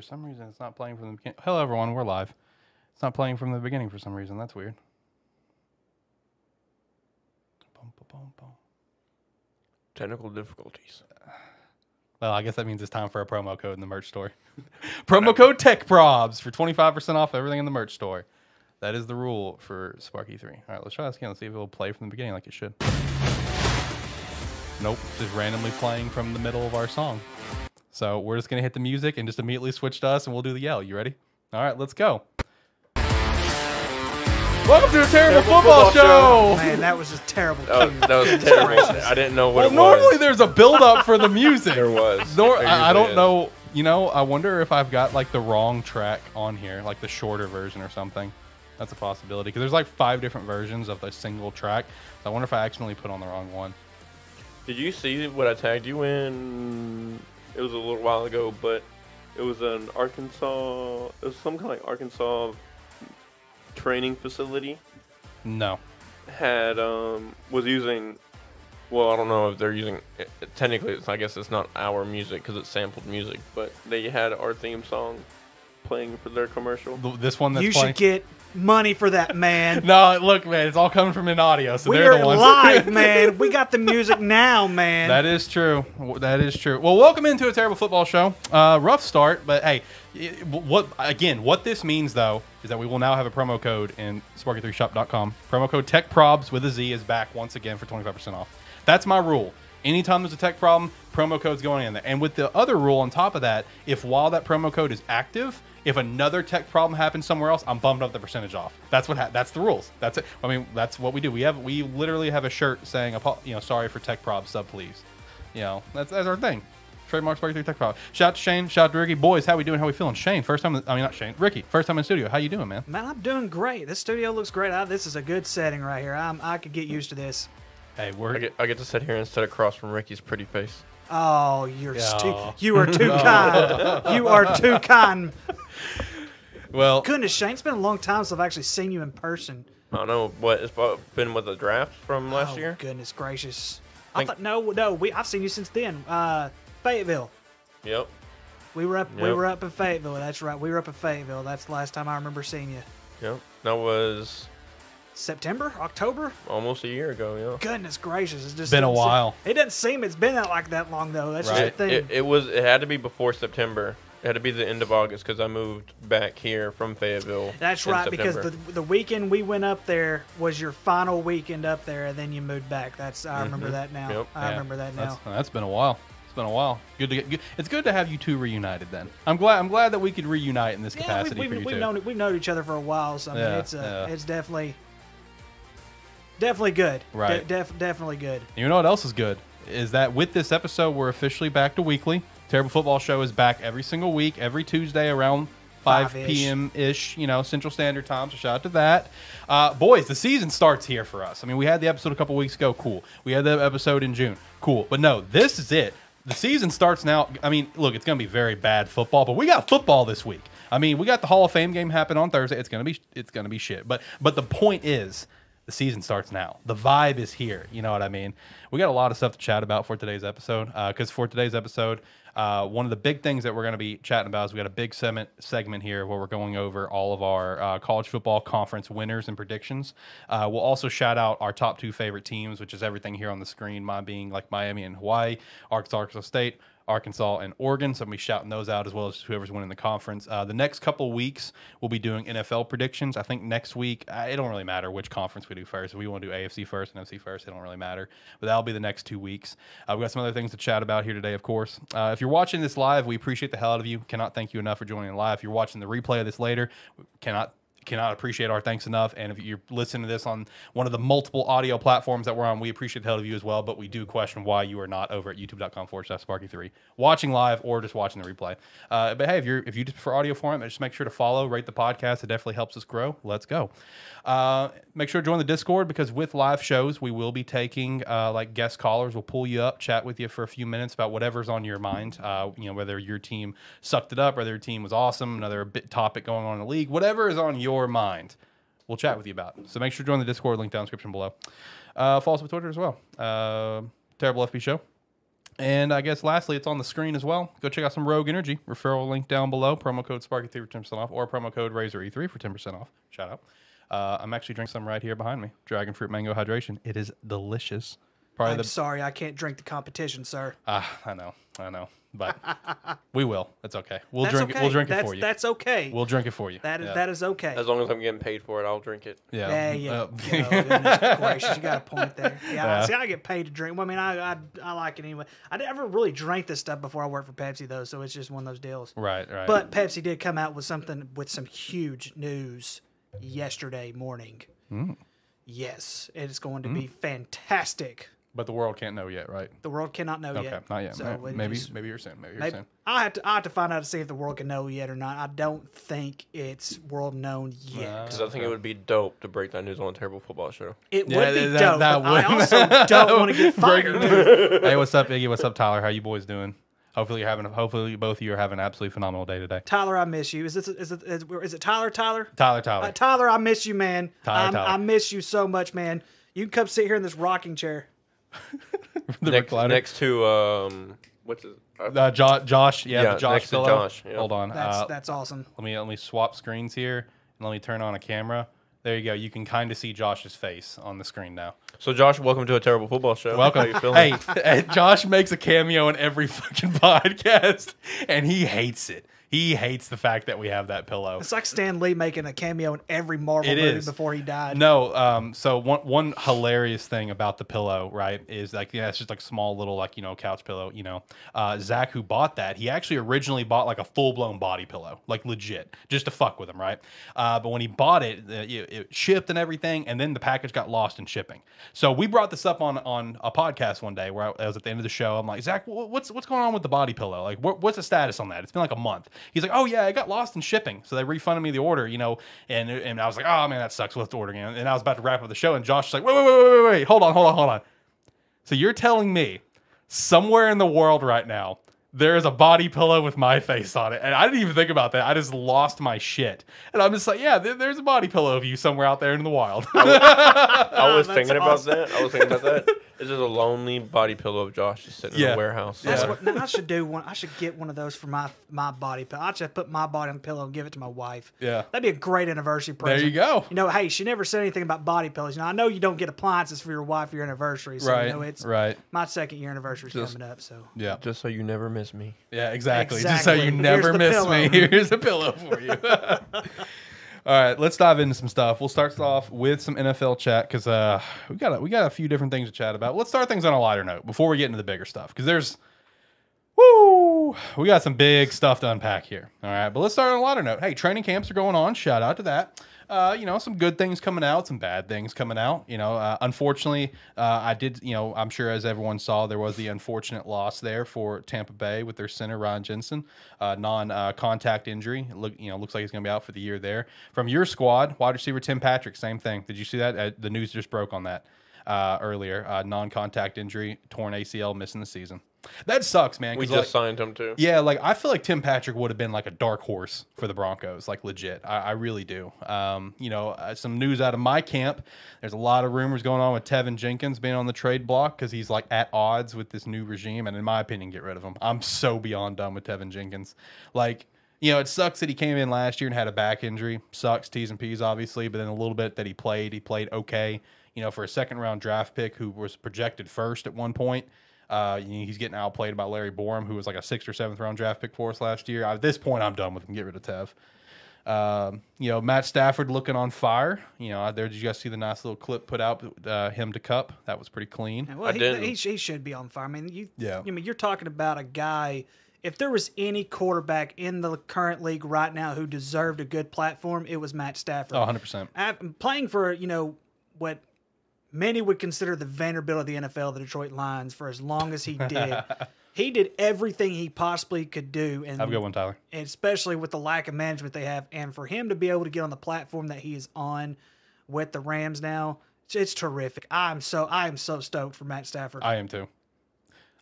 For some reason, it's not playing from the beginning. Hello, everyone. We're live. It's not playing from the beginning for some reason. That's weird. Technical difficulties. Well, I guess that means it's time for a promo code in the merch store. promo code TechProbs for 25% off everything in the merch store. That is the rule for SparkE3. All right, let's try this again. Let's see if it will play from the beginning like it should. Nope, just randomly playing from the middle of our song. So we're just going to hit the music and just immediately switch to us and we'll do the yell. You ready? All right, let's go. Welcome to the Terrible, Football, Football Show. Man, that was just terrible. That was, that was terrible. I didn't know what Well, it normally was. there's a build up for the music. There was. Nor, There I, I don't is. know. You know, I wonder if I've got like the wrong track on here, like the shorter version or something. That's a possibility because there's like five different versions of the single track. So I wonder if I accidentally put on the wrong one. Did you see what I tagged you in? It was a little while ago, but it was an Arkansas. It was some kind of like Arkansas training facility. No. Had um was using. Well, I don't know if they're using. It, it- technically, it's, I guess it's not our music because it's sampled music, but they had our theme song playing for their commercial. This one that's you playing. should get money for that, man. no, look, man, it's all coming from an audio, so they're We're the ones. live, man. We got the music now, man. That is true. That is true. Well, welcome into a terrible football show. Uh, rough start, but hey, what again? What this means though is that we will now have a promo code in sparke3shop.com. Promo code TechProbs with a Z is back once again for 25% off. That's my rule. Anytime there's a tech problem, promo code's going in there. And with the other rule on top of that, if while that promo code is active, if another tech problem happens somewhere else, I'm bumping up the percentage off. That's what ha- that's the rules. That's it. I mean, that's what we do. We have we literally have a shirt saying, you know, sorry for tech prob sub please. You know, that's that's our thing. Trademarks SparkE3 Tech Prob. Shout out to Shane, shout out to Ricky. Boys, how we doing? How we feeling? Shane, first time, I mean, not Shane, Ricky, first time in studio. How you doing, man? man, I'm doing great. This studio looks great. I, this is a good setting right here. I'm, I could get used to this. Hey, we're I get, I get to sit here instead of across from Ricky's pretty face. Oh, you're Yeah. too. You are too kind. You are too kind. well. Goodness, Shane, it's been a long time since I've actually seen you in person. I don't know what it's been with the draft from last oh, year. Goodness gracious. I Think- thought no, no. We I've seen you since then. Uh, Fayetteville. Yep. We were up. We were up in Fayetteville. That's right. We were up in Fayetteville. That's the last time I remember seeing you. Yep. That was September, October. almost a year ago. Yeah. Goodness gracious, it's just Been a doesn't se- while. It doesn't seem it's been that like that long though. That's Right. just the thing. It, it was. It had to be before September. It had to be the end of August because I moved back here from Fayetteville. That's in right because the the weekend we went up there was your final weekend up there, and then you moved back. That's I remember that now. Yep. I Yeah, remember that now. That's, that's been a while. It's been a while. Good to get. Good. It's good to have you two reunited. Then I'm glad. I'm glad that we could reunite in this Yeah, capacity we've, for we've, you we've two. known we've known each other for a while, so I mean, Yeah, it's uh, yeah. it's definitely definitely good. De- Right. def- definitely good. You know what else is good? Is that with this episode, we're officially back to weekly. Terrible Football Show is back every single week, every Tuesday around 5 Five-ish. p.m. ish, you know, Central Standard Time. So shout out to that. Uh, boys, the season starts here for us. I mean, we had the episode a couple weeks ago. Cool. We had the episode in June. Cool. But no, this is it. The season starts now. I mean, look, it's going to be very bad football, but we got football this week. I mean, we got the Hall of Fame game happen on Thursday. It's going to be it's going to be shit. But but the point is the season starts now. The vibe is here. You know what I mean? We got a lot of stuff to chat about for today's episode. Because for today's episode, uh, one of the big things that we're going to be chatting about is we got a big segment segment here where we're going over all of our uh, college football conference winners and predictions. Uh, we'll also shout out our top two favorite teams, which is everything here on the screen. Mine being like Miami and Hawaii, Arkansas, Arkansas State. Arkansas and Oregon. So I'm gonna be shouting those out as well as whoever's winning the conference. Uh, the next couple weeks we'll be doing NFL predictions. I think next week uh, it don't really matter which conference we do first. If we want to do AFC first and NFC first, it don't really matter. But that'll be the next two weeks. Uh, we got some other things to chat about here today, of course. Uh, if you're watching this live, we appreciate the hell out of you. Cannot thank you enough for joining live. If you're watching the replay of this later, cannot cannot appreciate our thanks enough. And if you're listening to this on one of the multiple audio platforms that we're on, we appreciate the hell of you as well. But we do question why you are not over at youtube.com forward slash sparke3 watching live or just watching the replay. Uh, but hey, if you're if you just prefer audio format, just make sure to follow, rate the podcast. It definitely helps us grow. Let's go. Uh, make sure to join the Discord because with live shows, we will be taking uh, like guest callers. We'll pull you up, chat with you for a few minutes about whatever's on your mind. Uh, you know, whether your team sucked it up, whether your team was awesome, another bit topic going on in the league, whatever is on your mind, we'll chat with you about. So make sure to join the Discord link down description below. Uh, follow us on Twitter as well. Uh, Terrible FB Show. And I guess lastly, it's on the screen as well. Go check out some Rogue Energy. Referral link down below. Promo code SparkE3 for 10% off or promo code Razor E3 for 10% off. Shout out. Uh, I'm actually drinking some right here behind me. Dragon Fruit Mango Hydration. It is delicious. Probably I'm the sorry, I can't drink the competition, sir. Ah, I know, I know, but we will. It's okay. We'll That's drink okay. it. We'll drink it for you. That's okay. We'll drink it for you. that is yeah. that is okay. As long as I'm getting paid for it, I'll drink it. yeah. Yeah, yeah. Uh, goodness gracious, you got a point there. Yeah, Yeah. see, I get paid to drink. Well, I mean, I, I I like it anyway. I never really drank this stuff before I worked for Pepsi though, so it's just one of those deals. right, right. But Pepsi did come out with something with some huge news yesterday morning. Mm. Yes, it is going to be fantastic. but the world can't know yet, right? The world cannot know Okay, yet. not yet. So Ma- maybe, is- maybe you're saying Maybe you're Maybe, soon. I have to I have to find out to see if the world can know yet or not. I don't think it's world known yet. Uh, Because I think it would be dope to break that news on a terrible football show. it Yeah, would be that- dope. that but I would- also don't want to get fired. hey, what's up, Iggy? What's up, Tyler? How you boys doing? Hopefully you're having. Hopefully both of you are having an absolutely phenomenal day today. Tyler, I miss you. Is this is it is, is it Tyler? Tyler? Tyler, Tyler. Uh, Tyler, I miss you, man. Tyler, I'm- Tyler. I miss you so much, man. You can come sit here in this rocking chair. the Next, recliner. next to um, what's his? Uh, Uh, jo- Josh, yeah, Yeah, the Josh next to pillow. Josh, yeah. Hold on. That's uh, that's awesome. let me let me swap screens here and let me turn on a camera. There you go. You can kind of see Josh's face on the screen now. so Josh, welcome to a terrible football show. How Welcome. you feeling? Hey, hey, Josh makes a cameo in every fucking podcast, and he hates it. He hates the fact that we have that pillow. It's like Stan Lee making a cameo in every Marvel It movie is. before he died. No, um, so one one hilarious thing about the pillow, right, is like yeah, it's just like a small little like you know couch pillow. You know, uh, Zach who bought that, he actually originally bought like a full blown body pillow, like legit, just to fuck with him, right? Uh, but when he bought it, it, it shipped and everything, and then the package got lost in shipping. So we brought this up on on a podcast one day where I, I was at the end of the show. I'm like, Zach, what's what's going on with the body pillow? Like, what, what's the status on that? It's been like a month. He's like, oh yeah, I got lost in shipping, so they refunded me the order, you know, and and I was like, oh man, that sucks. Let's order again. And I was about to wrap up the show, and Josh was like, wait, wait, wait, wait, wait, hold on, hold on, hold on. So you're telling me somewhere in the world right now there is a body pillow with my face on it, and I didn't even think about that. I just lost my shit, and I'm just like, yeah, there- there's a body pillow of you somewhere out there in the wild. I was That's thinking about that. I was thinking about that. It's just a lonely body pillow of Josh just sitting in Yeah. a warehouse. That's Yeah. what now I should do. One, I should get one of those for my my body pillow. I should put my body on the pillow and give it to my wife. Yeah. that'd be a great anniversary present. there you go. You know, hey, she never said anything about body pillows. You know, I know you don't get appliances for your wife for your anniversary, so Right, you know it's right. my second year anniversary is coming up. So Yeah. Just so you never miss me. Yeah, exactly. Just so you never the miss pillow. me. Here's a pillow for you. All right, let's dive into some stuff. We'll start off with some NFL chat because uh, we got a, we got a few different things to chat about. Let's start things on a lighter note before we get into the bigger stuff because there's, woo, we got some big stuff to unpack here. All right, but let's start on a lighter note. Hey, training camps are going on. Shout out to that. Uh, you know, some good things coming out, some bad things coming out. You know, uh, unfortunately, uh, I did. You know, I'm sure as everyone saw, there was the unfortunate loss there for Tampa Bay with their center Ryan Jensen, uh, non-contact injury. Look, you know, looks like he's going to be out for the year there. From your squad, wide receiver Tim Patrick, same thing. Did you see that? Uh, the news just broke on that uh, earlier. Uh, non-contact injury, torn ACL, missing the season. That sucks, man. We just like- signed him too. yeah, like I feel like Tim Patrick would have been like a dark horse for the Broncos, like legit. I, I really do. Um, you know, uh, some news out of my camp. There's a lot of rumors going on with Teven Jenkins being on the trade block because he's like at odds with this new regime, and in my opinion, get rid of him. I'm so beyond done with Teven Jenkins. Like, you know, it sucks that he came in last year and had a back injury. Sucks T's and P's obviously, but then a little bit that he played, he played okay. You know, for a second round draft pick who was projected first at one point. Uh, he's getting outplayed by Larry Borom, who was like a sixth or seventh round draft pick for us last year. At this point, I'm done with him. Get rid of Tev. Um, you know, Matt Stafford looking on fire. You know, there did you guys see the nice little clip put out uh, him to Kupp? That was pretty clean. Well, I he, didn't. he, he should be on fire. I mean, you. Yeah. I mean, you're talking about a guy. If there was any quarterback in the current league right now who deserved a good platform, it was Matt Stafford. Oh, 100 percent. Af- playing for you know what many would consider the Vanderbilt of the NFL, the Detroit Lions, for as long as he did. he did everything he possibly could do, and Have a good one, Tyler. and especially with the lack of management they have, and for him to be able to get on the platform that he is on with the Rams now, it's, it's terrific. I'm so I am so stoked for Matt Stafford. I am too.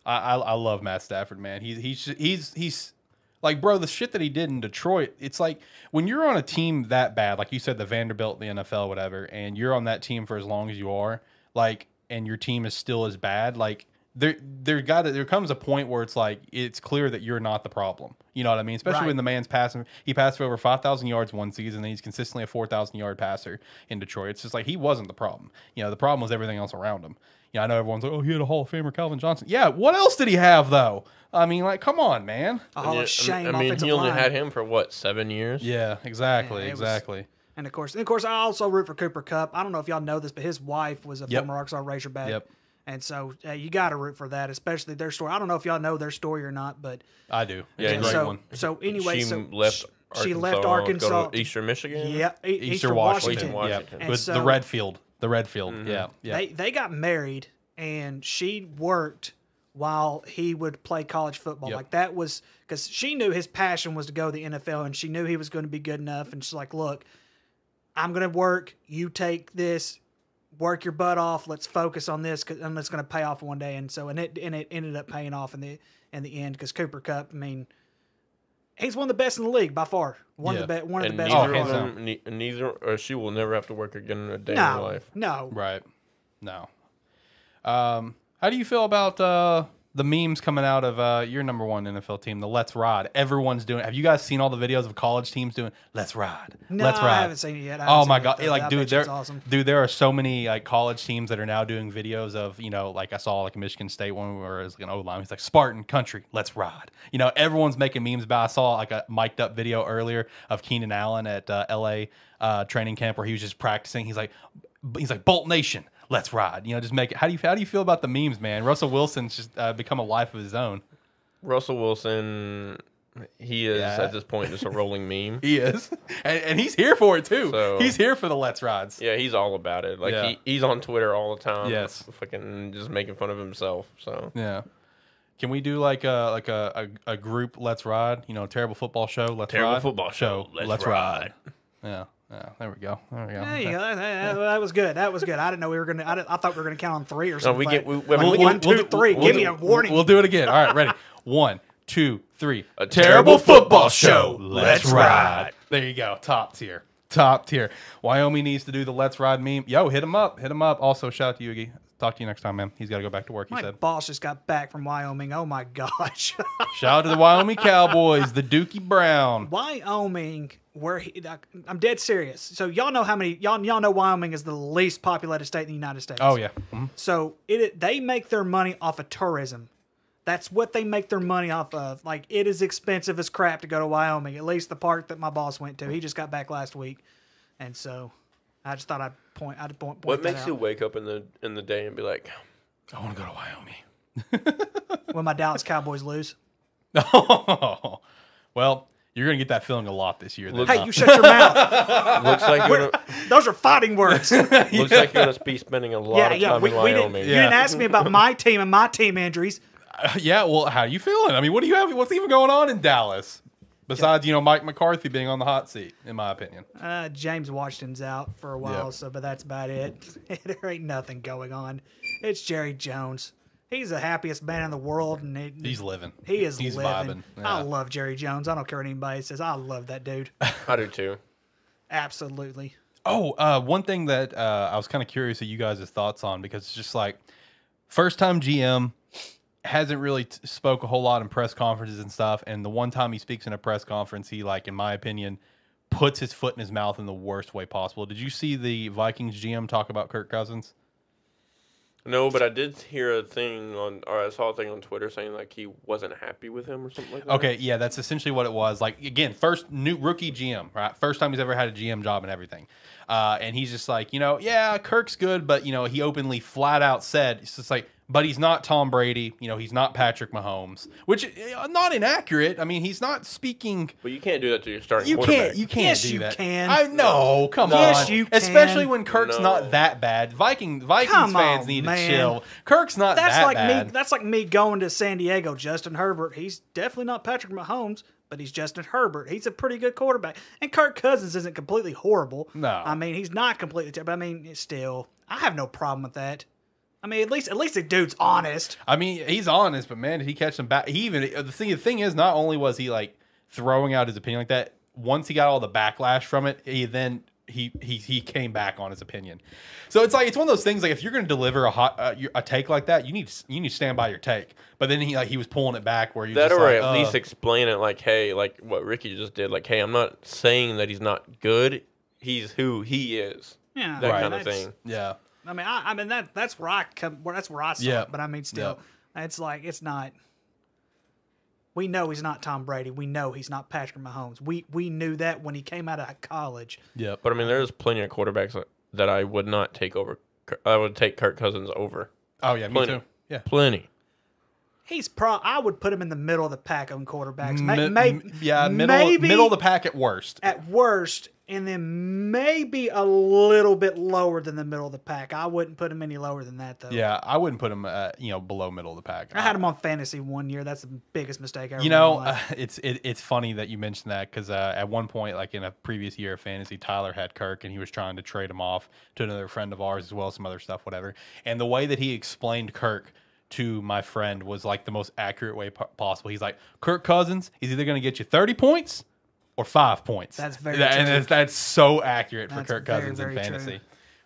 I, I I love Matt Stafford, man. He's he's he's he's like, bro, the shit that he did in Detroit. It's like when you're on a team that bad, like you said, the Vanderbilt, the NFL, whatever, and you're on that team for as long as you are, like, and your team is still as bad, like. there there got to, there comes a point where it's like it's clear that you're not the problem. You know what I mean? Especially Right. when the man's passing. He passed for over five thousand yards one season, and he's consistently a four thousand yard passer in Detroit. It's just like he wasn't the problem. You know, the problem was everything else around him. You know, I know everyone's like, "Oh, he had a Hall of Famer, Calvin Johnson." Yeah, what else did he have though? I mean, like, come on, man. A Hall Yeah, of Shame I mean, offensive he only line. had him for what seven years. Yeah, exactly, Yeah, it was- exactly. And of course, and of course, I also root for Cooper Kupp. I don't know if y'all know this, but his wife was a Yep. former Arkansas Razorback. Yep. And so uh, you got to root for that, especially their story. I don't know if y'all know their story or not, but I do. Yeah, It's great so one. so anyway, she so left. sh- Arkansas, she left to go Arkansas. to Eastern Michigan. yeah, E- Eastern, Eastern Washington. Washington. Washington. Yeah, with so- the Redfield. The Redfield. Mm-hmm. Yeah, yeah. They they got married, and she worked while he would play college football. Yep. Like that was because she knew his passion was to go to the NFL, and she knew he was going to be good enough. And she's like, "Look, I'm going to work. You take this, work your butt off. Let's focus on this, 'cause- and it's going to pay off one day." And so, and it and it ended up paying off in the in the end because Cooper Kupp. I mean, he's one of the best in the league by far. One Yeah. of the best. One of the best. Neither in of the hands league. them, ne- neither, or she will never have to work again in a day in her No, life. no. Right. No. Um, how do you feel about uh, the memes coming out of uh, your number one NFL team, the Let's Ride? Everyone's doing. Have you guys seen all the videos of college teams doing Let's Ride? No, Let's Ride. I haven't seen it yet. Oh my god! Like, dude, there, awesome. dude, there are so many like college teams that are now doing videos of you know, like I saw like a Michigan State one where it's like an O line. He's like Spartan country, let's ride. You know, everyone's making memes about. I saw like a mic'd up video earlier of Keenan Allen at uh, L.A. Uh, training camp where he was just practicing. He's like, he's like Bolt Nation, let's ride. You know, just make it. How do you how do you feel about the memes, man? Russell Wilson's just uh, become a life of his own. Russell Wilson, he is Yeah. at this point just a rolling meme. He is, and, and he's here for it too. So- he's here for the let's rides. Yeah, he's all about it. Like Yeah. he, he's on Twitter all the time. Yes. fucking just making fun of himself. So Yeah. Can we do like a like a, a, a group let's ride? You know, terrible football show. Let's Terrible ride. football show, Let's ride. Yeah. Yeah. There we go. There we go. There you go. That, that- that was good. That was good. I didn't know we were gonna. I, I thought we were gonna count on three or no, something. we get like- we, I mean, We'll- we we'll- get One, two, three. Give me a warning. We'll do it again. All right, ready. One, two, three. A terrible football show. Let's Let's ride. ride. There you go. Top tier. Top tier. Wyoming needs to do the let's ride meme. Yo, hit him up. Hit him up. Also, shout out to Yugi. Talk to you next time, man. He's got to go back to work. He My said. boss just got back from Wyoming. Oh my gosh, Shout out to the Wyoming Cowboys, the Dookie Brown. Wyoming. Where he, I'm dead serious. So y'all know how many y'all y'all know Wyoming is the least populated state in the United States. Oh yeah. Mhm. So it they make their money off of tourism. That's what they make their money off of. Like it is expensive as crap to go to Wyoming. At least the park that my boss went to. He just got back last week, and so I just thought I'd point. I'd point. point what that makes out. you wake up in the in the day and be like, I want to go to Wyoming. when my Dallas Cowboys lose? Oh, well, you're gonna get that feeling a lot this year. Then, Hey, huh? you shut your mouth. looks like you're gonna, Those are fighting words. looks like you're gonna be spending a lot yeah, of yeah. time We, in we didn't, Wyoming. You didn't ask me about my team and my team injuries. yeah. Well, how you feeling? I mean, what do you have? What's even going on in Dallas? Besides, you know, Mike McCarthy being on the hot seat, in my opinion. Uh, James Washington's out for a while, Yeah. so but that's about it. there ain't nothing going on. It's Jerry Jones. He's the happiest man in the world, and it, He's living. he is He's living. vibing. I love Jerry Jones. I don't care what anybody says. I love that dude. I do too. Absolutely. Oh, uh, one thing that uh, I was kind of curious of you guys' thoughts on because it's just like first time GM hasn't really t- spoke a whole lot in press conferences and stuff, and the one time he speaks in a press conference, he like, in my opinion, puts his foot in his mouth in the worst way possible. Did you see the Vikings GM talk about Kirk Cousins? No, but I did hear a thing on, or I saw a thing on Twitter saying like he wasn't happy with him or something like that. Okay, yeah, that's essentially what it was. Like again, first new rookie GM, right? First time he's ever had a GM job and everything. Uh, and he's just like, you know, yeah, Kirk's good, but you know, he openly flat out said it's just like, but he's not Tom Brady. You know, he's not Patrick Mahomes, which uh, not inaccurate. I mean, he's not speaking. But you can't do that to your starting You quarterback. can't. You can't Yes, do you that. can. I know. Come Yes, on. you Especially when Kirk's No. not that bad. Viking Vikings Come fans on, need man. to chill. Kirk's not That's that like bad. me. That's like me going to San Diego. Justin Herbert. He's definitely not Patrick Mahomes, but he's Justin Herbert. He's a pretty good quarterback. And Kirk Cousins isn't completely horrible. No. I mean he's not completely terrible. I mean still, I have no problem with that. I mean at least at least the dude's honest. I mean, he's honest, but man, did he catch some back? He even uh, the thing. The thing is, not only was he like throwing out his opinion like that, once he got all the backlash from it, he then he he he came back on his opinion. So it's like it's one of those things like if you're going to deliver a hot uh, a take like that, you need to, you need to stand by your take. But then he like he was pulling it back where you That just or like, at uh, least explain it like, hey, like what Ricky just did. Like, hey, I'm not saying that he's not good. He's who he is. Yeah, That Right. kind of thing. yeah. I mean, I, I mean that that's where I come. Where that's where I saw Yeah. it. But I mean, still, it's like it's not. We know he's not Tom Brady. We know he's not Patrick Mahomes. We we knew that when he came out of college. Yeah, But I mean, there's plenty of quarterbacks that- that I would not take over. I would take Kirk Cousins over. Oh yeah, me too. Yeah. Plenty. He's pro. I would put him in the middle of the pack on quarterbacks. May, Mi- may- m- yeah, middle maybe middle of the pack at worst. at worst, and then maybe a little bit lower than the middle of the pack. I wouldn't put him any lower than that though. Yeah, I wouldn't put him, uh, you know, below middle of the pack. I had him on fantasy one year. That's the biggest mistake I ever You made in my know, uh, it's it, it's funny that you mentioned that because uh, at one point, like in a previous year of fantasy, Tyler had Kirk and he was trying to trade him off to another friend of ours as well as some other stuff, whatever. And the way that he explained Kirk to my friend was like the most accurate way po- possible. He's like, Kirk Cousins is either going to get you thirty points or five points. That's very That- and that's, that's so accurate for That's Kirk very, Cousins in very true. fantasy.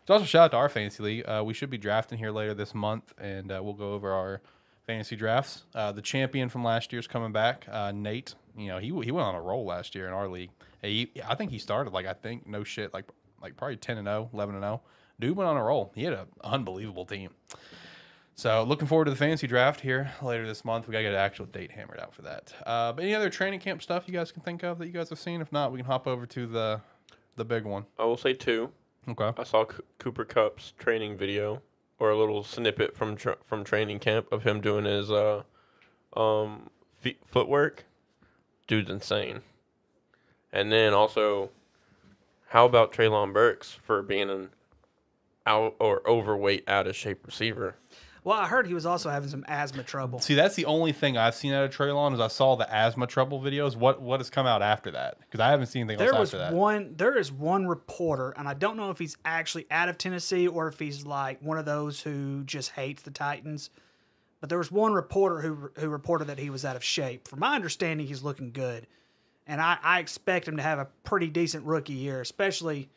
So also shout out to our fantasy league. Uh, we should be drafting here later this month, and uh, we'll go over our fantasy drafts. Uh, the champion from last year's coming back, uh, Nate. You know he he went on a roll last year in our league. He, I think he started like I think no shit like like probably ten and 0, 11 and zero. Dude went on a roll. He had an unbelievable team. So looking forward to the fantasy draft here later this month. We gotta get an actual date hammered out for that. Uh, but any other training camp stuff you guys can think of that you guys have seen? If not, we can hop over to the the big one. I will say two. Okay. I saw C- Cooper Kupp's training video or a little snippet from tra- from training camp of him doing his uh um feet, footwork. Dude's insane. And then also, how about Treylon Burks for being an out or overweight, out of shape receiver? Well, I heard he was also having some asthma trouble. See, that's the only thing I've seen out of Treylon is I saw the asthma trouble videos. What what has come out after that? Because I haven't seen anything There else was after that. one. There is one reporter, and I don't know if he's actually out of Tennessee or if he's like one of those who just hates the Titans. But there was one reporter who who reported that he was out of shape. From my understanding, he's looking good, and I, I expect him to have a pretty decent rookie year, especially.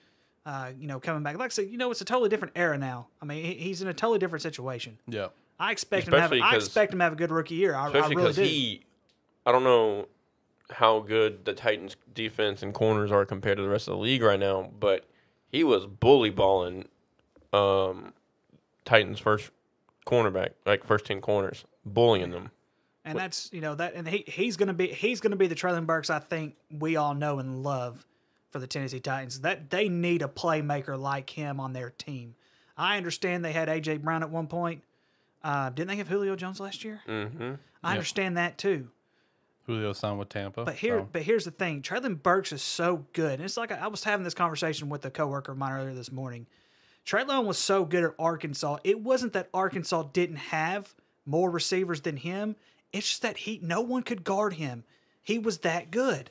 Uh, you know, coming back. Like I said, you know, it's a totally different era now. I mean, he- he's in a totally different situation. Yeah. I expect him to have. Especially I expect him to have a good rookie year. I, Especially really because he, I don't know how good the Titans defense and corners are compared to the rest of the league right now, but he was bully balling um, Titans first cornerback, like first ten corners, bullying them. and that's you know that and he he's gonna be he's gonna be the Treylon Burks I think we all know and love for the Tennessee Titans. That they need a playmaker like him on their team. I understand they had AJ Brown at one point. Uh, didn't they have Julio Jones last year? Mm-hmm. I understand that too. Julio signed with Tampa. But here, so- but here's the thing: Treylon Burks is so good. And it's like I was having this conversation with a coworker of mine earlier this morning. Treylon was so good at Arkansas. It wasn't that Arkansas didn't have more receivers than him. It's just that he no one could guard him. He was that good.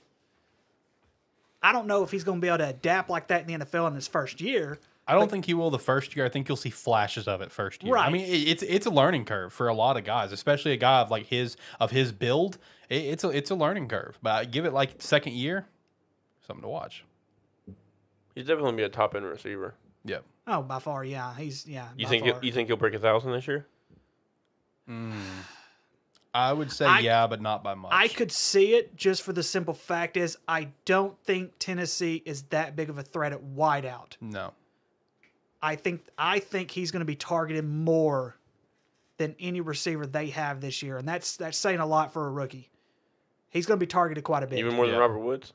I don't know if he's going to be able to adapt like that in the NFL in his first year. I don't think he will the first year. I think you'll see flashes of it first year. I mean, it- it's it's a learning curve for a lot of guys, especially a guy of like his of his build. It, it's a it's a learning curve. But I give it like second year, something to watch. He's definitely gonna be a top end receiver. Yeah. Oh, by far, yeah, he's yeah. You by think far. he, you think he'll break a thousand this year? Mm. I would say I- yeah, but not by much. I could see it just for the simple fact is I don't think Tennessee is that big of a threat at wideout. no. I think I think he's going to be targeted more than any receiver they have this year, and that's that's saying a lot for a rookie. He's going to be targeted quite a bit. Even more than Yeah. Robert Woods.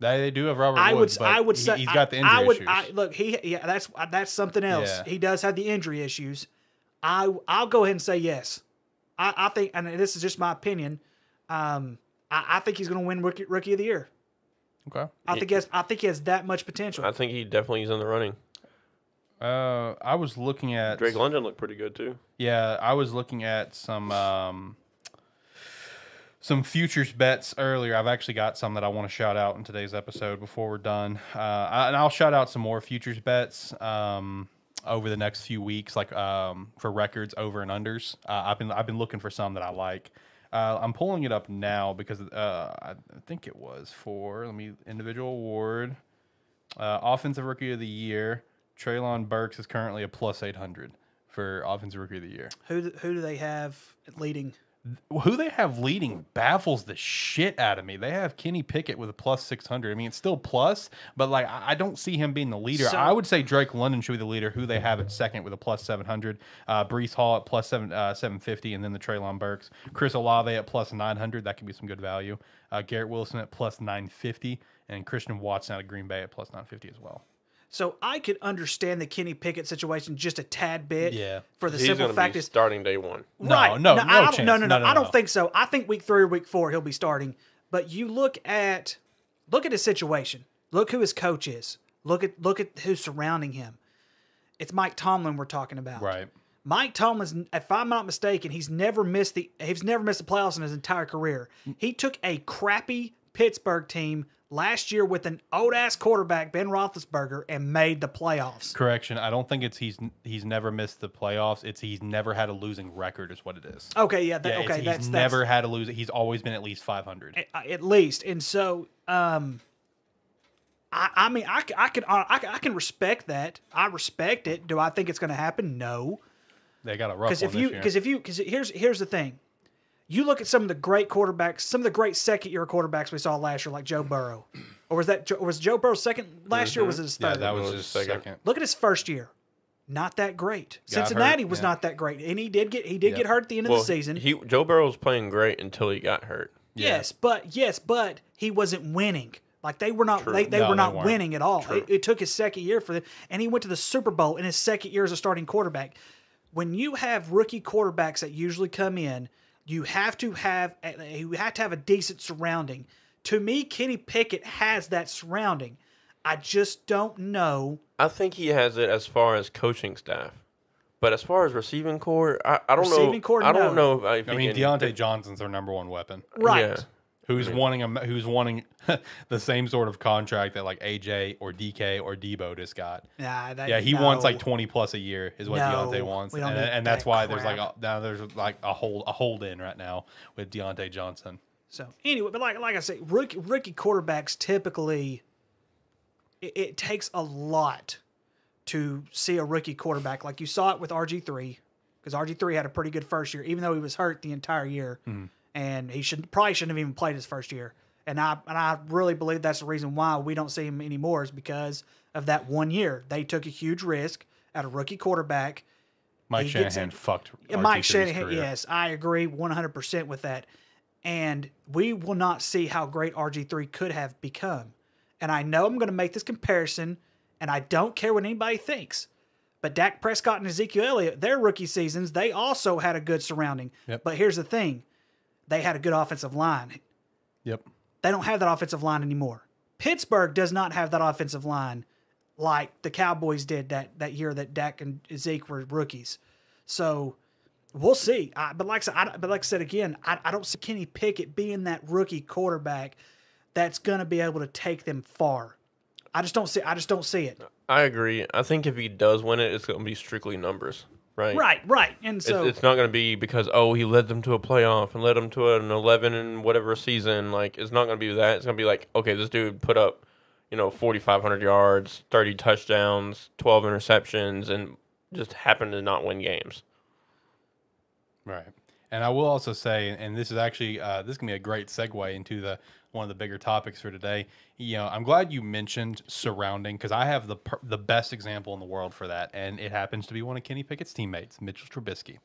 They, they do have Robert I would Woods, s- I but would he- say he's got the I- injury I would issues. I, look he yeah that's that's something else. Yeah. He does have the injury issues. I I'll go ahead and say yes. I, I think and this is just my opinion. Um, I, I think he's going to win rookie, rookie of the year. okay. I think he has, I think he has that much potential. I think he definitely is in the running. Uh, I was looking at Drake London looked pretty good too. Yeah, I was looking at some um, some futures bets earlier. I've actually got some that I want to shout out in today's episode before we're done, uh, I- and I'll shout out some more futures bets um, over the next few weeks, like um, for records over and unders. Uh, I've been I've been looking for some that I like. Uh, I'm pulling it up now because uh, I think it was for let me individual award. Uh, offensive rookie of the year, Treylon Burks is currently a plus 800 for offensive rookie of the year. Who who do they have leading? Who they have leading baffles the shit out of me. They have Kenny Pickett with a plus 600. I mean, it's still plus, but like I don't see him being the leader. So- I would say Drake London should be the leader, who they have at second with a plus 700. Uh, Breece Hall at plus seven, uh, 750, and then the Treylon Burks. Chris Olave at plus 900. That could be some good value. Uh, Garrett Wilson at plus 950, and Christian Watson out of Green Bay at plus 950 as well. So I could understand the Kenny Pickett situation just a tad bit. Yeah. For the He's simple fact be is starting day one. No, right. no, no I don't, chance. no, no, no, No, no, I don't think so. I think week three or week four he'll be starting. But you look at look at his situation. Look who his coach is. Look at look at who's surrounding him. It's Mike Tomlin we're talking about. Right. Mike Tomlin's, if I'm not mistaken, he's never missed the he's never missed the playoffs in his entire career. He took a crappy Pittsburgh team last year with an old ass quarterback Ben Roethlisberger and made the playoffs. Correction. I don't think it's he's he's never missed the playoffs. It's he's never had a losing record, is what it is. Okay, yeah, that, Yeah, okay, he's that's that's- never had a lose. He's always been at least 500. at- at least. And so, um, I, I mean, I, I can I, I can respect that. I respect it. Do I think it's going to happen? No. They got a rough Because one if you this year. because if you because here's here's the thing, you look at some of the great quarterbacks, some of the great second year quarterbacks we saw last year, like Joe Burrow, or was that or was Joe Burrow second last year? Or was it his yeah, third? that was was his second. second. Look at his first year. Not that great. Got hurt, Cincinnati was yeah. not that great, and he did get he did Yep. get hurt at the end of the season. he Joe Burrow was playing great until he got hurt. Yes, but yes, but he wasn't winning. Like they were not True. they, they No, were not weren't. winning at all. It, it took his second year for them, and he went to the Super Bowl in his second year as a starting quarterback. When you have rookie quarterbacks that usually come in, you have to have a, you have to have a decent surrounding. To me, Kenny Pickett has that surrounding. I just don't know. I think he has it as far as coaching staff. But as far as receiving core, I, I don't know. Receiving core, I don't no. know if, uh, if I mean, can- Diontae Johnson's their number one weapon. Right. Yeah. Who's wanting a who's wanting the same sort of contract that like AJ or DK or Deebo just got. Nah, that, Yeah, he wants like twenty plus a year is what No, Diontae wants, we and, don't and that's that why there's like a, now there's like a hold a hold in right now with Diontae Johnson. So anyway, but like like I say, rookie rookie quarterbacks typically it, it takes a lot to see a rookie quarterback. Like you saw it with RG three, because RG three had a pretty good first year, even though he was hurt the entire year, mm-hmm. And he should probably shouldn't have even played his first year. And I and I really believe that's the reason why we don't see him anymore is because of that one year. They took a huge risk at a rookie quarterback. Mike He Shanahan fucked. Mike RG3's Shanahan, yes, I agree 100% with that. And we will not see how great RG3 could have become. And I know I'm going to make this comparison, and I don't care what anybody thinks. But Dak Prescott and Ezekiel Elliott, their rookie seasons, they also had a good surrounding. Yep. But here's the thing they had a good offensive line. Yep. They don't have that offensive line anymore. Pittsburgh does not have that offensive line like the Cowboys did that, that year that Dak and Zeke were rookies. So we'll see. I, but like I said, I, but like I said again, I, I don't see Kenny Pickett being that rookie quarterback that's going to be able to take them far. I just don't see. I just don't see it. I agree. I think if he does win it, it's going to be strictly numbers, right? Right, right. And It's, so it's not going to be because oh he led them to a playoff and led them to an eleven and whatever season. Like it's not going to be that. It's going to be like okay, this dude put up, you know, forty five hundred yards, thirty touchdowns, twelve interceptions, and just happened to not win games. Right. And I will also say, and this is actually uh, this can be a great segue into the one of the bigger topics for today. You know, I'm glad you mentioned surrounding because I have the per- the best example in the world for that, and it happens to be one of Kenny Pickett's teammates, Mitchell Trubisky.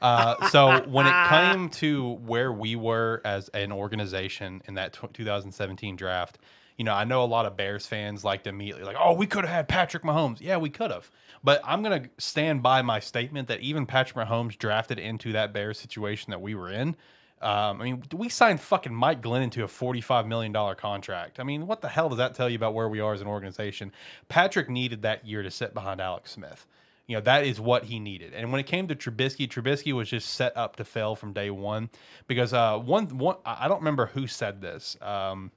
Uh, so when it came to where we were as an organization in that tw 2017 draft, you know, I know a lot of Bears fans like to immediately like, oh, we could have had Patrick Mahomes. Yeah, we could have. But I'm going to stand by my statement that even Patrick Mahomes drafted into that Bears situation that we were in. Um, I mean, we signed fucking Mike Glennon to a $45 million contract. I mean, what the hell does that tell you about where we are as an organization? Patrick needed that year to sit behind Alex Smith. You know, that is what he needed. And when it came to Trubisky, Trubisky was just set up to fail from day one because uh, one, one, I I don't remember who said this. Um,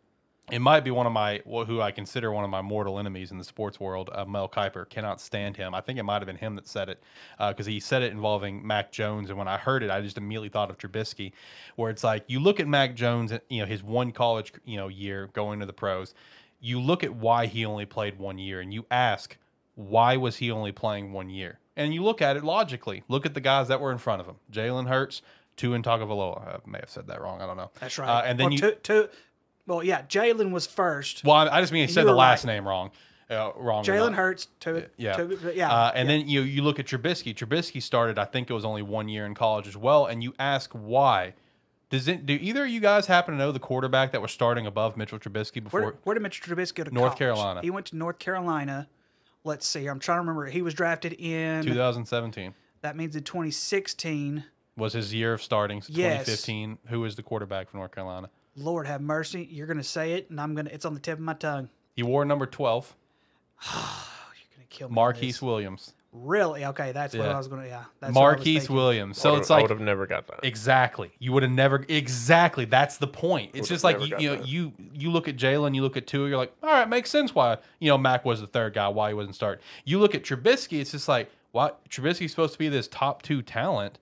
it might be one of my who I consider one of my mortal enemies in the sports world. Uh, Mel Kiper cannot stand him. I think it might have been him that said it because he said it involving Mac Jones, and when I heard it, I just immediately thought of Trubisky, where it's like you look at Mac Jones, you know, his one college you know year going to the pros. you look at why he only played one year and you ask, why was he only playing one year? And you look at it logically. Look at the guys that were in front of him Jalen Hurts, Tua Tagovailoa. I may have said that wrong. I don't know. That's right. Uh, and then well, you. two, two, well, yeah, Jalen was first. well, I I just mean he said the last right. name wrong. Uh, wrong. Jalen. Hurts, two, Yeah. two, yeah, Uh, and yeah. then you you look at Trubisky. Trubisky started, I think it was only one year in college as well. And you ask why. Does it? Do either of you guys happen to know the quarterback that was starting above Mitchell Trubisky before? Where, where did Mitchell Trubisky go to North college? Carolina. He went to North Carolina. Let's see. I'm trying to remember. He was drafted in. 2017 That means in 2016. was his year of starting. So Yes. 2015. Who was the quarterback for North Carolina? Lord have mercy. You're gonna say it, and I'm gonna. It's on the tip of my tongue. He wore number 12, You're gonna kill me. with Marquise. Williams. Really? Okay, that's what Yeah. I was gonna. Yeah. That's what I was Marquise thinking. Williams. So I it's would- I like would have never got that. Exactly. You would have never. Exactly. That's the point. It's Would've just like never you, got you know that. you you look at Jalen, you look at Tua, you're like, all right, makes sense why you know Mac was the third guy, why he wasn't starting. You look at Trubisky, it's just like, why Trubisky's supposed to be this top two talent.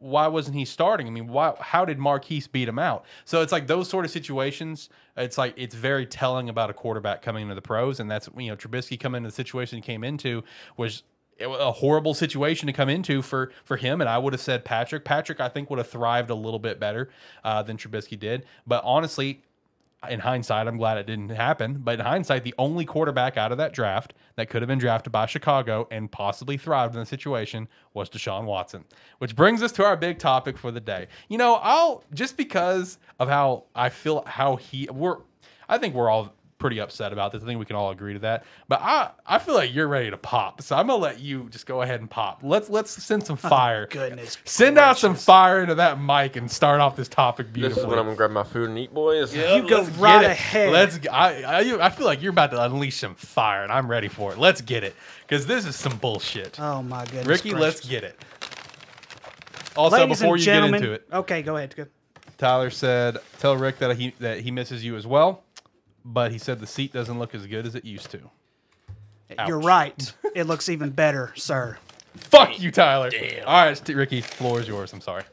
Why wasn't he starting? I mean, why? How did Marquise beat him out? So it's like those sort of situations. It's like it's very telling about a quarterback coming into the pros, and that's you know Trubisky coming into the situation he came into was a horrible situation to come into for for him. And I would have said Patrick. Patrick, I think, would have thrived a little bit better uh, than Trubisky did. But honestly, in hindsight, I'm glad it didn't happen. But in hindsight, the only quarterback out of that draft that could have been drafted by Chicago and possibly thrived in the situation was Deshaun Watson. Which brings us to our big topic for the day. You know, I'll just because of how I feel how he we're I think we're all pretty upset about this. I think we can all agree to that. But I I feel like you're ready to pop. So I'm gonna let you just go ahead and pop. Let's let's send some oh, fire. goodness Send out some fire into that mic and start off this topic beautiful. This is when I'm gonna grab my food and eat, boys. You go right ahead. Let's. g- I, I I feel like you're about to unleash some fire, and I'm ready for it. Let's get it, because this is some bullshit. Oh my goodness. Ricky, gracious. let's get it. Also, Ladies before you gentlemen, get into it, Okay, go ahead. Go. Tyler said, "Tell Rick that he that he misses you as well." But he said the seat doesn't look as good as it used to. You're right. It looks even better, sir. Fuck you, Tyler. All right, St- Ricky, floor is yours. I'm sorry.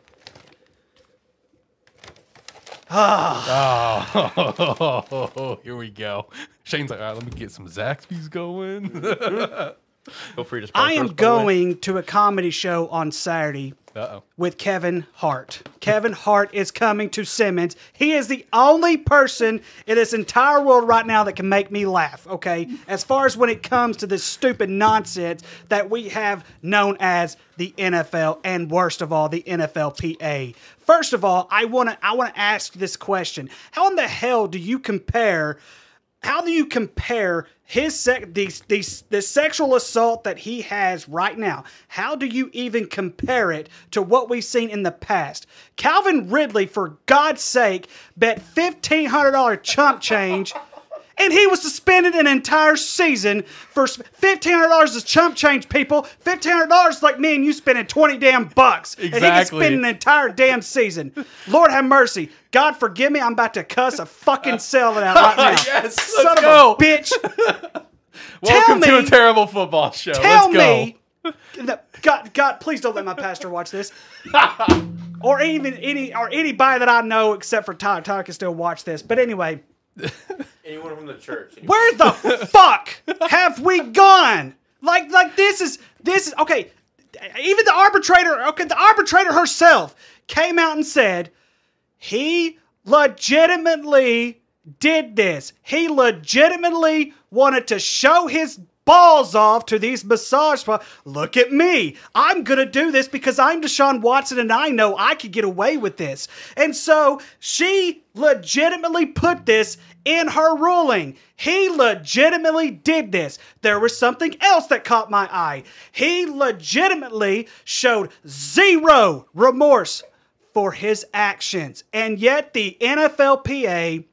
Ah. Oh, here we go. Shane's like, all right, let me get some Zaxby's going. Mm-hmm. Feel free to. I am us, by the way. going to a comedy show on Saturday uh oh. with Kevin Hart. Kevin Hart is coming to Simmons. He is the only person in this entire world right now that can make me laugh, okay? As far as when it comes to this stupid nonsense that we have known as the NFL and worst of all the NFLPA. First of all, I want to I want to ask this question. How in the hell do you compare how do you compare his sec- the, the, the sexual assault that he has right now? How do you even compare it to what we've seen in the past? Calvin Ridley, for God's sake, bet $1,500 chump change. And he was suspended an entire season for fifteen hundred dollars is chump change. People, fifteen hundred dollars like me and you spending twenty damn bucks, exactly. and he can spend an entire damn season. Lord have mercy. God forgive me. I'm about to cuss a fucking cell out right now. Yes, son of a bitch. Welcome to a terrible football show. Tell Let's go. me, God, God, please don't let my pastor watch this, or even any or anybody that I know except for Tyler. Tyler can still watch this. But anyway, Anyone from the church. where the fuck have we gone? Like, like this is this is okay. Even the arbitrator, okay, the arbitrator herself came out and said he legitimately did this. He legitimately wanted to show his balls off to these massage spa. Look at me. I'm going to do this because I'm Deshaun Watson and I know I could get away with this. And so she legitimately put this in her ruling. He legitimately did this. There was something else that caught my eye. He legitimately showed zero remorse for his actions. And yet the NFLPA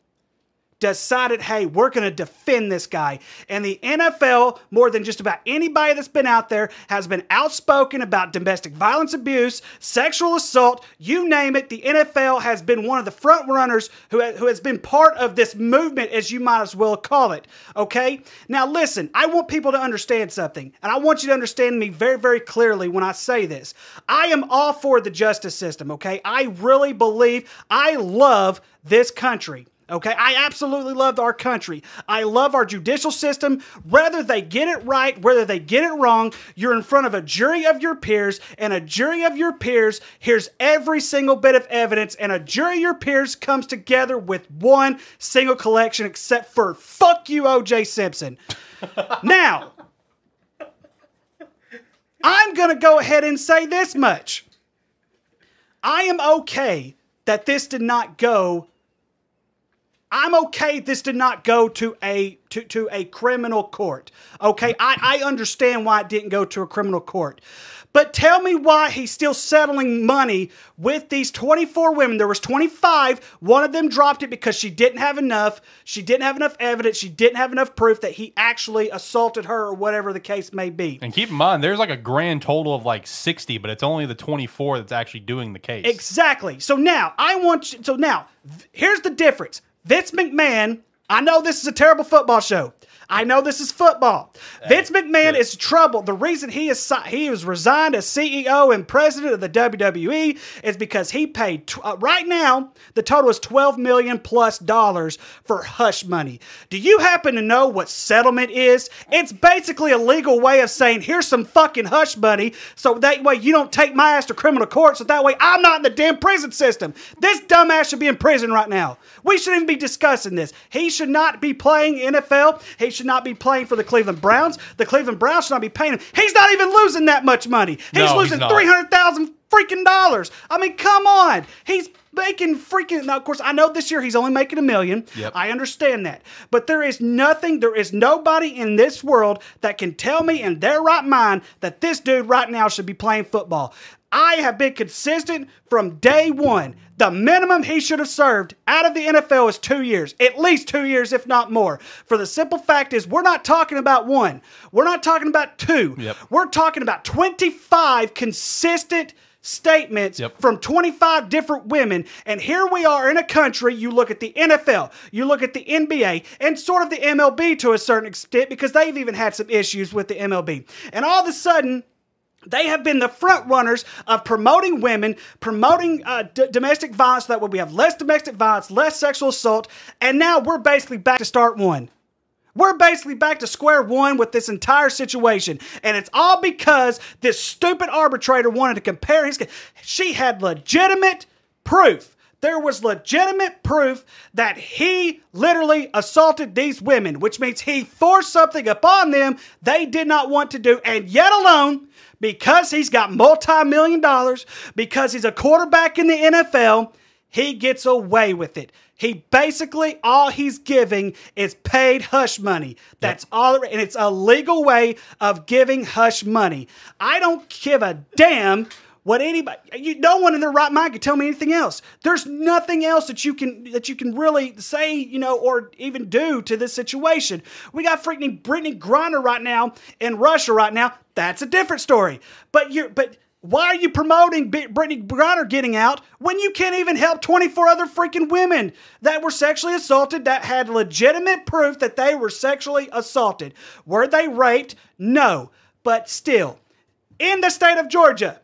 decided, hey, we're going to defend this guy. And the NFL, more than just about anybody that's been out there, has been outspoken about domestic violence abuse, sexual assault, you name it. The NFL has been one of the front runners who, who has been part of this movement, as you might as well call it. Okay? Now, listen, I want people to understand something, and I want you to understand me very, very clearly when I say this. I am all for the justice system, okay? I really believe, I love this country Okay, I absolutely love our country. I love our judicial system. Whether they get it right, whether they get it wrong, you're in front of a jury of your peers, and a jury of your peers hears every single bit of evidence, and a jury of your peers comes together with one single collection, except for fuck you, OJ Simpson. now, I'm going to go ahead and say this much. I am okay that this did not go I'm okay this did not go to a to, to a criminal court. Okay, I, I understand why it didn't go to a criminal court. But tell me why he's still settling money with these 24 women. There was 25. One of them dropped it because she didn't have enough. She didn't have enough evidence. She didn't have enough proof that he actually assaulted her or whatever the case may be. And keep in mind, there's like a grand total of like 60, but it's only the 24 that's actually doing the case. Exactly. So now I want you, so now here's the difference. Vince McMahon, I know this is a terrible football show. I know this is football. Vince McMahon is trouble. The reason he is si- he was resigned as CEO and president of the WWE is because he paid tw- uh, right now the total is 12 million plus dollars for hush money. Do you happen to know what settlement is? It's basically a legal way of saying here's some fucking hush money so that way you don't take my ass to criminal court so that way I'm not in the damn prison system. This dumbass should be in prison right now. We shouldn't even be discussing this. He should not be playing NFL. He should not be playing for the Cleveland Browns. The Cleveland Browns should not be paying him. He's not even losing that much money. He's No, losing three hundred thousand freaking dollars. I mean, come on. He's making freaking. Now, of course, I know this year he's only making a million. Yep. I understand that, but there is nothing. There is nobody in this world that can tell me in their right mind that this dude right now should be playing football. I have been consistent from day one. The minimum he should have served out of the NFL is two years, at least two years, if not more. For the simple fact is, we're not talking about one, we're not talking about two, Yep. we're talking about 25 consistent statements Yep. from 25 different women. And here we are in a country, you look at the NFL, you look at the NBA, and sort of the MLB to a certain extent, because they've even had some issues with the MLB. And all of a sudden, they have been the front runners of promoting women, promoting uh, d- domestic violence. So that way, we have less domestic violence, less sexual assault, and now we're basically back to start one. We're basically back to square one with this entire situation. And it's all because this stupid arbitrator wanted to compare his. She had legitimate proof. There was legitimate proof that he literally assaulted these women, which means he forced something upon them they did not want to do. And yet alone, because he's got multi million dollars, because he's a quarterback in the NFL, he gets away with it. He basically all he's giving is paid hush money. That's all, and it's a legal way of giving hush money. I don't give a damn what anybody. You, no one in their right mind could tell me anything else. There's nothing else that you can that you can really say, you know, or even do to this situation. We got freaking Brittney Griner right now in Russia right now. That's a different story. But you're but. Why are you promoting Brittney Griner getting out when you can't even help 24 other freaking women that were sexually assaulted that had legitimate proof that they were sexually assaulted? Were they raped? No. But still, in the state of Georgia,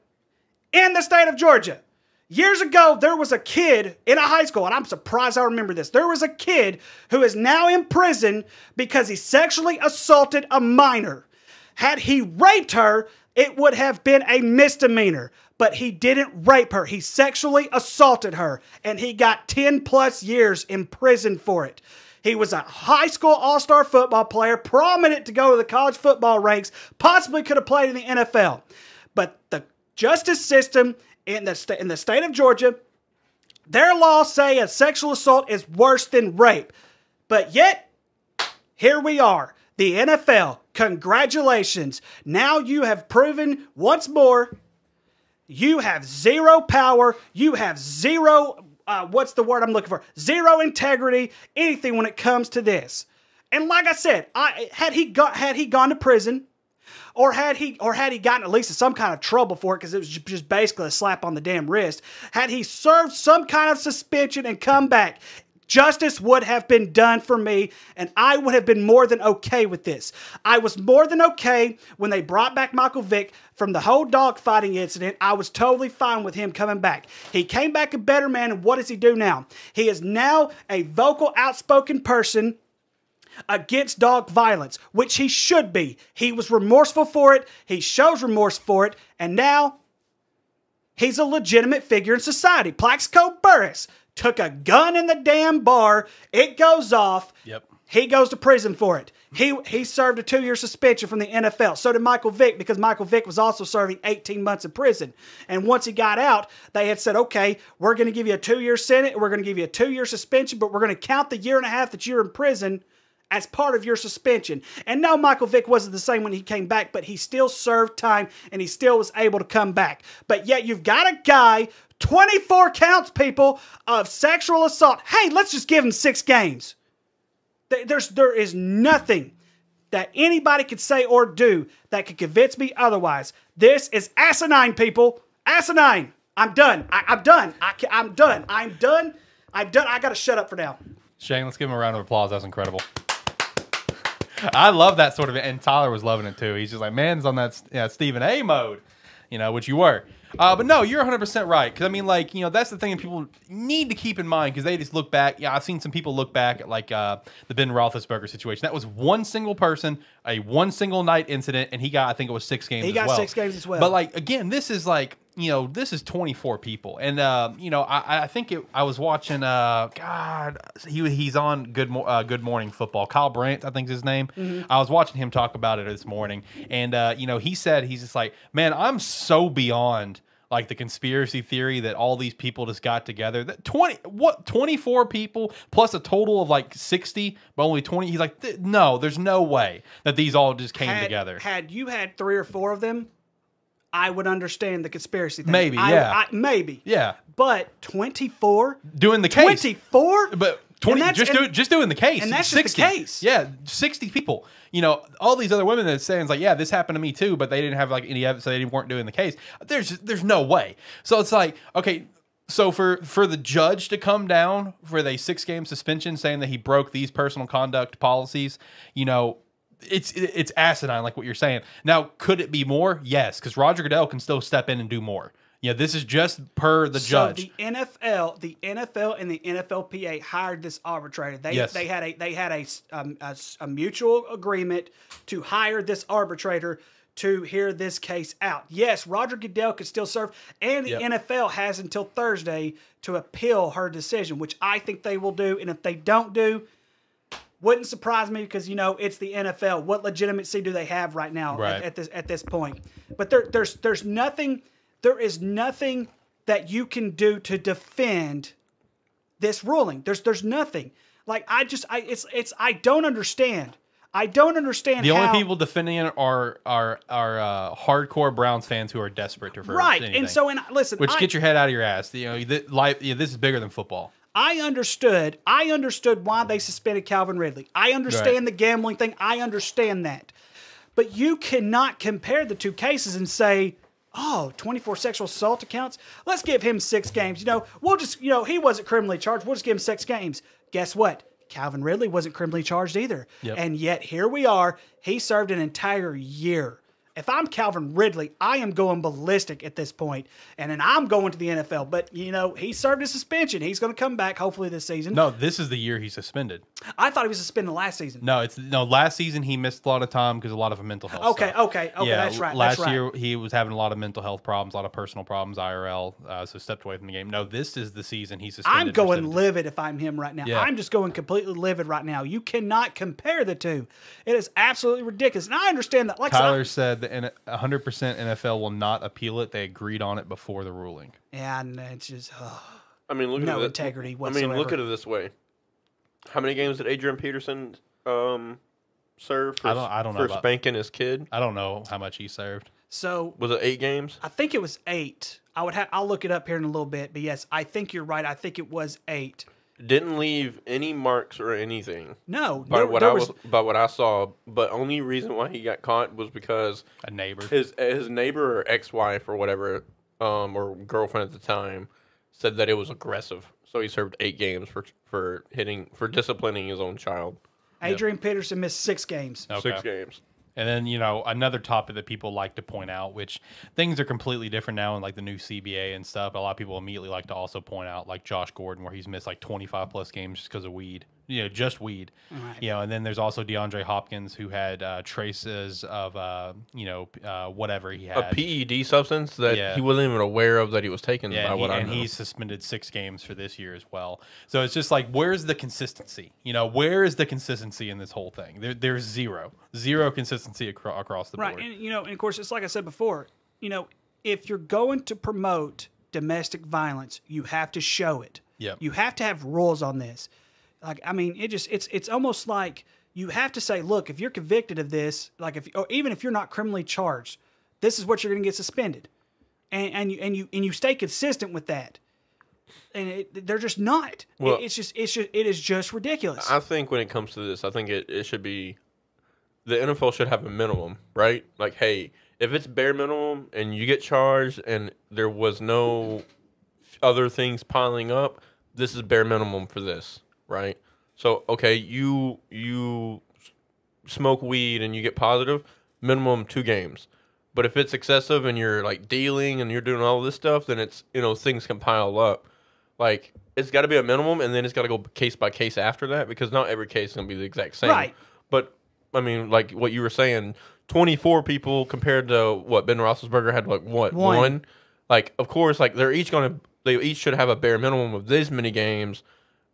in the state of Georgia, years ago, there was a kid in a high school, and I'm surprised I remember this. There was a kid who is now in prison because he sexually assaulted a minor. Had he raped her, it would have been a misdemeanor. But he didn't rape her. He sexually assaulted her, and he got 10 plus years in prison for it. He was a high school all star football player, prominent to go to the college football ranks, possibly could have played in the NFL. But the justice system in the, sta- in the state of Georgia, their laws say a sexual assault is worse than rape. But yet, here we are. The NFL, congratulations. Now you have proven once more you have zero power. You have zero, uh, what's the word I'm looking for? Zero integrity, anything when it comes to this. And like I said, I had he got had he gone to prison, or had he or had he gotten at least some kind of trouble for it because it was just basically a slap on the damn wrist. Had he served some kind of suspension and come back, Justice would have been done for me, and I would have been more than okay with this. I was more than okay when they brought back Michael Vick from the whole dogfighting incident. I was totally fine with him coming back. He came back a better man, and what does he do now? He is now a vocal, outspoken person against dog violence, which he should be. He was remorseful for it, he shows remorse for it, and now he's a legitimate figure in society. Plaxico Burress took a gun in the damn bar, it goes off. Yep. He goes to prison for it. He he served a two year suspension from the NFL. So did Michael Vick because Michael Vick was also serving 18 months in prison. And once he got out, they had said, okay, we're going to give you a two year sentence, we're going to give you a two year suspension, but we're going to count the year and a half that you're in prison as part of your suspension. And no, Michael Vick wasn't the same when he came back, but he still served time and he still was able to come back. But yet you've got a guy, 24 counts, people, of sexual assault. Hey, let's just give him six games. There's there is nothing that anybody could say or do that could convince me otherwise. This is asinine, people. Asinine. I'm done. I, I'm done. I, I'm done. I'm done. I'm done. I gotta shut up for now. Shane, let's give him a round of applause. That was incredible. I love that sort of, and Tyler was loving it too. He's just like, man's on that yeah, Stephen A mode, you know, which you were. Uh, but no, you're 100% right. Because, I mean, like, you know, that's the thing that people need to keep in mind because they just look back. Yeah, I've seen some people look back at, like, uh, the Ben Roethlisberger situation. That was one single person, a one single night incident, and he got, I think it was six games He got well. six games as well. But, like, again, this is like, you know, this is 24 people. And, uh, you know, I, I think it, I was watching, uh, God, he, he's on Good, Mo- uh, Good Morning Football. Kyle Brandt, I think is his name. Mm-hmm. I was watching him talk about it this morning. And, uh, you know, he said, he's just like, man, I'm so beyond like the conspiracy theory that all these people just got together. That 20 what 24 people plus a total of like 60, but only 20. He's like, no, there's no way that these all just came had, together. Had you had three or four of them, I would understand the conspiracy thing. Maybe, I- yeah. I, maybe. yeah, But 24? doing the case. 24? But 20 that's- just and- do just doing the case. and that's just the 60. case. Yeah, 60 people. You know, all these other women that saying like, yeah, this happened to me too, but they didn't have like any evidence, so they weren't doing the case. There's there's no way. So it's like, okay, so for for the judge to come down for a six game suspension saying that he broke these personal conduct policies, you know, it's it's asinine like what you're saying. Now, could it be more? Yes, because Roger Goodell can still step in and do more. Yeah, this is just per the So judge. the NFL, the NFL and the NFLPA hired this arbitrator. They Yes. they had a they had a, um, a a mutual agreement to hire this arbitrator to hear this case out. Yes, Roger Goodell could still serve, and the Yep. NFL has until Thursday to appeal her decision, which I think they will do. And if they don't do, wouldn't surprise me because you know it's the NFL. What legitimacy do they have right now Right. at, at this at this point? But there, there's there's nothing there is nothing that you can do to defend this ruling. There's there's nothing. Like I just I it's it's I don't understand. I don't understand The how, only people defending it are are are uh, hardcore Browns fans who are desperate to right. anything. And so and listen, which I, get your head out of your ass. You know, th- life. Yeah, this is bigger than football. I understood. I understood why they suspended Calvin Ridley. I understand Right. the gambling thing. I understand that. But you cannot compare the two cases and say, oh, 24 sexual assault accounts. Let's give him six games. You know, we'll just, you know, he wasn't criminally charged. We'll just give him six games. Guess what? Calvin Ridley wasn't criminally charged either. Yep. And yet here we are. He served an entire year. If I'm Calvin Ridley, I am going ballistic at this point, and then I'm going to the NFL. But you know, he served his suspension. He's going to come back hopefully this season. No, this is the year he's suspended. I thought he was suspended last season. No, it's no. Last season he missed a lot of time because a lot of mental health. Okay, stuff. okay, okay, Yeah, that's right. Last that's right. year he was having a lot of mental health problems, a lot of personal problems, IRL, uh, so stepped away from the game. No, this is the season he's suspended. I'm going livid if I'm him right now. Yeah. I'm just going completely livid right now. You cannot compare the two. It is absolutely ridiculous. And I understand that. Like I said, Tyler said that in 100% NFL will not appeal it. They agreed on it before the ruling. yeah, and it's just ugh. I mean, look No at it. integrity I mean, look at it this way: How many games did Adrian Peterson um, serve for, I don't- I don't know for about- spanking his kid? I don't know how much he served. so. Was it eight games? I think it was eight. I would have. I'll look it up here in a little bit. But yes, I think you're right. I think it was eight. Didn't leave any marks or anything No, by there, what there I was, was by what I saw. But only reason why he got caught was because A neighbor. his his neighbor or ex wife or whatever, um, or girlfriend at the time, said that it was aggressive. So he served eight games for for hitting for disciplining his own child. Adrian Peterson missed six games. Okay. Six games. And then, you know, another topic that people like to point out, which things are completely different now in like the new CBA and stuff. A lot of people immediately like to also point out, like Josh Gordon, where he's missed like 25 plus games just because of weed, you know, just weed. Right. You know, and then there's also DeAndre Hopkins, who had uh, traces of, uh, you know, uh, whatever he had A. PED substance that Yeah. he wasn't even aware of that he was taking. Yeah, by and, he- what I and know. he's suspended six games for this year as well. So it's just like, where's the consistency? You know, where is the consistency in this whole thing? There, there's zero, zero consistency acro- across the Right, board. Right, and you know, and of course, it's like I said before. You know, if you're going to promote domestic violence, you have to show it. Yep. You have to have rules on this. Like, I mean, it just it's it's almost like you have to say, look, if you're convicted of this, like if or even if you're not criminally charged, this is what you're going to get suspended, and and you and you and you stay consistent with that. And it, they're just not. Well- It- it's just it's just it is just ridiculous. I think when it comes to this, I think it, it should be the NFL should have a minimum, right? Like, hey, if it's bare minimum and you get charged and there was no other things piling up, this is bare minimum for this, right? So, okay, you you smoke weed and you get positive, minimum two games. But if it's excessive and you're like dealing and you're doing all this stuff, then it's you know things can pile up. Like it's got to be a minimum, and then it's got to go case by case after that because not every case is gonna be the exact same. Right. But I mean, like what you were saying, twenty four people compared to what Ben Roethlisberger had like what One. one. Like of course, like they're each gonna they each should have a bare minimum of this many games.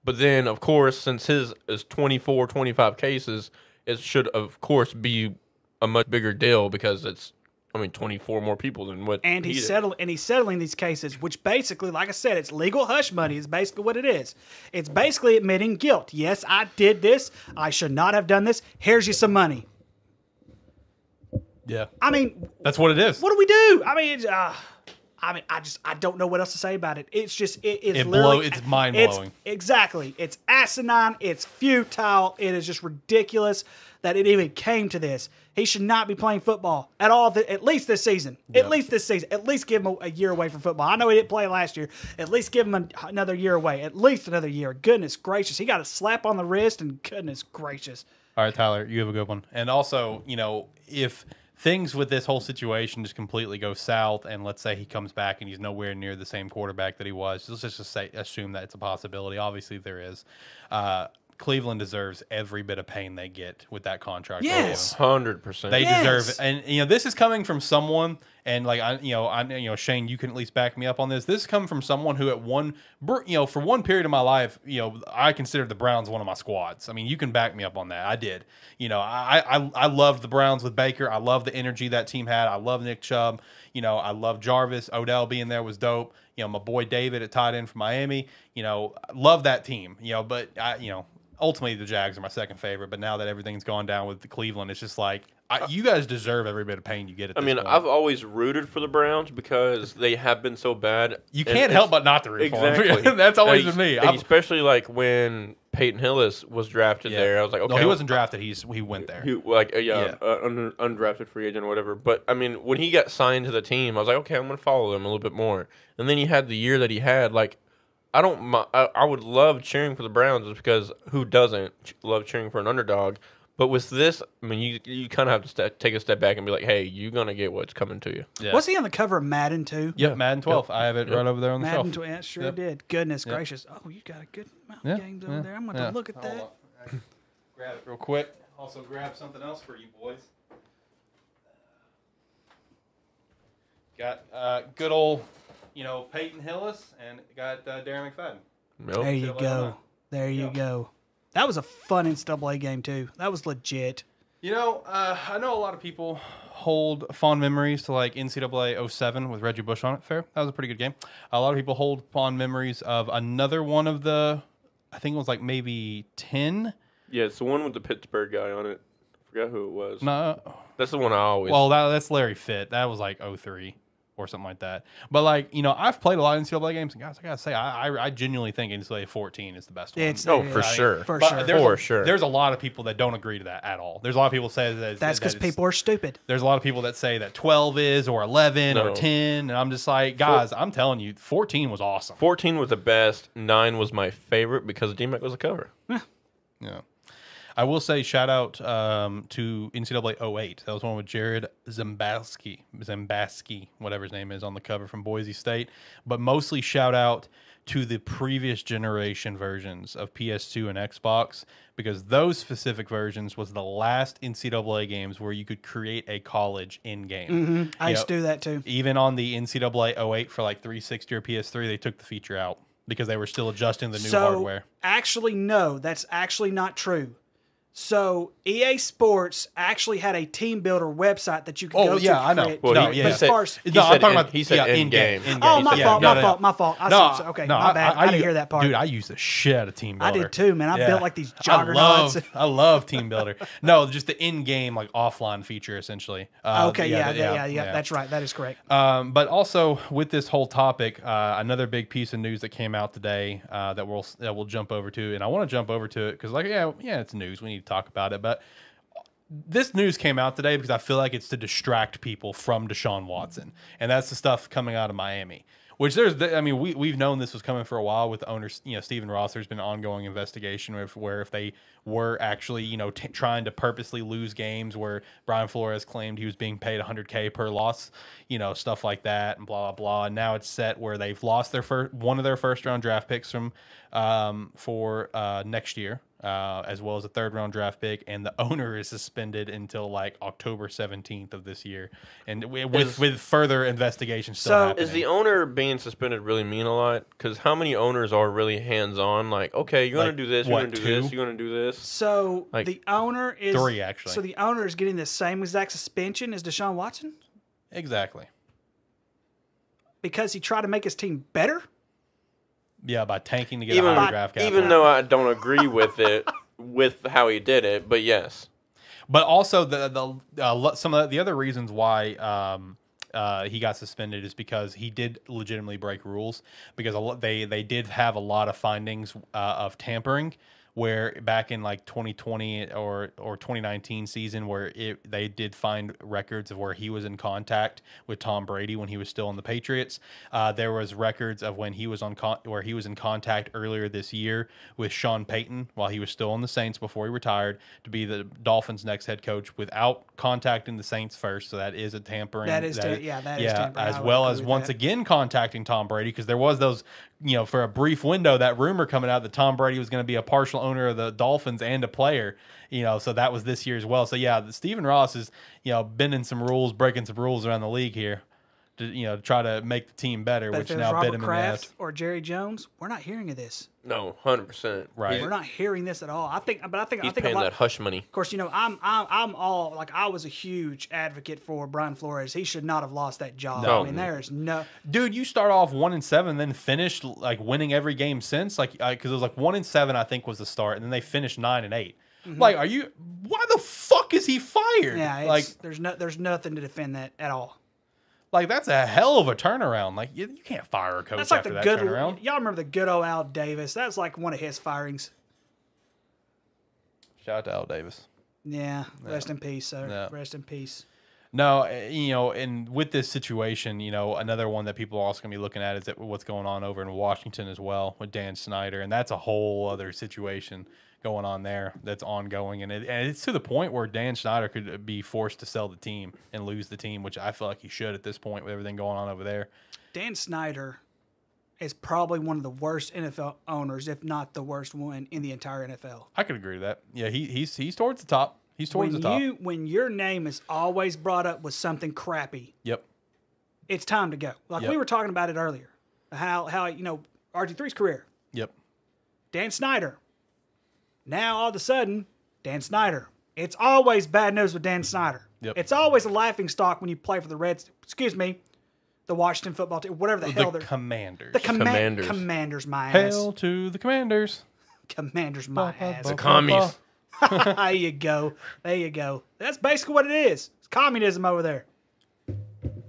But then of course, since his is 24, 25 cases, it should of course be a much bigger deal because it's I mean twenty four more people than what and he he's did. settled and he's settling these cases, which basically, like I said, it's legal hush money. Is basically what it is. It's basically admitting guilt. Yes, I did this. I should not have done this. Here's you some money. yeah, I mean, that's what it is. what do we do? I mean, it's, uh, I mean, I just I don't know what else to say about it. It's just it is It blow- it's mind-blowing. exactly. It's asinine. It's futile. It is just ridiculous that it even came to this. He should not be playing football at all. th- at least this season. At least this season. At least give him a, a year away from football. I know he didn't play last year. At least give him an another year away. At least another year. Goodness gracious, he got a slap on the wrist, and goodness gracious. All right, Tyler, you have a good one. And also, you know, if things with this whole situation just completely go south, and let's say he comes back and he's nowhere near the same quarterback that he was, let's just say assume that it's a possibility. Obviously, there is. Uh, Cleveland deserves every bit of pain they get with that contract. Yes. hundred percent. They Yes. deserve it, and you know this is coming from someone, and like I, you know, I, you know, Shane, you can at least back me up on this. This is coming from someone who, at one, you know, for one period of my life, you know, I considered the Browns one of my squads. I mean, you can back me up on that. I did. You know, I, I, I loved the Browns with Baker. I love the energy that team had. I love Nick Chubb. You know, I love Jarvis. Odell being there was dope. You know, my boy David at tight end for Miami. You know, love that team. You know, but I, you know, ultimately the Jags are my second favorite. But now that everything's gone down with the Cleveland, it's just like I, you guys deserve every bit of pain you get. At I mean, point. I've always rooted for the Browns because they have been so bad. you can't help but not to root for Exactly. them. That's always been me. especially like when Peyton Hillis was drafted yeah. there, I was like, okay, no, he wasn't drafted. He's he went there. He, like uh, yeah, Yeah. Uh, un, undrafted free agent or whatever. But I mean, when he got signed to the team, I was like, okay, I'm gonna follow him a little bit more. And then he had the year that he had. Like, I don't. mi- I, I would love cheering for the Browns just because who doesn't ch- love cheering for an underdog? But with this, I mean, you you kind of have to ste take a step back and be like, hey, you're gonna get what's coming to you. Yeah. Was he on the cover of Madden too? Yep, Madden 12. I have it right over there on the Madden, shelf. tw- yeah, sure Yep. did. Goodness gracious! Oh, you got a good amount of Yeah, games over there. I'm going yeah. to look at Hold that. grab it real quick. Also, grab something else for you boys. Got uh, good old, you know, Peyton Hillis and got uh, Darren McFadden. Nope. There you Shit go. There you Yeah. go. That was a fun NCAA game too. That was legit. You know, uh, I know a lot of people hold fond memories to like NCAA 07 with Reggie Bush on it. Fair. That was a pretty good game. A lot of people hold fond memories of another one of the, I think it was like maybe 10. Yeah, it's the one with the Pittsburgh guy on it. I forgot who it was. No, That's the one I always. well, that, that's Larry Fitz. That was like 03. Or something like that. But like you know, I've played a lot of NCAA games, and guys, I gotta say, I I, I genuinely think NCAA 14 is the best one. It's Oh, it for is. sure. for But sure. there's For a, sure. There's a lot of people that don't agree to that at all. There's a lot of people say that That's because that people are stupid. There's a lot of people that say that 12 is or 11 No. or 10, and I'm just like, guys, I'm telling you, 14 was awesome. 14 was the best. Nine was my favorite because DMAC was a cover. Yeah. I will say shout out um, to NCAA 08. That was one with Jared Zambaski, Zambaski, whatever his name is, on the cover from Boise State. But mostly shout out to the previous generation versions of PS2 and Xbox because those specific versions was the last NCAA games where you could create a college in game. I used to do that too. Even on the NCAA 08 for like 360 or PS3, they took the feature out because they were still adjusting the new so hardware. actually, no, that's actually not true. So EA Sports actually had a team builder website that you could Oh, go yeah, to. I know. Well, No, he, yeah. he But said, as far as- he No, said I'm talking in- about he said yeah, in game. in-game. Oh, my Yeah, fault, no, my no, fault, my fault. I No, see, okay, no, my bad. I, didn't hear that part. Dude, I used the shit out of Team builder. I did too, man. I built like these juggernauts. I love, I love Team Builder. No, just the in-game like offline feature essentially. Uh, okay, yeah the- yeah, yeah, yeah, That's right. That is correct. Um, but also with this whole topic, uh, another big piece of news that came out today uh, that we'll that we'll jump over to, and I want to jump over to it because like yeah yeah it's news we need to talk about it, but this news came out today because I feel like it's to distract people from Deshaun Watson, and that's the stuff coming out of Miami. Which there's, I mean, we we've known this was coming for a while with owners. You know, Stephen Ross. There's been an ongoing investigation with where if they were actually, you know, t- trying to purposely lose games, where Brian Flores claimed he was being paid 100k per loss, you know, stuff like that, and blah blah blah. And now it's set where they've lost their first one of their first round draft picks from um, for uh, next year uh, as well as a third round draft pick, and the owner is suspended until like October seventeenth of this year, and wi- with Is- with further investigation still So, happening. Is the owner being suspended really mean a lot? Because how many owners are really hands on? Like, okay, you're Like, gonna do this, you're gonna do two? this, you're gonna do this. So Like, the owner is three, actually. So the owner is getting the same exact suspension as Deshaun Watson exactly? because he tried to make his team better. Yeah, by tanking to get Even a higher draft capital. even though I don't agree with it, with how he did it, but yes, but also the the uh, lo- some of the other reasons why um, uh, he got suspended is because he did legitimately break rules because a lot, they they did have a lot of findings uh, of tampering where back in like 2020 or or 2019 season where it, they did find records of where he was in contact with Tom Brady when he was still in the Patriots. Uh, there was records of when he was on con- where he was in contact earlier this year with Sean Payton while he was still on the Saints before he retired to be the Dolphins' next head coach without contacting the Saints first. So that is a tampering. That is ta- yeah, that is yeah, tampering. As well as once that. again contacting Tom Brady because there was those, you know, for a brief window that rumor coming out that Tom Brady was going to be a partial owner of the Dolphins and a player, you know, so that was this year as well. So yeah, Stephen Ross is, you know, bending some rules, breaking some rules around the league here, to you know, to try to make the team better, But which now bit Robert him in the Kraft ass. or Jerry Jones, we're not hearing of this. No, hundred percent. Right. We're not hearing this at all. I think, but I think He's I think a paying lot, that hush money. Of course, you know I'm I'm I'm all like I was a huge advocate for Brian Flores. He should not have lost that job. No. I mean, there is no. Dude, you start off one and seven, then finished like winning every game since, like because it was like one and seven, I think was the start, and then they finished nine and 8 Like, are you? Why the fuck is he fired? Mm-hmm. Yeah, it's, like, there's no there's nothing to defend that at all. Like that's a hell of a turnaround. Like, you, you can't fire a coach That's like after the that good. turnaround. Y'all remember the good old Al Davis? That's like one of his firings. Shout out to Al Davis. Yeah, rest in peace, sir. Yeah. Rest in peace. No, eh, you know, and with this situation, you know, another one that people are also going to be looking at is that what's going on over in Washington as well with Dan Snyder, and that's a whole other situation going on there that's ongoing, and, it, and it's to the point where Dan Snyder could be forced to sell the team and lose the team, which I feel like he should at this point with everything going on over there. Dan Snyder is probably one of the worst NFL owners, if not the worst one in the entire NFL. I could agree with that. Yeah, he, he's he's towards the top. He's towards When the top. you when your name is always brought up with something crappy, yep. it's time to go. Like Yep. we were talking about it earlier, how how you know RG3's career, Yep. Dan Snyder. Now all of a sudden, Dan Snyder. It's always bad news with Dan Snyder. Yep. It's always a laughing stock when you play for the Reds. Excuse me, the Washington football team, whatever the, hell The they're. Commanders. The comma- Commanders. commanders, my Hail to the Commanders. Commanders, my Ba, ba, ass. ba, ba, commies. ba. there you go. There you go. That's basically what it is. It's communism over there.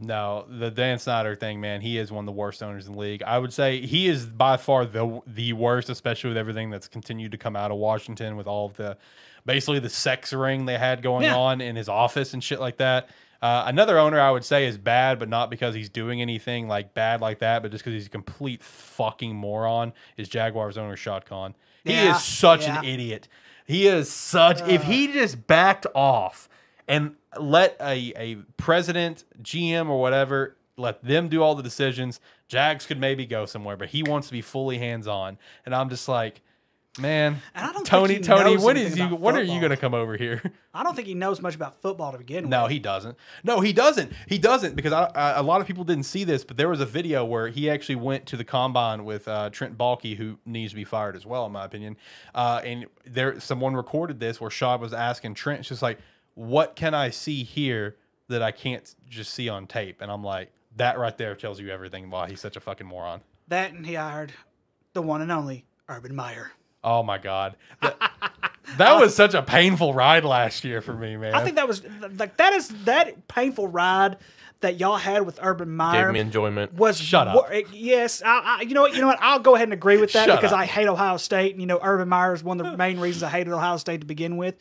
No, the Dan Snyder thing, man, he is one of the worst owners in the league. I would say he is by far the the worst, especially with everything that's continued to come out of Washington with all of the basically the sex ring they had going Yeah. on in his office and shit like that. Uh, another owner I would say is bad, but not because he's doing anything like bad like that, but just because he's a complete fucking moron. Is Jaguars owner Shad Khan? He Yeah, is such yeah. an idiot. He is such. if he just backed off and let a a president, GM, or whatever let them do all the decisions, Jags could maybe go somewhere. But he wants to be fully hands on, and I'm just like, man, Tony, Tony, when is you? When are you going to come over here? I don't think he knows much about football to begin No, with. No, he doesn't. No, he doesn't. He doesn't because I, I, a lot of people didn't see this, but there was a video where he actually went to the combine with uh, Trent Baalke, who needs to be fired as well, in my opinion. Uh, and there, someone recorded this where Shad was asking Trent, just like, "What can I see here that I can't just see on tape?" And I'm like, that right there tells you everything why he's such a fucking moron. That and he hired the one and only Urban Meyer. Oh my god, that, that was such a painful ride last year for me, man. I think that was like that is that painful ride that y'all had with Urban Meyer Gave me enjoyment. was Shut up. wor- Yes, I, I, you know what? You know what? I'll go ahead and agree with that Shut because up. I hate Ohio State. And, you know, Urban Meyer is one of the main reasons I hated Ohio State to begin with.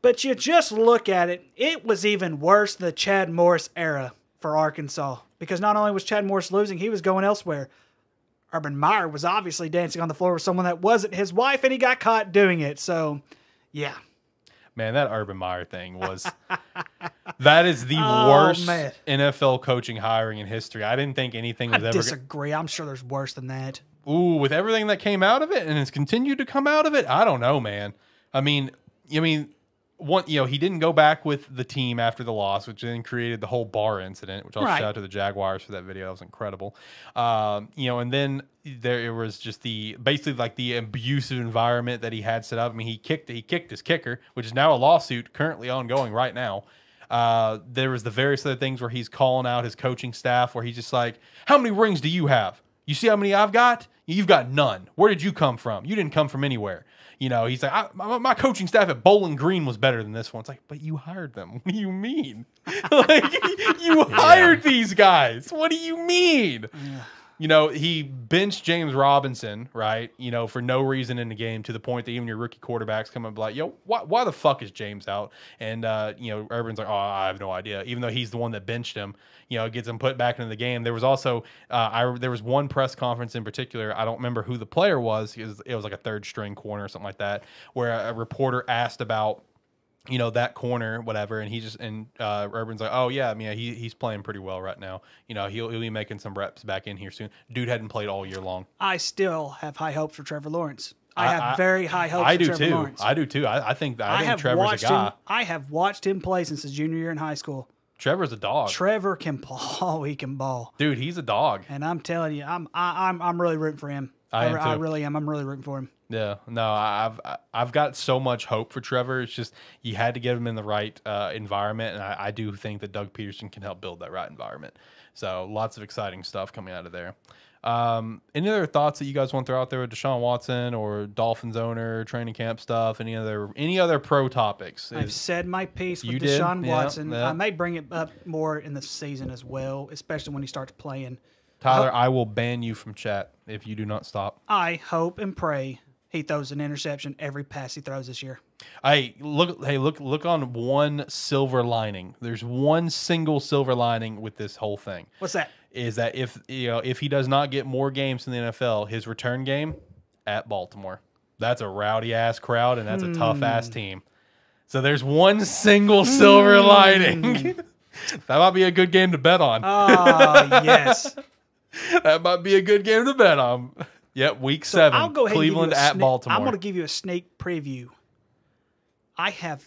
But you just look at it; it was even worse the Chad Morris era for Arkansas because not only was Chad Morris losing, he was going elsewhere. Urban Meyer was obviously dancing on the floor with someone that wasn't his wife, and he got caught doing it. So, yeah. Man, that Urban Meyer thing was that is the Oh, worst man. NFL coaching hiring in history. I didn't think anything was I ever disagree. I'm sure there's worse than that. ooh with everything that came out of it and has continued to come out of it. I don't know, man. I mean, I mean, one, you know, he didn't go back with the team after the loss, which then created the whole bar incident. Which I'll Right. shout out to the Jaguars for that video. That was incredible. Um, you know, and then there it was just the basically like the abusive environment that he had set up. I mean, he kicked he kicked his kicker, which is now a lawsuit currently ongoing right now. Uh, there was the various other things where he's calling out his coaching staff, where he's just like, "How many rings do you have? You see how many I've got? You've got none. Where did you come from? You didn't come from anywhere." You know, he's like, I, my, my coaching staff at Bowling Green was better than this one. It's like, but you hired them. What do you mean? like, you hired these guys. What do you mean? You know, he benched James Robinson, right? You know, for no reason in the game to the point that even your rookie quarterbacks come up like, yo, why, why the fuck is James out? And, uh, you know, Urban's like, oh, I have no idea. Even though he's the one that benched him, you know, gets him put back into the game. There was also, uh, I there was one press conference in particular. I don't remember who the player was. It was, it was like a third string corner or something like that, where a reporter asked about you know that corner, whatever, and he just and uh, Urban's like, oh yeah, I mean he he's playing pretty well right now. You know he'll he'll be making some reps back in here soon. Dude hadn't played all year long. I still have high hopes for Trevor Lawrence. I, I- have I- very high hopes I for do Trevor too. Lawrence. I do too. I, I think I, I think have Trevor's a guy. him. I have watched him play since his junior year in high school. Trevor's a dog, Trevor can ball. He can ball, dude. He's a dog. and I'm telling you, I'm I, I'm I'm really rooting for him. I am I really am. I'm really rooting for him. Yeah, no, I- I've I- I've got so much hope for Trevor. It's just you had to get him in the right uh, environment, and I, I do think that Doug Pederson can help build that right environment. So lots of exciting stuff coming out of there. Um, any other thoughts that you guys want to throw out there with Deshaun Watson or Dolphins owner, training camp stuff? Any other any other pro topics? I've Is- said my piece with You did? Deshaun Yeah, Watson. yeah. I may bring it up more in the season as well, especially when he starts playing. Tyler, I will ban you from chat if you do not stop. I hope and pray he throws an interception every pass he throws this year. Hey, look! Hey, look! Look on one silver lining. There's one single silver lining with this whole thing. What's that? is that if you know if he does not get more games in the NFL, his return game at Baltimore. That's a rowdy ass crowd and that's a tough ass hmm. team. So there's one single silver hmm. lining. that might be a good game to bet on. Oh yes. that might be a good game to bet on. Yep, week seven. I'll go ahead Cleveland and give you a at sneak- Baltimore. I'm going to give you a snake preview. I have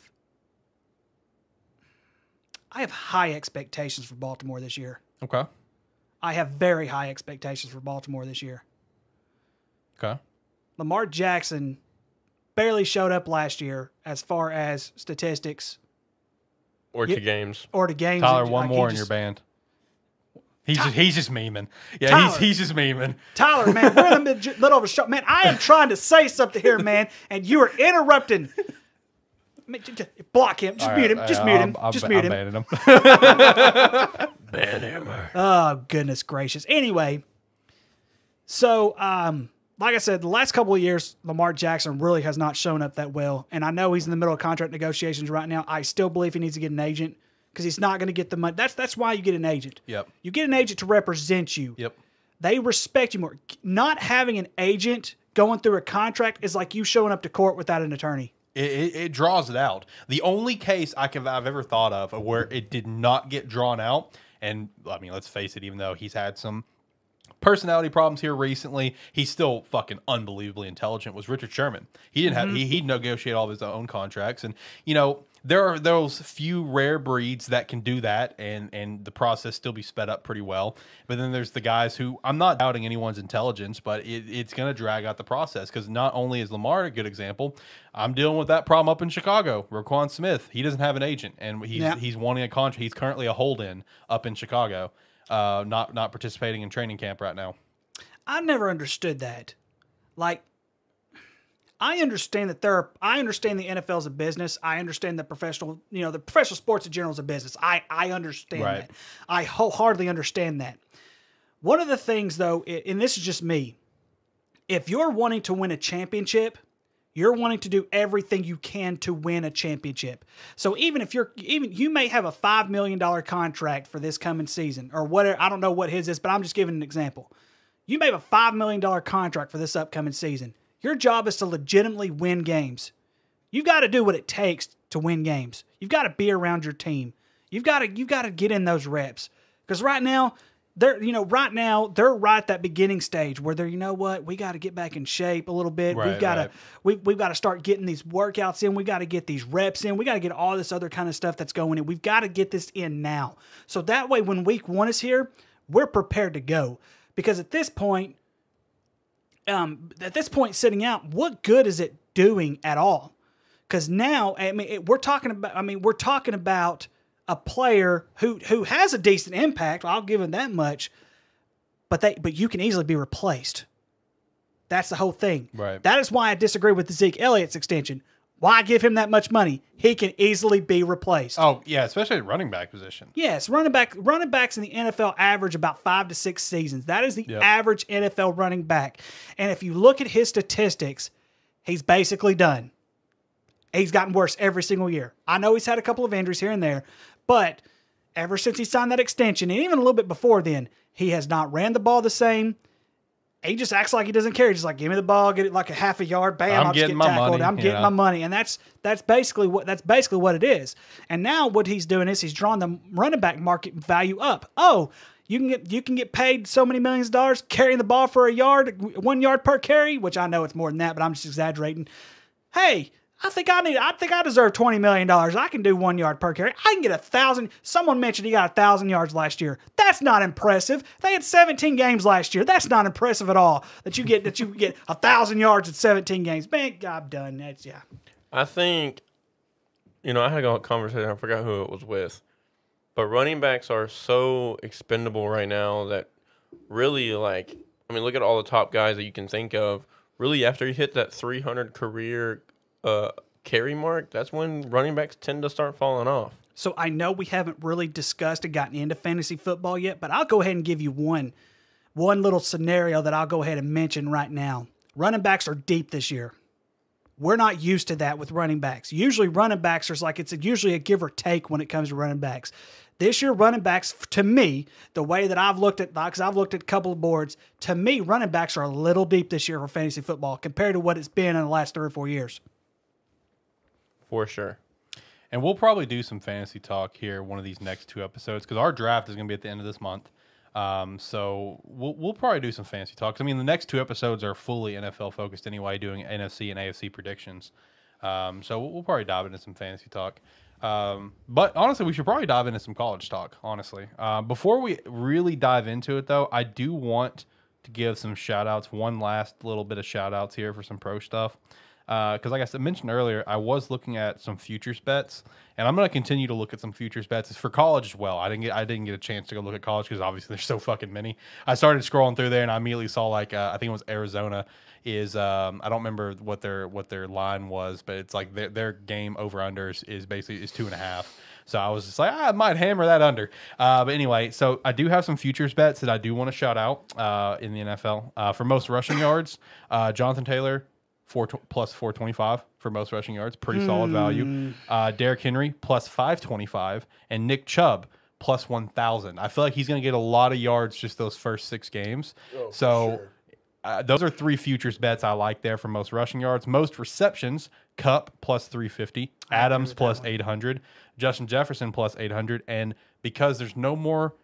I have high expectations for Baltimore this year. okay. I have very high expectations for Baltimore this year. Okay. Lamar Jackson barely showed up last year as far as statistics Or Yeah. to games. or the games. Tyler, Like, one he more in your band. He's just he's just memeing. Yeah, Tyler. he's he's just memeing. Tyler, man, we're in the mid- middle of a show. Man, I am trying to say something here, man, and you are interrupting. Man, j- j- block him. Just All mute right, him. Just mute him. I'm- I'm Just ba- mute I'm him. banning him. Oh goodness gracious. Anyway, so um, like I said, the last couple of years, Lamar Jackson really has not shown up that well, and I know he's in the middle of contract negotiations right now. I still believe he needs to get an agent because he's not going to get the money. That's that's why you get an agent. Yep. You get an agent to represent you. Yep. They respect you more. Not having an agent going through a contract is like you showing up to court without an attorney. It, it, it draws it out. The only case I can, I've ever thought of where it did not get drawn out, and I mean, let's face it, even though he's had some personality problems here recently, he's still fucking unbelievably intelligent. Was Richard Sherman? He didn't have mm-hmm. he he negotiate all of his own contracts, and you know there are those few rare breeds that can do that, and and the process still be sped up pretty well. But then there's the guys who I'm not doubting anyone's intelligence, but it, it's going to drag out the process because not only is Lamar a good example, I'm dealing with that problem up in Chicago. Roquan Smith, he doesn't have an agent, and he's Yeah. he's wanting a contract. He's currently a hold in up in Chicago, uh, not not participating in training camp right now. I never understood that. Like, I understand that there are. I understand the NFL is a business. I understand the professional, you know, the professional sports in general is a business. I I understand Right. that. I wholeheartedly understand that. One of the things, though, and this is just me, if you're wanting to win a championship, you're wanting to do everything you can to win a championship. So even if you're even you may have a five million dollar contract for this coming season or whatever. I don't know what his is, but I'm just giving an example. You may have a five million dollar contract for this upcoming season. Your job is to legitimately win games. You've got to do what it takes to win games. You've got to be around your team. You've got to you've got to get in those reps. Because right now, they're you know, right now they're right at that beginning stage where they're, you know what, we got to get back in shape a little bit. we've Right, got right. to we've, we've got to start getting these workouts in. We got to get these reps in. We got to get all this other kind of stuff that's going in. We've got to get this in now. So that way when week one is here, we're prepared to go. Because at this point, um, at this point sitting out, what good is it doing at all? Because now, I mean, it, we're talking about. I mean, we're talking about a player who who has a decent impact. I'll give him that much. But they, but you can easily be replaced. That's the whole thing. Right. That is why I disagree with the Zeke Elliott's extension. Why give him that much money? He can easily be replaced. Oh yeah, especially at running back position. Yes, running back running backs in the NFL average about five to six seasons. That is the Yep. average NFL running back. And if you look at his statistics, he's basically done. He's gotten worse every single year. I know he's had a couple of injuries here and there, but ever since he signed that extension, and even a little bit before then, he has not ran the ball the same. He just acts like he doesn't care. He's just like, give me the ball, get it like a half a yard, bam, I'm I'll just getting get my tackled. money, I'm getting know. my money, and that's that's basically what that's basically what it is. And now what he's doing is he's drawing the running back market value up. Oh, you can get you can get paid so many millions of dollars carrying the ball for a yard, one yard per carry, which I know it's more than that, but I'm just exaggerating. Hey. I think I need. I think I deserve twenty million dollars. I can do one yard per carry. I can get a thousand. Someone mentioned he got a thousand yards last year. That's not impressive. They had seventeen games last year. That's not impressive at all. That you get that you get a thousand yards in seventeen games. Man, I'm done. That's yeah. I think, you know, I had a conversation. I forgot who it was with, but running backs are so expendable right now that really, like, I mean, look at all the top guys that you can think of. Really, after you hit that 300 career uh, carry mark, that's when running backs tend to start falling off. So I know we haven't really discussed and gotten into fantasy football yet, but I'll go ahead and give you one one little scenario that I'll go ahead and mention right now. Running backs are deep this year. We're not used to that with running backs. Usually running backs are like it's usually a give or take when it comes to running backs. This year, running backs, to me, the way that I've looked at, because I've looked at a couple of boards, to me, running backs are a little deep this year for fantasy football compared to what it's been in the last three or four years. For sure. And we'll probably do some fantasy talk here one of these next two episodes because our draft is going to be at the end of this month. Um, so we'll we'll probably do some fantasy talks. I mean, the next two episodes are fully NFL focused anyway, doing NFC and AFC predictions. Um, so we'll, we'll probably dive into some fantasy talk. Um, but honestly, we should probably dive into some college talk. Honestly, uh, before we really dive into it, though, I do want to give some shout outs. One last little bit of shout outs here for some pro stuff because like I said, mentioned earlier, I was looking at some futures bets, and I'm going to continue to look at some futures bets. It's for college as well. I didn't get I didn't get a chance to go look at college because obviously there's so fucking many. I started scrolling through there, and I immediately saw like uh, I think it was Arizona is um, I don't remember what their what their line was, but it's like their, their game over unders is basically is two and a half. So I was just like, ah, I might hammer that under. Uh, but anyway, so I do have some futures bets that I do want to shout out uh, in the NFL. Uh, for most rushing yards, uh, Jonathan Taylor, four tw- plus 425 for most rushing yards. Pretty solid value. Uh, Derrick Henry, plus 525. And Nick Chubb, plus 1,000. I feel like he's going to get a lot of yards just those first six games. so uh, those are three futures bets I like there for most rushing yards. Most receptions, Kupp plus 350, Adams plus 800, Justin Jefferson plus 800. And because there's no more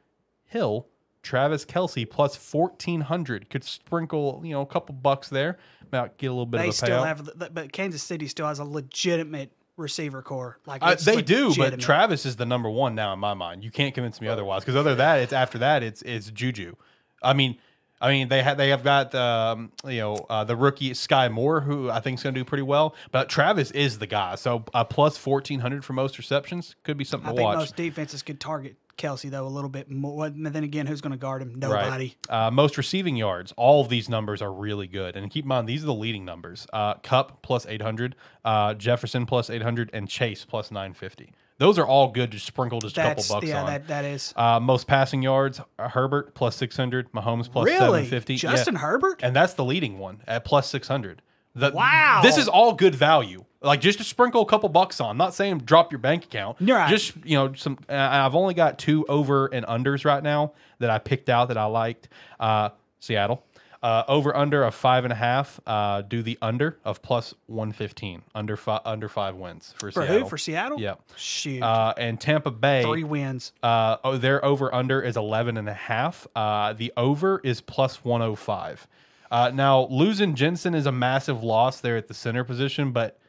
Hill, Travis Kelce plus 1400 could sprinkle, you know, a couple bucks there, about get a little bit They of a still payout. have, but Kansas City still has a legitimate receiver core. Like Uh, they do, but. Travis is the number one now in my mind. You can't convince me otherwise. Because other than that, it's after that, it's it's Juju. I mean, I mean they have they have got um, you know uh, the rookie Skyy Moore, who I think is going to do pretty well. But Travis is the guy. So uh, plus fourteen hundred for most receptions could be something I to think watch. most defenses could target Kelce though a little bit more. But then again, who's going to guard him? Nobody. Right. Uh, most receiving yards. All of these numbers are really good. And keep in mind, these are the leading numbers. Uh, Kupp plus 800, uh, Jefferson plus 800, and Chase plus 950. Those are all good to sprinkle just a couple bucks yeah, on. that that is Uh, most passing yards, Herbert plus 600, Mahomes plus really 750. Yeah. Justin Herbert. And that's the leading one at plus 600. The, Wow. This is all good value. Like just to sprinkle a couple bucks on. not saying drop your bank account. Right. Just, you know, some. Uh, I've only got two over and unders right now that I picked out that I liked. Uh, Seattle. Uh, over under of five and a half. Uh, do the under of plus 115. Under, fi- under five wins for, For Seattle. who? For Seattle? Yep. Shoot. Uh, and Tampa Bay. Three wins. Uh, oh, their over under is 11 and a half. Uh, the over is plus 105. Uh, now, losing Jensen is a massive loss there at the center position, but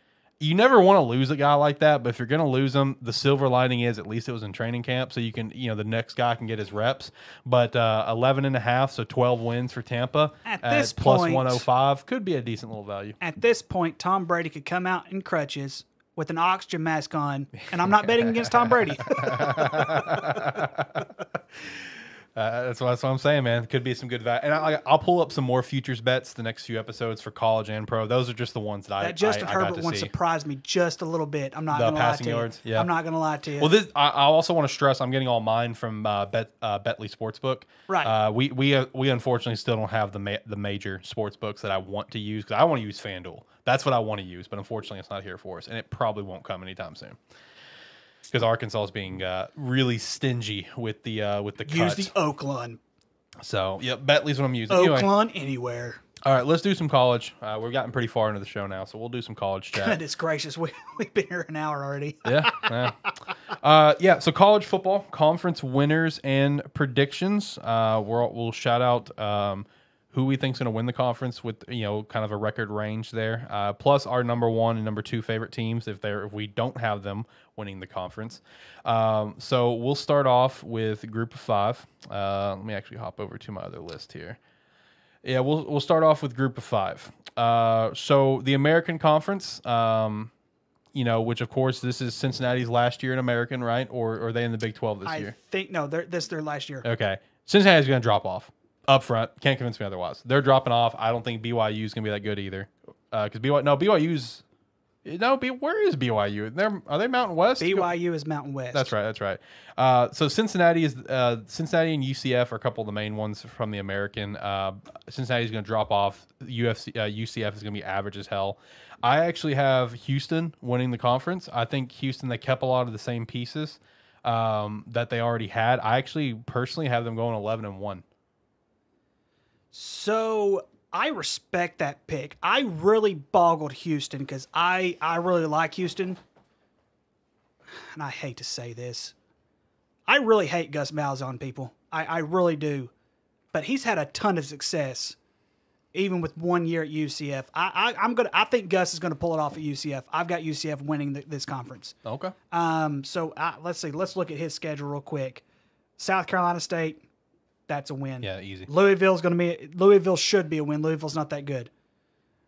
you never want to lose a guy like that. But if you're going to lose him, the silver lining is at least it was in training camp, so you can, you know, the next guy can get his reps. But uh, 11 and a half, so 12 wins for Tampa At this plus point- 105 could be a decent little value. At this point, Tom Brady could come out in crutches with an oxygen mask on, and I'm not betting against Tom Brady. Uh, that's, what, that's what I'm saying, man. Could be some good value. And I, I'll pull up some more futures bets the next few episodes for college and pro. Those are just the ones that I That Justin I, I got Herbert to one see. surprised me just a little bit. I'm not The going to lie passing to yards, you. yeah. I'm not going to lie to you. Well, this I, I also want to stress. I'm getting all mine from uh, Bet uh, Betly Sportsbook. Right. Uh, we we uh, we unfortunately still don't have the ma- the major sports books that I want to use because I want to use FanDuel. That's what I want to use, but unfortunately, it's not here for us, and it probably won't come anytime soon. Because Arkansas is being uh, really stingy with the uh, with the Use cuts. the Oaklawn. so yep, Betly's what I'm using. Anyway, Oaklawn anywhere. all right, let's do some college. Uh, we've gotten pretty far into the show now, so we'll do some college chat. Goodness gracious, we, we've been here an hour already. yeah, yeah. Uh, yeah. So college football conference winners and predictions. Uh, we'll, we'll shout out um, who we think's going to win the conference with you know kind of a record range there. Uh, plus our number one and number two favorite teams if they're if we don't have them winning the conference. Um, so we'll start off with group of five. Uh, let me actually hop over to my other list here. Yeah, we'll we'll start off with group of five. Uh, so the American Conference. Um, you know, which of course this is Cincinnati's last year in American, right? Or, or are they in the Big Twelve this I year? think no, they're, this is their last year. Okay, Cincinnati's going to drop off up front. Can't convince me otherwise. They're dropping off. I don't think BYU is going to be that good either. Because BYU, no, BYU's no. B, where is BYU? They're are they Mountain West? BYU is Mountain West. That's right. That's right. Uh, so Cincinnati is uh, Cincinnati and UCF are a couple of the main ones from the American. Uh, Cincinnati is going to drop off. UFC, uh, UCF is going to be average as hell. I actually have Houston winning the conference. I think Houston they kept a lot of the same pieces um, that they already had. I actually personally have them going eleven and one. So I respect that pick. I really boggled Houston because I I really like Houston, and I hate to say this. I really hate Gus Malzahn, people. I, I really do, but he's had a ton of success, even with one year at UCF. I, I I'm gonna I think Gus is gonna pull it off at UCF. I've got UCF winning the, this conference. Okay. Um, so uh, let's see. Let's look at his schedule real quick. South Carolina State, that's a win. Yeah, easy. Louisville's going to be Louisville should be a win. Louisville's not that good.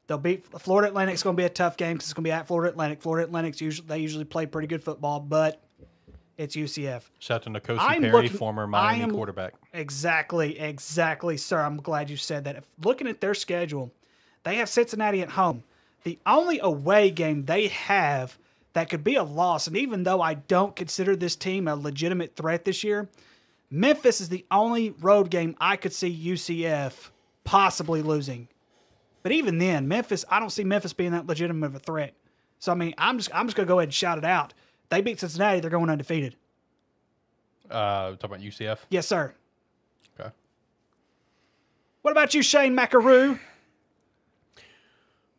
They'll beat Florida Atlantic's going to be a tough game because it's going to be at Florida Atlantic. Florida Atlantic's usually they usually play pretty good football, but it's UCF. Shout out to N'Kosi I'm Perry, looking- former Miami am- quarterback. Exactly, exactly, sir. I'm glad you said that. If looking at their schedule, they have Cincinnati at home. The only away game they have that could be a loss. And even though I don't consider this team a legitimate threat this year, Memphis is the only road game I could see UCF possibly losing. But even then, Memphis, I don't see Memphis being that legitimate of a threat. So I mean, I'm just I'm just gonna go ahead and shout it out. They beat Cincinnati, they're going undefeated. Uh, talking about UCF. Yes, sir. Okay. What about you, Shane McAroo?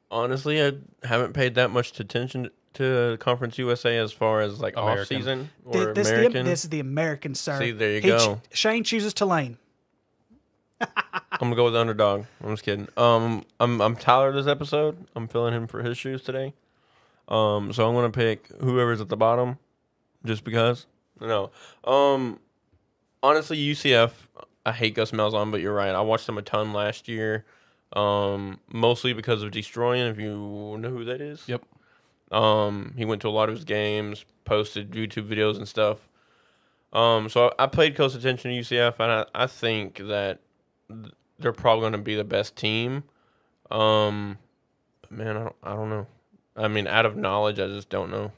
Honestly, I haven't paid that much attention to Conference USA as far as like off season or This, is the, American. this is the American, sir. See, there you He ch- go. Shane chooses Tulane. I'm gonna go with the underdog. I'm just kidding. Um, I'm I'm Tyler this episode. I'm filling him for his shoes today. Um, so I'm gonna pick whoever's at the bottom, just because. No. Um, honestly, UCF. I hate Gus Malzahn, but you're right. I watched him a ton last year. Um, mostly because of destroying. If you know who that is. Yep. Um, he went to a lot of his games, posted YouTube videos and stuff. Um, so I, paid close attention to UCF, and I, I think that they're probably going to be the best team. Um, but man, I don't, I don't know. I mean, out of knowledge, I just don't know.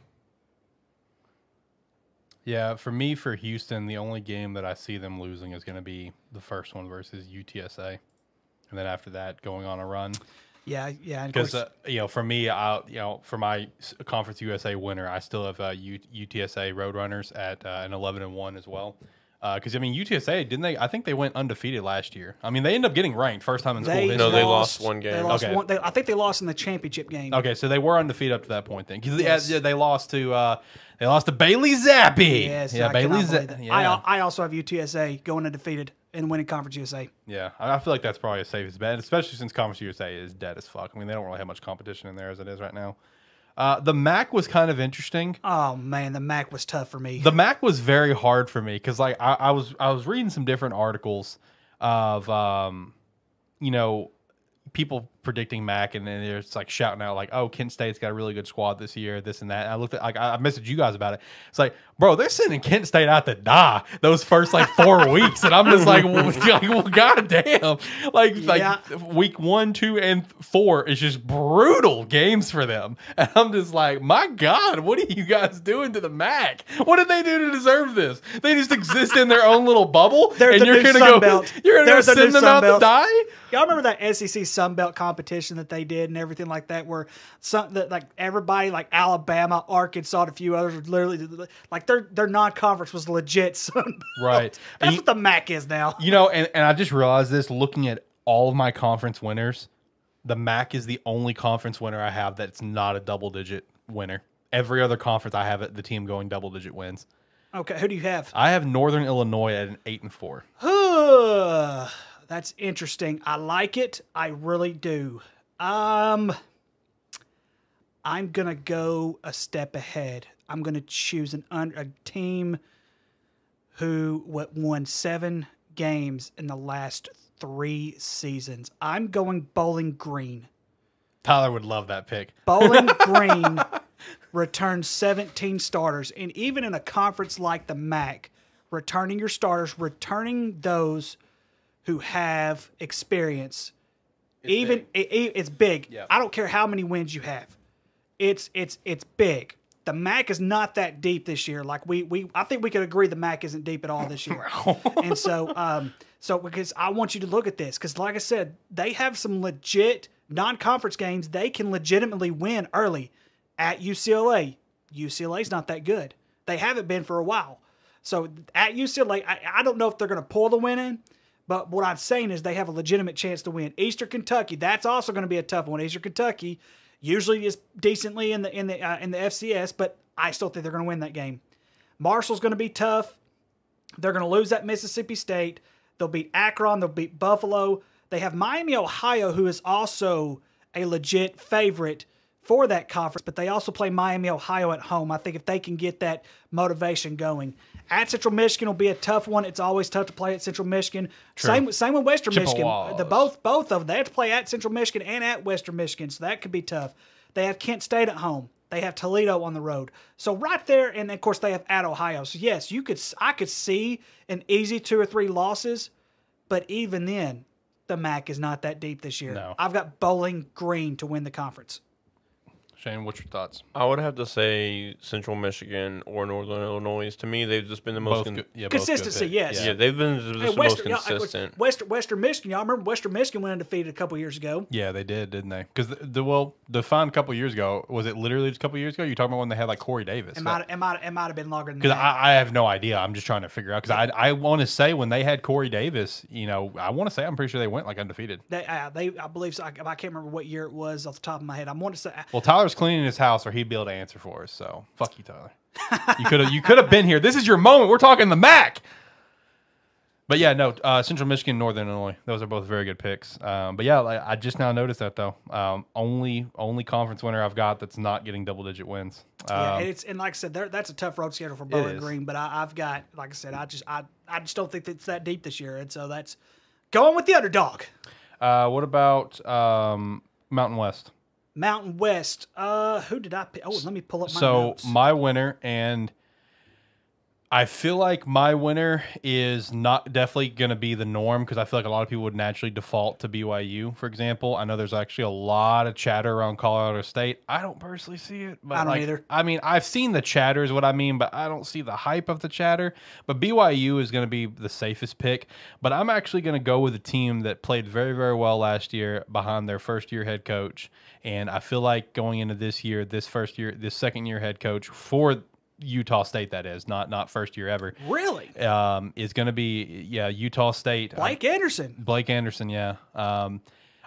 Yeah, for me, for Houston, the only game that I see them losing is going to be the first one versus UTSA, and then after that, going on a run. Yeah, yeah. Because uh, you know, for me, I you know, for my Conference USA winner, I still have uh, U- UTSA Roadrunners at uh, an eleven and one as well. Because I mean, UTSA didn't they? I think they went undefeated last year. I mean, they ended up getting ranked first time in school they history. No, they lost one game. They game. lost Okay. one. They, I think they lost in the championship game. Okay, so they were undefeated up to that point then. Because Yes. yeah, they lost to uh, they lost to Bailey Zappe. Yes, yeah, I Bailey cannot Zappe. Yeah. I, I also have UTSA going undefeated and winning Conference USA. Yeah, I feel like that's probably a safest bet, especially since Conference USA is dead as fuck. I mean, they don't really have much competition in there as it is right now. Uh, the MAC was kind of interesting. Oh man, the MAC was tough for me. The MAC was very hard for me because, like, I, I was I was reading some different articles of, um, you know, people predicting MAC, and then they're just like shouting out like, "Oh, Kent State's got a really good squad this year, this and that." And I looked at like I messaged you guys about it. It's like, bro, they're sending Kent State out to die those first like four weeks, and I'm just like, well, like, well goddamn, like Yeah. like week one, two, and four is just brutal games for them, and I'm just like, my god, what are you guys doing to the MAC? What did they do to deserve this? They just exist in their own little bubble, They're and the you're gonna go, Belt. you're gonna go send them out Belt. to die. Y'all remember that SEC Sun Belt competition that they did and everything like that, where some that like everybody like Alabama, Arkansas, and a few others literally like their their non conference was legit Sun Right. That's you- what the MAC is now. You know, and, and I just realized this looking at all of my conference winners, the MAC is the only conference winner I have that's not a double digit winner. Every other conference I have the team going double digit wins. Okay, who do you have? I have Northern Illinois at an eight and four. That's interesting. I like it. I really do. Um, I'm gonna go a step ahead. I'm gonna choose an un- a team who what won seven games in the last three seasons. I'm going Bowling Green. Tyler would love that pick. Bowling Green returns 17 starters. And even in a conference like the MAC, returning your starters, returning those who have experience, even it- it- it's big. Yeah. I don't care how many wins you have. It's it's it's big. The MAC is not that deep this year. Like we we I think we could agree the MAC isn't deep at all this year. and so um so because I want you to look at this because like I said, they have some legit non-conference games they can legitimately win early at UCLA. UCLA's not that good. They haven't been for a while. So at UCLA, I, I don't know if they're going to pull the win in, but what I'm saying is they have a legitimate chance to win. Eastern Kentucky, that's also going to be a tough one. Eastern Kentucky usually is decently in the in the uh, in the FCS, but I still think they're going to win that game. Marshall's going to be tough. They're going to lose that Mississippi State. They'll beat Akron. They'll beat Buffalo. They have Miami, Ohio, who is also a legit favorite for that conference, but they also play Miami, Ohio at home. I think if they can get that motivation going. At Central Michigan will be a tough one. It's always tough to play at Central Michigan. Same same with Western Michigan. The both both of them. They have to play at Central Michigan and at Western Michigan, so that could be tough. They have Kent State at home. They have Toledo on the road. So right there, and of course they have at Ohio. So yes, you could I could see an easy two or three losses, but even then, the MAC is not that deep this year. No. I've got Bowling Green to win the conference. Shane, what's your thoughts? I would have to say Central Michigan or Northern Illinois. To me, they've just been the most Both con- good, yeah, Consistency, picks. yes. yeah. they've been just Hey, the most Western, y'all- consistent. Western, Western Michigan, y'all remember Western Michigan went undefeated a couple years ago. Yeah, they did, didn't they? Because the, the well, the fun a couple years ago was it literally just a couple years ago? You talking about when they had like Corey Davis? It might, it might, it might have been longer than Because that. I, I have no idea. I'm just trying to figure out. Because I I want to say when they had Corey Davis, you know, I want to say I'm pretty sure they went like undefeated. They, uh, they, I believe, so. I, I can't remember what year it was off the top of my head. I want to say, Well, Tyler's cleaning his house, or he'd be able to answer for us. So fuck you, Tyler. you could have you could have been here. This is your moment. We're talking the Mac. But yeah, no, uh, Central Michigan, Northern Illinois. Those are both very good picks. Um, but yeah, like, I just now noticed that though. Um, only only conference winner I've got that's not getting double digit wins. yeah, Um, and it's and like I said, that's a tough road schedule for Bowling. Green. But I, I've got, like I said, I just, I, I just don't think it's that deep this year, and so that's going with the underdog. uh, what about um, Mountain West? Mountain West. Uh, who did I pick? Oh, let me pull up my so notes. my winner and I feel like my winner is not definitely going to be the norm because I feel like a lot of people would naturally default to BYU, for example. I know there's actually a lot of chatter around Colorado State. I don't personally see it, but I don't like, either. I mean, I've seen the chatter is what I mean, but I don't see the hype of the chatter. But BYU is going to be the safest pick. But I'm actually going to go with a team that played very, very well last year behind their first year head coach. And I feel like going into this year, this first year, this second year head coach for Utah State, that is not not first year ever, really, um, is going to be yeah Utah State. Blake Anderson. Blake Anderson, yeah. Um,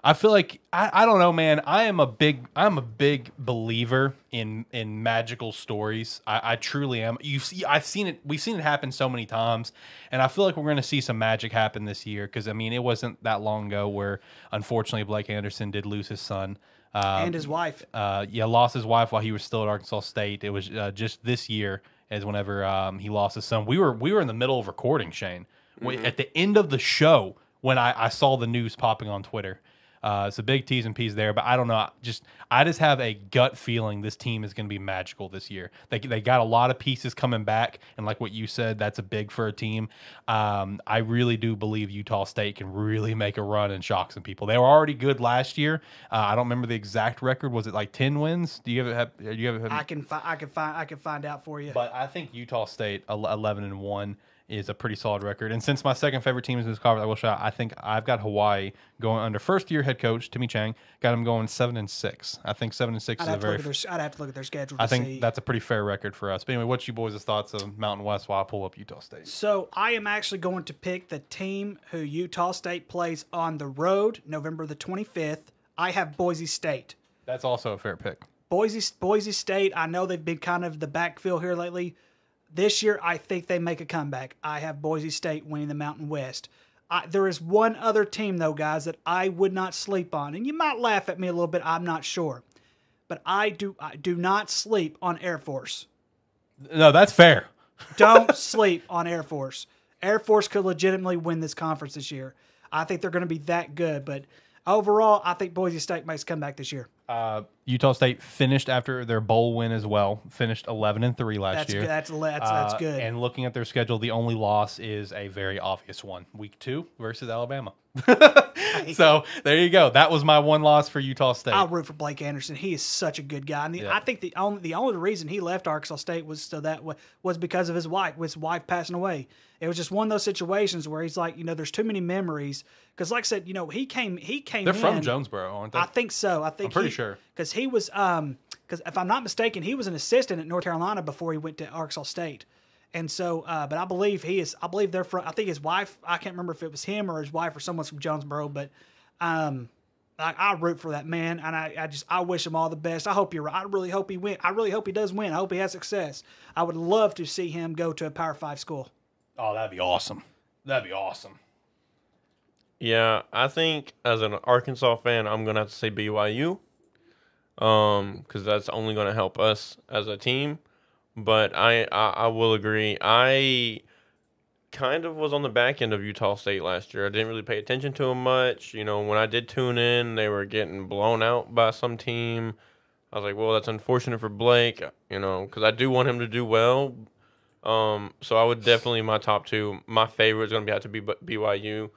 I feel like I, I don't know, man. I am a big I'm a big believer in in magical stories. I, I truly am. You see, I've seen it. We've seen it happen so many times, and I feel like we're going to see some magic happen this year. Because I mean, it wasn't that long ago where unfortunately Blake Anderson did lose his son. Uh, and his wife. uh, yeah, lost his wife while he was still at Arkansas State. It was uh, just this year as whenever um, he lost his son. We were we were in the middle of recording, Shane. We- At the end of the show, when I, I saw the news popping on Twitter, uh, it's a big T's and P's there. But I don't know. Just I just have a gut feeling this team is going to be magical this year. They they got a lot of pieces coming back, and like what you said, that's a big for a team. Um, I really do believe Utah State can really make a run and shock some people. They were already good last year. Uh, I don't remember the exact record. Was it like ten wins? Do you have have do you have? I can, I can find, I can find out for you. But I think Utah State eleven and one is a pretty solid record. And since my second favorite team is in this conference, I will shout. I think I've got Hawaii going under first year head coach Timmy Chang. Got him going seven and six. I think seven and 6 I'd is a have, to look very. at their, I'd have to look at their schedule. To I think see. that's a pretty fair record for us. But anyway, what's you boys' thoughts of Mountain West while I pull up Utah State? So I am actually going to pick the team who Utah State plays on the road November the 25th. I have Boise State. That's also a fair pick. Boise Boise State. I know they've been kind of the backfill here lately. This year, I think they make a comeback. I have Boise State winning the Mountain West. I, there is one other team though, guys, that I would not sleep on, and you might laugh at me a little bit. I'm not sure, but I do. I do not sleep on Air Force. No, that's fair. Don't sleep on Air Force. Air Force could legitimately win this conference this year. I think they're going to be that good, but overall, I think Boise State makes a comeback this year. Uh, Utah State finished after their bowl win as well. Finished eleven and three last That's year. good. That's that's, that's Uh, good. And looking at their schedule, the only loss is a very obvious one: Week two versus Alabama. so there you go. That was my one loss for Utah State. I'll root for Blake Anderson. He is such a good guy. And the, Yeah. I think the only the only reason he left Arkansas State was so that was because of his wife, his wife passing away. It was just one of those situations where he's like, you know, there's too many memories. Because, like I said, you know, he came he came. They're from Jonesboro, aren't they? I think so. I think I'm pretty he- sure. because he was um because if I'm not mistaken, he was an assistant at North Carolina before he went to Arkansas State. And so, uh, but I believe he is. I believe they're from. I think his wife. I can't remember if it was him or his wife or someone's from Jonesboro. But um, I, I root for that man, and I, I just I wish him all the best. I hope you're. I really hope he win. I really hope he does win. I hope he has success. I would love to see him go to a Power Five school. Oh, that'd be awesome. That'd be awesome. Yeah, I think as an Arkansas fan, I'm gonna have to say BYU, um, because that's only gonna help us as a team. But I, I, I will agree. I kind of was on the back end of Utah State last year. I didn't really pay attention to them much. You know, when I did tune in, they were getting blown out by some team. I was like, well, that's unfortunate for Blake. You know, because I do want him to do well. Um, so I would definitely my top two. My favorite is gonna be have to be B- BYU.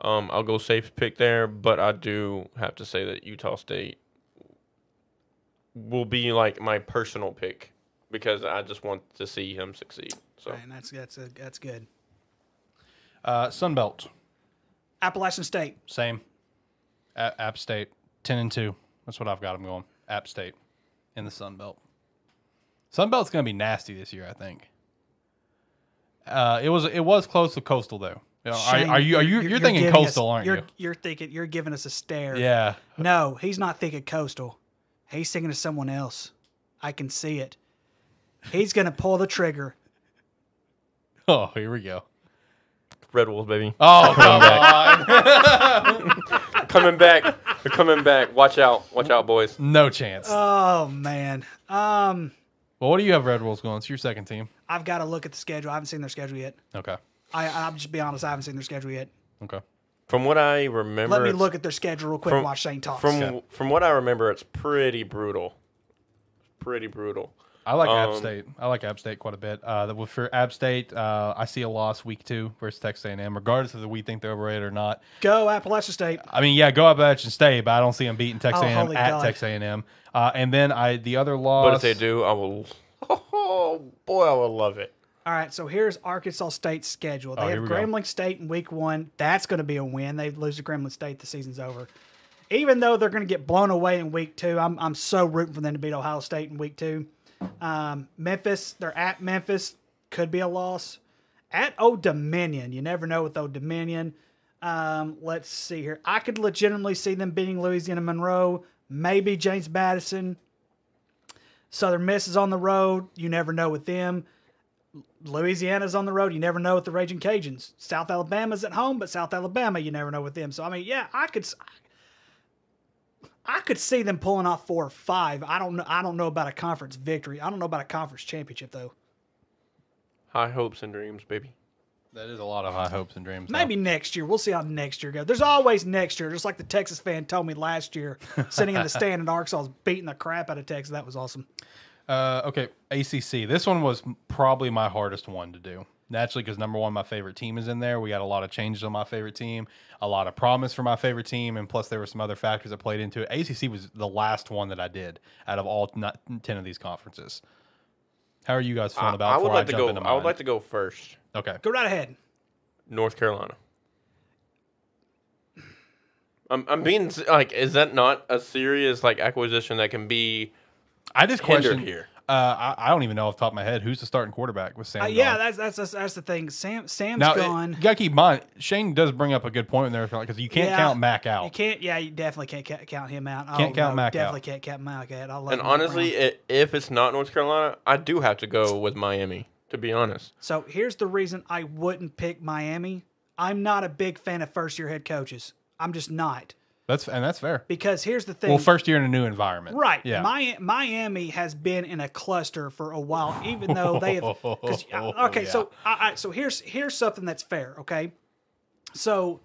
Um, I'll go safe pick there, but I do have to say that Utah State will be like my personal pick because I just want to see him succeed. So And that's that's a, that's good. Uh, Sunbelt, Appalachian State. same. A- App State, ten and two. That's what I've got them going. App State in the Sun Belt. Sun Belt's going to be nasty this year, I think. Uh, it was it was close to Coastal though. You know, are, Shane, are you are you you're, thinking giving us- Coastal, aren't you're, you? You're thinking you're giving us a stare. Yeah. No, he's not thinking coastal. He's thinking of someone else. I can see it. He's gonna pull the trigger. Oh, here we go. Red Wolves, baby, Oh, come on. coming back. They're coming back. Watch out. Watch out, boys. no chance. Oh man. Um, well, what do you have Red Wolves going? It's your second team. I've got to look at the schedule. I haven't seen their schedule yet. Okay. I I'll just be honest. I haven't seen their schedule yet. Okay. From what I remember, Let me look at their schedule real quick. from- while Shane talks. From Okay. from what I remember, it's pretty brutal. Pretty brutal. I like App Um, State. I like App State quite a bit. Uh, the- for App State, uh, I see a loss week two versus Texas A&M, regardless of whether we think they're overrated or not. Go Appalachian State. I mean, yeah, go Appalachian State, but I don't see them beating Texas Oh, A&M at God. Texas A&M. Uh, and then I the other loss. But if they do, I will. Oh boy, I will love it. All right, so here's Arkansas State's schedule. They Oh, have here we go. Grambling State in week one. That's going to be a win. They lose to Grambling State, the season's over. Even though they're going to get blown away in week two, I'm, I'm so rooting for them to beat Ohio State in week two. Um, Memphis, they're at Memphis, could be a loss. At Old Dominion, you never know with Old Dominion. Um, let's see here. I could legitimately see them beating Louisiana Monroe, maybe James Madison. Southern Miss is on the road. You never know with them. Louisiana's on the road. You never know with the Raging Cajuns. South Alabama's at home, but South Alabama, you never know with them. So I mean, yeah, I could, I could see them pulling off four or five. I don't know. I don't know about a conference victory. I don't know about a conference championship though. High hopes and dreams, baby. that is a lot of high hopes and dreams. though. Maybe next year. We'll see how next year goes. There's always next year. Just like the Texas fan told me last year, sitting in the stand in Arkansas, beating the crap out of Texas. That was awesome. Uh, okay, ACC. This one was probably my hardest one to do. Naturally, because number one, my favorite team is in there. We got a lot of changes on my favorite team, a lot of promise for my favorite team, and plus there were some other factors that played into it. ACC was the last one that I did out of all not, ten of these conferences. How are you guys feeling I, about? I would before like to go. I would like to go first. Okay, Go right ahead. North Carolina. I'm, I'm being like, is that not a serious like acquisition that can be? I just hindered question here. Uh, I, I don't even know off the top of my head who's the starting quarterback with Sam. Uh, yeah, that's, that's that's that's the thing. Sam Sam's now it- gone. you gotta keep in mind. Shane does bring up a good point in there because you can't Yeah. count Mack out. You can't. Yeah, you definitely can't ca- count him out. Can't Oh, count no, Mack Definitely out. can't count Mack out. I love And honestly, Brown. i if it's not North Carolina, I do have to go with Miami. To be honest, so here's the reason I wouldn't pick Miami. I'm not a big fan of first year head coaches. I'm just not That's and that's fair. because here's the thing. Well, first year in a new environment, Right. Yeah. Mi- Miami has been in a cluster for a while, even though they have. okay, so I, I, so here's here's something that's fair. Okay, so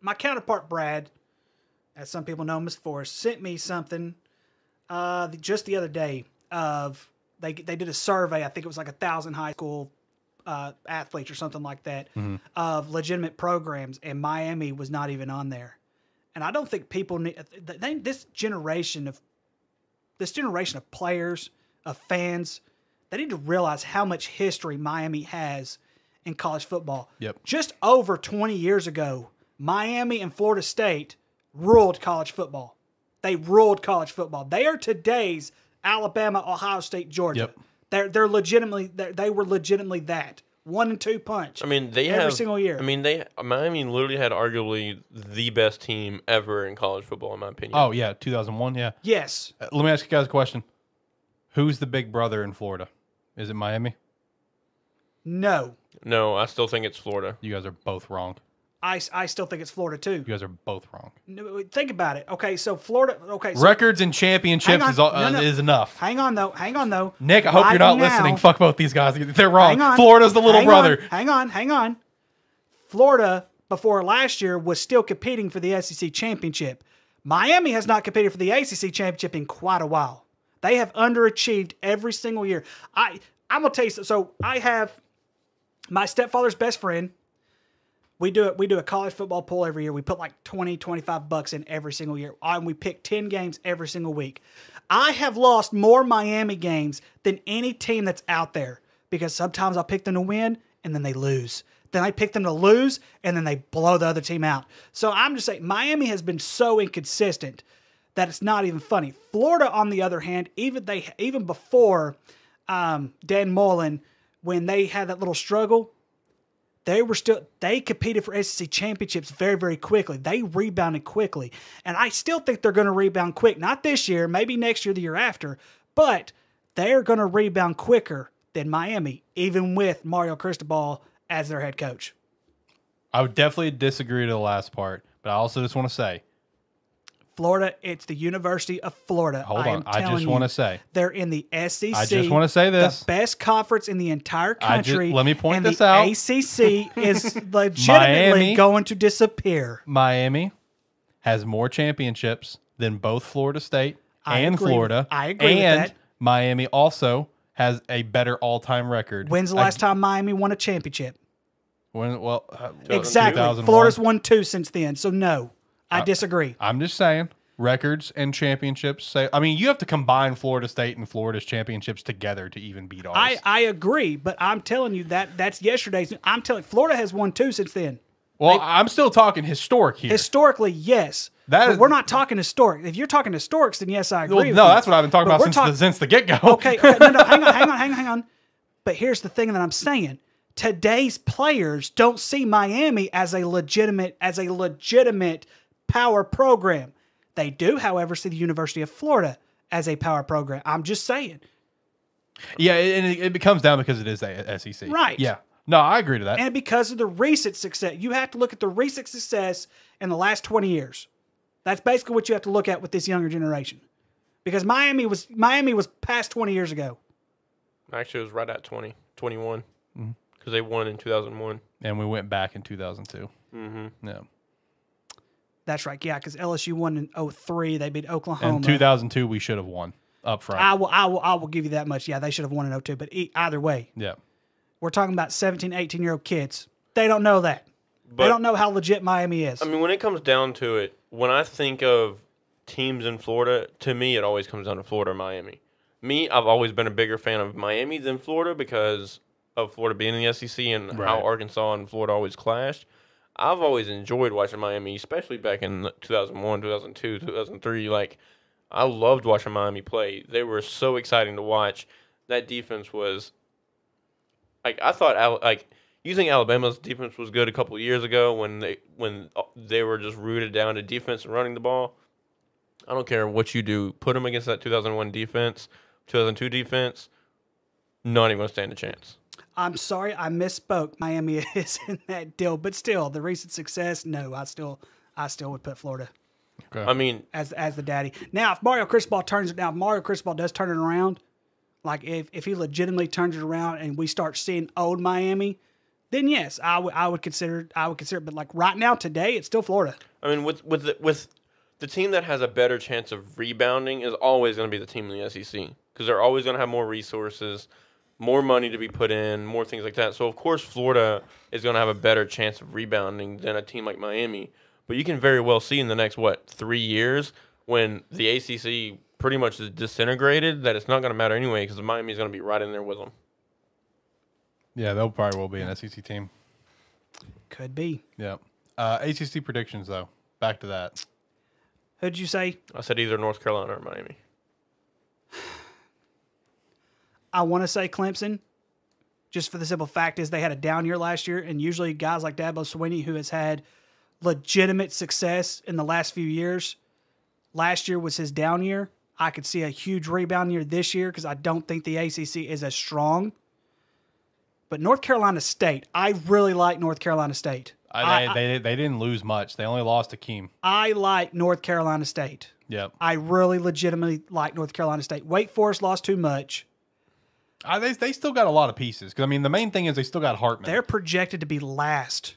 my counterpart Brad, as some people know him as Forrest, sent me something uh, just the other day of they they did a survey. I think it was like a thousand high school uh, athletes or something like that of legitimate programs, and Miami was not even on there. And I don't think people need they, this generation of this generation of players of fans. They need to realize how much history Miami has in college football. Yep. Just over 20 years ago, Miami and Florida State ruled college football. They ruled college football. They are today's Alabama, Ohio State, Georgia. Yep. They're they're legitimately they're, they were legitimately that one and two punch. I mean they Every have single year. I mean they. Miami literally had arguably the best team ever in college football, in my opinion. Oh yeah, 2001. Yeah. yes, Uh, Let me ask you guys a question. Who's the big brother in Florida? Is it Miami? no, No, I still think it's Florida. You guys are both wrong. I, I still think it's Florida too. You guys are both wrong. No, Think about it. Okay, so Florida. Okay, so Records and championships on. is, all, No, uh, no. is enough. hang on though. Hang on though. Nick, I hope you're not now- listening. Fuck both these guys. They're wrong. Florida's the little Hang brother. on, hang on, hang on. Florida before last year was still competing for the SEC championship. Miami has not competed for the ACC championship in quite a while. They have underachieved every single year. I I'm gonna tell you so. so I have my stepfather's best friend We do it. We do a college football poll every year. We put like 20, 25 bucks in every single year, and we pick ten games every single week. I have lost more Miami games than any team that's out there because sometimes I'll pick them to win and then they lose. Then I pick them to lose and then they blow the other team out. So I'm just saying Miami has been so inconsistent that it's not even funny. Florida, on the other hand, even they even before um, Dan Mullen, when they had that little struggle, they were still they competed for SEC championships very very quickly. They rebounded quickly, and I still think they're going to rebound quick. Not this year, maybe next year, the year after, but they're going to rebound quicker than Miami, even with Mario Cristobal as their head coach. I would definitely disagree to the last part, but I also just want to say, Florida, it's the University of Florida. hold I on. I just want to say, they're in the SEC. I just want to say this. the best conference in the entire I country. let me point and this the out. ACC is legitimately Miami. going to disappear. Miami has more championships than both Florida State I and agree Florida. I agree with and. Miami also has a better all-time record. When's the last time Miami won a championship? When, well, uh, Exactly. Florida's won two since then. So no, I disagree. I'm just saying records and championships. Say, I mean, you have to combine Florida State and Florida's championships together to even beat ours. I, I agree, but I'm telling you that that's yesterday's. I'm telling Florida has won two since then. well, I'm still talking historic here. Historically, yes. That but is- we're not talking historic. If you're talking historics, then yes, I agree. well, no, you. that's what I've been talking But about since, talk- the, since the get go. okay, okay, no, no, hang on, hang on, hang on, hang on. But here's the thing that I'm saying: today's players don't see Miami as a legitimate as a legitimate power program. They do, however, see the University of Florida as a power program. I'm just saying. yeah, and it, it becomes down because it is a SEC. Right. Yeah. No, I agree to that. and because of the recent success. You have to look at the recent success in the last 20 years. That's basically what you have to look at with this younger generation. Because Miami was Miami was past 20 years ago. Actually, it was right at 20, 21. Mm-hmm. Because they won in 2001. and we went back in 2002. Mm-hmm. Yeah. That's right. Yeah, because LSU won in 03. They beat Oklahoma. In 2002, we should have won up front. I will, I will, I will give you that much. Yeah, they should have won in 02. But e- either way, yeah. we're talking about 17, 18 year old kids. They don't know that. But they don't know how legit Miami is. I mean, when it comes down to it, when I think of teams in Florida, to me, it always comes down to Florida or Miami. Me, I've always been a bigger fan of Miami than Florida because of Florida being in the SEC and Right. how Arkansas and Florida always clashed. I've always enjoyed watching Miami, especially back in 2001, 2002, 2003. Like, I loved watching Miami play. They were so exciting to watch. That defense was like I thought. Like using Alabama's defense was good a couple years ago when they when uh, they were just rooted down to defense and running the ball. I don't care what you do. Put them against that 2001 defense, 2002 defense. Not even stand a chance. I'm sorry, I misspoke. Miami is in that deal, but still, the recent success. No, I still, I still would put Florida I mean, as as the daddy. Now, if Mario Cristobal turns it now, if Mario Cristobal does turn it around, like if if he legitimately turns it around and we start seeing old Miami, then yes, I would I would consider I would consider. It. But like right now, today, it's still Florida. I mean, with with the, with the team that has a better chance of rebounding is always going to be the team in the SEC because they're always going to have more resources, more money to be put in, more things like that. So of course, Florida is going to have a better chance of rebounding than a team like Miami. But you can very well see in the next what three years when the ACC pretty much is disintegrated that it's not going to matter anyway because Miami is going to be right in there with them. Yeah, they'll probably will be an SEC team. Could be. Yeah. Uh, ACC predictions, though. Back to that. Who'd you say? I said either North Carolina or Miami. I want to say Clemson, just for the simple fact is they had a down year last year, and usually guys like Dabo Swinney, who has had legitimate success in the last few years, last year was his down year. I could see a huge rebound year this year because I don't think the ACC is as strong. But North Carolina State, I really like North Carolina State. I, I, they, they, they didn't lose much. They only lost to Keem. I like North Carolina State. Yep. I really legitimately like North Carolina State. Wake Forest lost too much. I, they, they still got a lot of pieces. Because, I mean, the main thing is they still got Hartman. They're projected to be last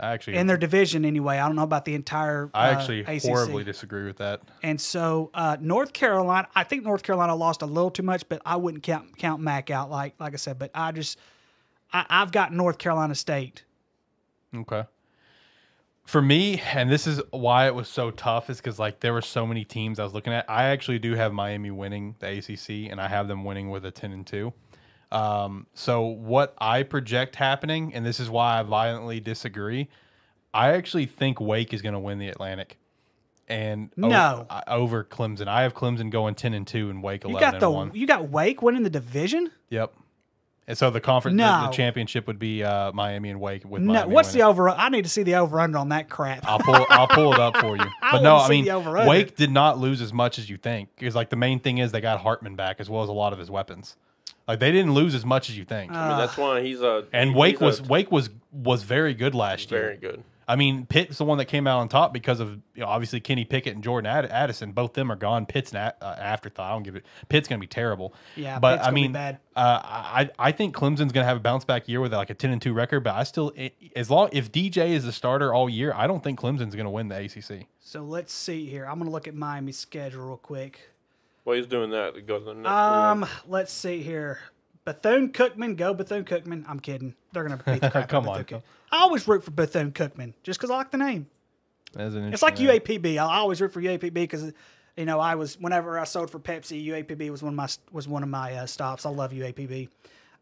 actually, in their division anyway. I don't know about the entire. I uh, actually ACC. horribly disagree with that. And so uh, North Carolina, I think North Carolina lost a little too much, but I wouldn't count count Mack out like like I said. But I just I, I've got North Carolina State Okay. For me, and this is why it was so tough, is because like there were so many teams I was looking at. I actually do have Miami winning the ACC, and I have them winning with a ten and two. Um, so what I project happening, and this is why I violently disagree. I actually think Wake is going to win the Atlantic, and No. I- over Clemson. I have Clemson going ten and two, and Wake You eleven got and the one. you got Wake winning the division. Yep. And so the conference, the- the, championship would be uh, Miami and Wake with No, Miami what's winning. the over? I need to see the over under on that crap. I'll pull I'll pull it up for you. I But no, I mean the over-under. Wake did not lose as much as you think because like the main thing is they got Hartman back as well as a lot of his weapons. Like they didn't lose as much as you think. I mean, that's why he's a and Wake he's a- was Wake was was very good last year. very good. I mean, Pitt's the one that came out on top because of you know, obviously Kenny Pickett and Jordan Ad- Addison. Both them are gone. Pitt's an a- uh, afterthought. I don't give it. Pitt's going to be terrible. Yeah, but Pitt's I gonna be mean, bad. Uh, I I think Clemson's going to have a bounce back year with like a ten and two record. But I still, i- as long if DJ is the starter all year, I don't think Clemson's going to win the ACC. So let's see here. I'm gonna look at Miami's schedule real quick. Well, he's doing that, it goes to the next Um, let's see here. Bethune Cookman, go Bethune Cookman. I'm kidding. They're gonna beat the crap Come out of on. Bethune Cookman. I always root for Bethune Cookman just because I like the name. An It's like interesting- UAPB. I I always root for UAPB because you know I was whenever I sold for Pepsi, UAPB was one of my was one of my uh, stops. I love UAPB.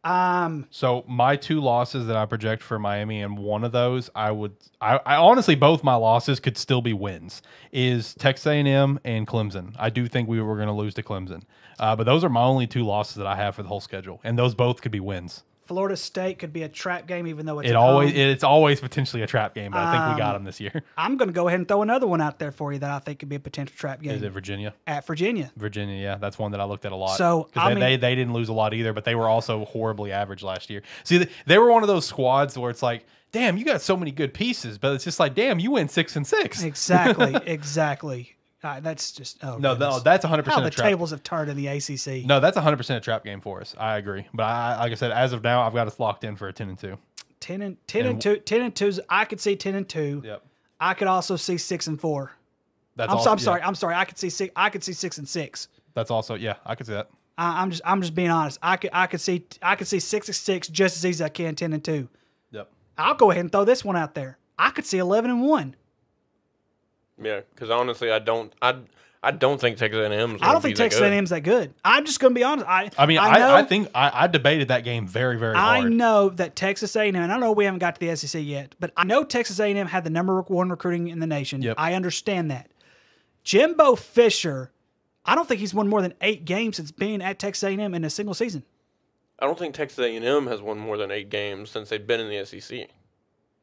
Um, So my two losses that I project for Miami, and one of those I would, I, I honestly both my losses could still be wins. Is Texas A&M and Clemson. I do think we were going to lose to Clemson, uh, but those are my only two losses that I have for the whole schedule, and those both could be wins. Florida State could be a trap game, even though it's It always, home. it's always potentially a trap game, but I think we Um, got them this year. I'm going to go ahead and throw another one out there for you that I think could be a potential trap game Is it Virginia? at Virginia. Virginia, yeah, that's one that I looked at a lot. So they, mean- they they didn't lose a lot either, but they were also horribly average last year. See, they, they were one of those squads where it's like, damn, you got so many good pieces, but it's just like, damn, you win six and six. Exactly, exactly. Uh, that's just oh No, no, that's 100 how percent the a trap. tables have turned in the ACC. No, that's 100 percent a trap game for us. I agree, but I, like I said, as of now, I've got us locked in for a 10 and two. 10 and 10 and, And- 2 10 and 2's I could see 10 and 2. Yep, I could also see 6 and 4. that's I'm, also, I'm yeah, sorry. I'm sorry. I could see 6 I could see 6 and 6. That's also yeah, I could see that. I, I'm just I'm just being honest. I could I could see I could see 6 and 6 just as easy as I can 10 and 2. Yep. I'll go ahead and throw this one out there. I could see 11 and 1. Yeah, because honestly, I don't, I, I don't think Texas A&M. I don't think Texas A&M's that good. I'm just going to be honest. I I mean, I, I, know, I, think I, I debated that game very very I know that Texas A&M, and I know we haven't got to the SEC yet, but I know Texas A&M had the number one recruiting in the nation. Yep. I understand that. Jimbo Fisher, I don't think he's won more than eight games since being at Texas A&M in a single season. I don't think Texas A&M has won more than eight games since they've been in the SEC.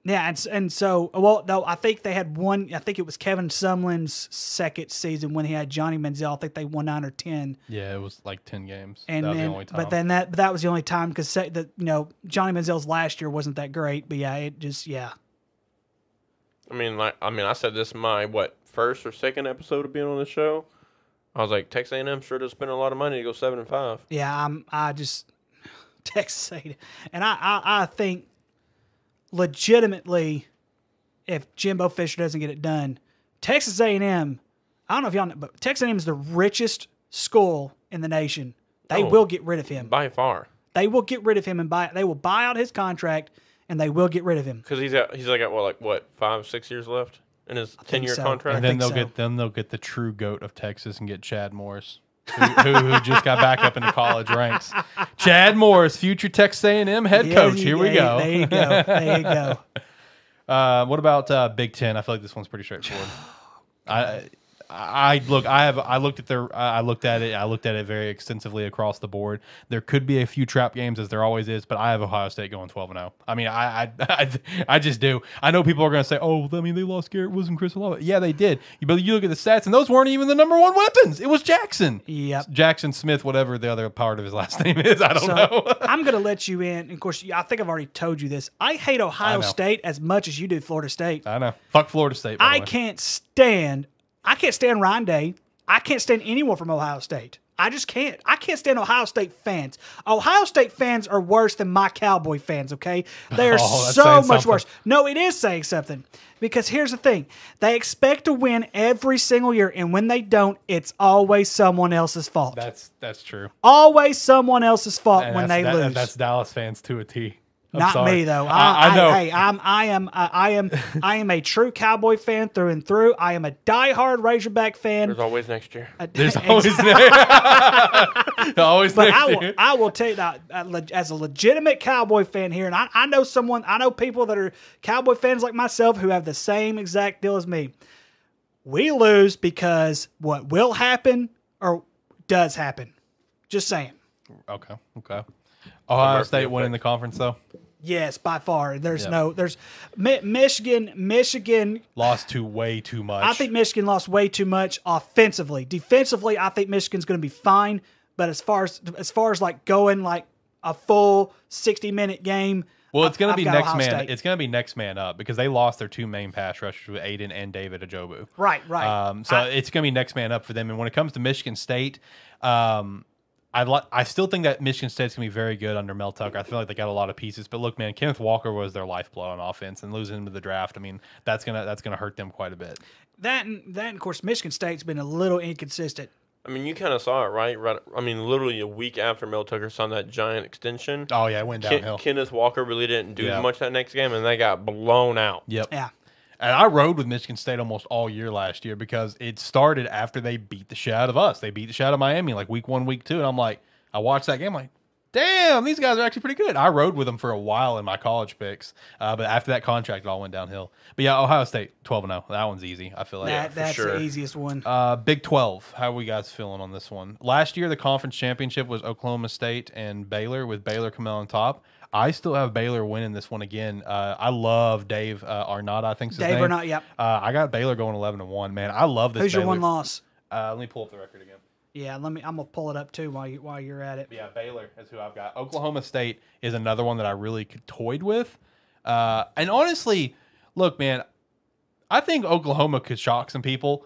Yeah, and, and so well, no, I think they had one. I think it was Kevin Sumlin's second season when he had Johnny Manziel. I think they won nine or ten, Yeah, it was like 10 games. and that was then the only time. but then that but that was the only time because that you know Johnny Manziel's last year wasn't that great. But yeah, it just yeah. I mean, like, I mean, I said this my what first or second episode of being on the show. I was like, Texas A&M sure does spend a lot of money to go seven and five. Yeah, I'm. I just Texas A&M, and I, I, I think legitimately, if Jimbo Fisher doesn't get it done, Texas A&M. I don't know if y'all know, but Texas A&M is the richest school in the nation. They Oh. will get rid of him. By far, They will get rid of him and buy. They will buy out his contract, and they will get rid of him. because he's got he's like got what like what five six years left in his ten year so. contract. and then they'll so. get then they'll get the true goat of Texas and get Chad Morris. Who, who, who just got back up into college ranks? Chad Morris, future Texas A&M head Yeah, coach. Here we go. There you go. There you go. Uh, what about uh, Big Ten? I feel like this one's pretty straightforward. I, I look. I have. I looked at their. I looked at it. I looked at it very extensively across the board. There could be a few trap games, as there always is, but I have Ohio State going twelve and zero. I mean, I, I, I, I just do. I know people are going to say, "Oh, I mean, they lost Garrett Wilson, Chris Olave." Yeah, they did. But you look at the stats, and those weren't even the number one weapons. It was Jaxon. Yep. Jaxon Smith, whatever the other part of his last name is. I don't So know. I'm going to let you in. Of course, I think I've already told you this. I hate Ohio know. State as much as you do Florida State. I know. Fuck Florida State. by the I way. can't stand. I can't stand Ryan Day. I can't stand anyone from Ohio State. I just can't. I can't stand Ohio State fans. Ohio State fans are worse than my Cowboy fans. Okay, they are Oh, so much something. worse. No, it is saying something because here's the thing: they expect to win every single year, and when they don't, it's always someone else's fault. That's that's true. always someone else's fault And when they that- lose. That's Dallas fans to a T. I'm Not sorry. me though. I, I know. hey, I'm. I am. I, I am. I am a true Cowboy fan through and through. I am a diehard Razorback fan. There's always next year. There's always always But next I will, year. I will tell you that uh, as a legitimate Cowboy fan here, and I, I know someone, I know people that are Cowboy fans like myself who have the same exact deal as me. We lose because what will happen or does happen. Just saying. Okay, okay. Ohio Murphy State winning effect. the conference though. Yes, by far. There's Yep. no. There's Mi- Michigan. Michigan. Lost to way too much. I think Michigan lost way too much offensively. Defensively, I think Michigan's going to be fine. But as far as as far as like going like a full sixty minute game, Well, it's going to be next Ohio man. State. It's going to be next man up because they lost their two main pass rushers with Aidan and David Ojabo. right, right. Um, so I- it's going to be next man up for them. And when it comes to Michigan State, um, I li- I still think that Michigan State's going to be very good under Mel Tucker. I feel like they got a lot of pieces. But look, man, Kenneth Walker was their lifeblood on offense, and losing him to the draft, I mean, that's gonna that's gonna hurt them quite a bit. that and that, and of course, Michigan State's been a little inconsistent. I mean, you kind of saw it, right? Right. I mean, literally a week after Mel Tucker signed that giant extension, Oh yeah, it went Ken- downhill. Kenneth Walker really didn't do Yeah. much that next game, and they got blown out. Yep. Yeah, And I rode with Michigan State almost all year last year because it started after they beat the shit out of us. They beat the shit out of Miami like week one, week two, and I'm like, I watched that game, like, damn, these guys are actually pretty good. I rode with them for a while in my college picks, uh, but after that contract, it all went downhill. But yeah, Ohio State twelve and zero. That one's easy. I feel like. that, for that's sure. the easiest one. Uh, Big 12. How are we guys feeling on this one? Last year, the conference championship was Oklahoma State and Baylor, with Baylor coming on top. I still have Baylor winning this one again. Uh, I love Dave uh, Aranda. I think Dave name. Aranda, yep. Uh, I got Baylor going 11 to one. Man, I love this. Who's your one loss? Uh, let me pull up the record again. Yeah, let me. I'm gonna pull it up too while you while you're at it. Yeah, Baylor is who I've got. Oklahoma State is another one that I really toyed with. Uh, and honestly, look, man, I think Oklahoma could shock some people.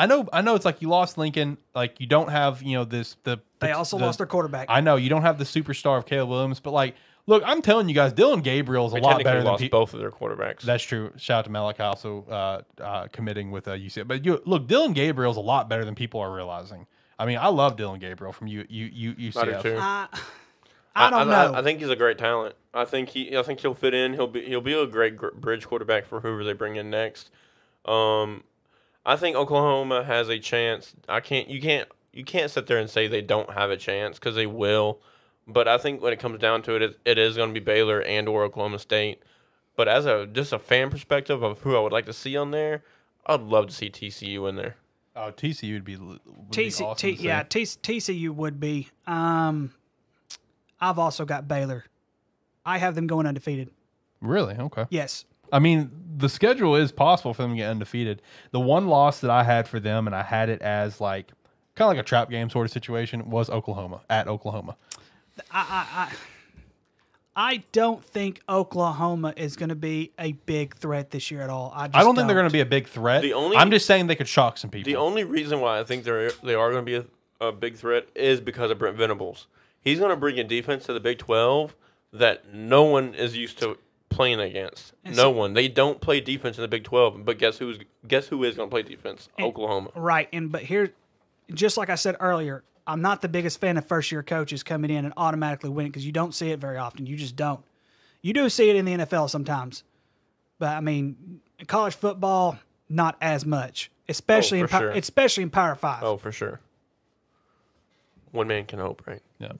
I I know I know it's like you lost Lincoln, like you don't have, you know, this the They also the- lost their quarterback. I know you don't have the superstar of Caleb Williams, but like look, I'm telling you guys, Dillon Gabriel is a lot technically better than lost both of their quarterbacks. That's true. Shout out to Malachi also uh, uh, committing with uh, UCF. But you look, Dillon Gabriel is a lot better than people are realizing. I mean, I love Dillon Gabriel from U, U, U, I do UCF. too. I, I don't I, know. I, think he's a great talent. I think he. I think he'll fit in. He'll be. He'll be a great gr- bridge quarterback for whoever they bring in next. Um, I think Oklahoma has a chance. I can't. You can't. You can't sit there and say they don't have a chance because they will. But I think when it comes down to it, it, it is going to be Baylor and or Oklahoma State. But as a just a fan perspective of who I would like to see on there, I'd love to see TCU in there. Oh, TCU would be, would be awesome T, to see. yeah, T, TCU would be. Um, I've also got Baylor. I have them going undefeated. Really? Okay. Yes. I mean, the schedule is possible for them to get undefeated. The one loss that I had for them, and I had it as like kind of like a trap game sort of situation, was Oklahoma at Oklahoma. I I don't think Oklahoma is going to be a big threat this year at all. I, just I don't think they're going to be a big threat. The only- I'm just saying they could shock some people. The only reason why I think they're they are going to be a, a big threat is because of Brent Venables. He's going to bring a defense to the Big Twelve that no one is used to playing against. And no so- one. They don't play defense in the Big Twelve. But guess who's guess who is going to play defense? Oklahoma. Right. And but here, just like I said earlier, I'm not the biggest fan of first year coaches coming in and automatically winning because you don't see it very often. You just don't. You do see it in the NFL sometimes, but I mean, college football, not as much, especially Oh, in for sure. especially in Power Five. Oh, for sure. One man can hope, right? yeah.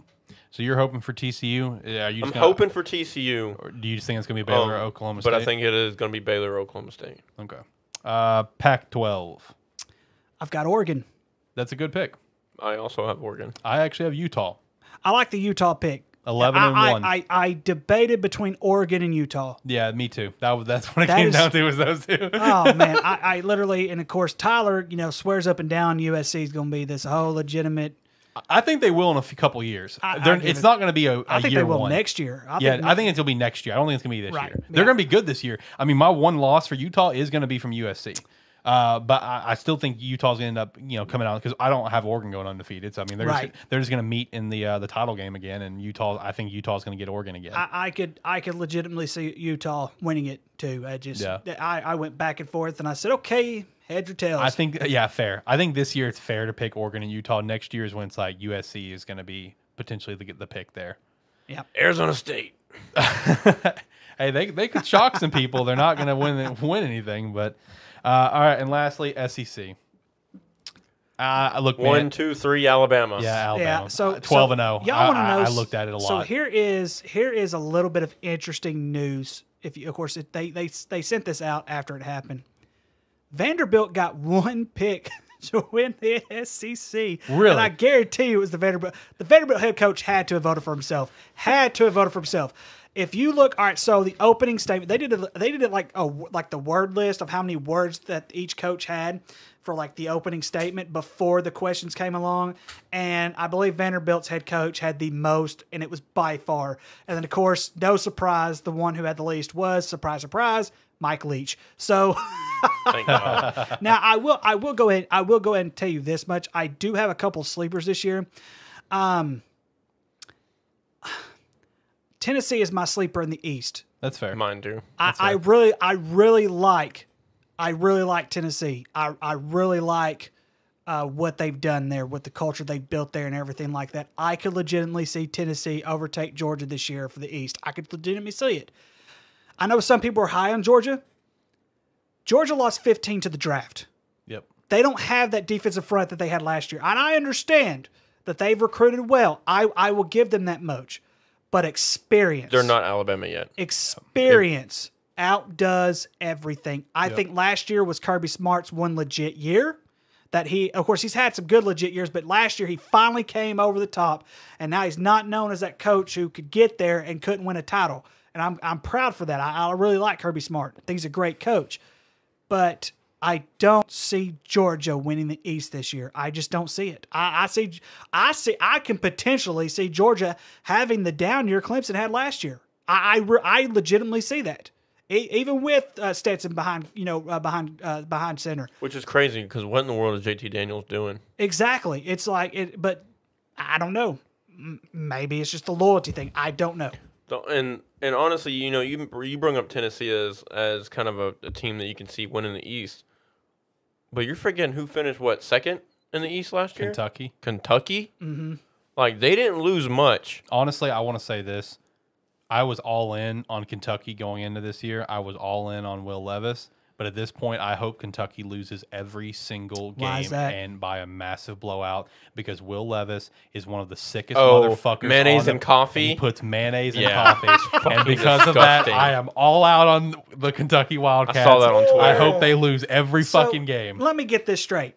So you're hoping for TCU? Yeah, Are you I'm gonna, hoping for TCU, Or do you just think it's going to be Baylor um, or Oklahoma State? but I think it is going to be Baylor or Oklahoma State. okay. Uh, Pac-12. I've got Oregon. That's a good pick. I also have Oregon. I actually have Utah. I like the Utah pick. 11 I, and I, 1. I, I debated between Oregon and Utah. Yeah, me too. That was that's what it That came is- down to was those two. Oh man, I, I literally, and of course Tyler, you know, swears up and down USC is going to be this whole legitimate. I think they will in a few, couple years. I- I it's it- not going to be a, a I think they will one. next year. I yeah, think, I think it'll be next year. I don't think it's going to be this Right, year. They're yeah. going to be good this year. I mean, my one loss for Utah is going to be from USC. Uh, but I, I still think Utah's going to end up, you know, coming out because I don't have Oregon going undefeated. So I mean, they're Right. just, they're just going to meet in the uh, the title game again, and Utah. I think Utah's going to get Oregon again. I, I could I could legitimately see Utah winning it too. I just Yeah. I, I went back and forth and I said okay, heads or tails. I think yeah, fair. I think this year it's fair to pick Oregon and Utah. Next year is when it's like USC is going to be potentially the the pick there. yeah. Arizona State. hey, they they could shock some people. They're not going to win win anything. But uh, all right, and lastly, SEC. Uh, I look, man, One, two, three, Alabama. yeah, Alabama. Yeah, so Uh, twelve so and zero. Y'all I, want to know? I, I looked at it a lot. So here is here is a little bit of interesting news. If you, of course, it, they they they sent this out after it happened. Vanderbilt got one pick to win the SEC. Really? And I guarantee you it was the Vanderbilt. The Vanderbilt head coach had to have voted for himself. Had to have voted for himself. If you look, all right. So the opening statement they did it. They did it like a like the word list of how many words that each coach had for like the opening statement before the questions came along. And I believe Vanderbilt's head coach had the most, and it was by far. And then of course, no surprise, the one who had the least was surprise, surprise, Mike Leach. So. Thank God. Now I will I will go ahead I will go ahead and tell you this much. I do have a couple sleepers this year. Um Tennessee is my sleeper in the East. That's fair. Mine too. I, I really I really like I really like Tennessee. I, I really like uh, what they've done there with the culture they've built there and everything like that. I could legitimately see Tennessee overtake Georgia this year for the East. I could legitimately see it. I know some people are high on Georgia. Georgia lost 15 to the draft. Yep. They don't have that defensive front that they had last year. And I understand that they've recruited well. I, I will give them that much. But experience. They're not Alabama yet. Experience outdoes everything. I think last year was Kirby Smart's one legit year. That he, of course, he's had some good legit years, but last year he finally came over the top, and now he's not known as that coach who could get there and couldn't win a title. And I'm I'm proud for that. I, I really like Kirby Smart. I think he's a great coach, but I don't see Georgia winning the East this year. I just don't see it. I, I see, I see, I can potentially see Georgia having the down year Clemson had last year. I, I, re- I legitimately see that, e- even with uh, Stetson behind, you know, uh, behind, uh, behind center. Which is crazy because what in the world is JT Daniels doing? Exactly. It's like it, but I don't know. M- Maybe it's just the loyalty thing. I don't know. And and honestly, you know, you you bring up Tennessee as as kind of a, a team that you can see winning the East, but you're forgetting who finished what second in the East last year? Kentucky. Kentucky. Mm-hmm. Like they didn't lose much. Honestly, I want to say this. I was all in on Kentucky going into this year. I was all in on Will Levis. But at this point, I hope Kentucky loses every single Why is game that? and by a massive blowout because Will Levis is one of the sickest Oh, motherfuckers. mayonnaise on the- and coffee? He puts mayonnaise in Yeah. coffee. and fucking because of that, disgusting. I am all out on the Kentucky Wildcats. I saw that on Twitter. I hope they lose every So, fucking game. Let me get this straight.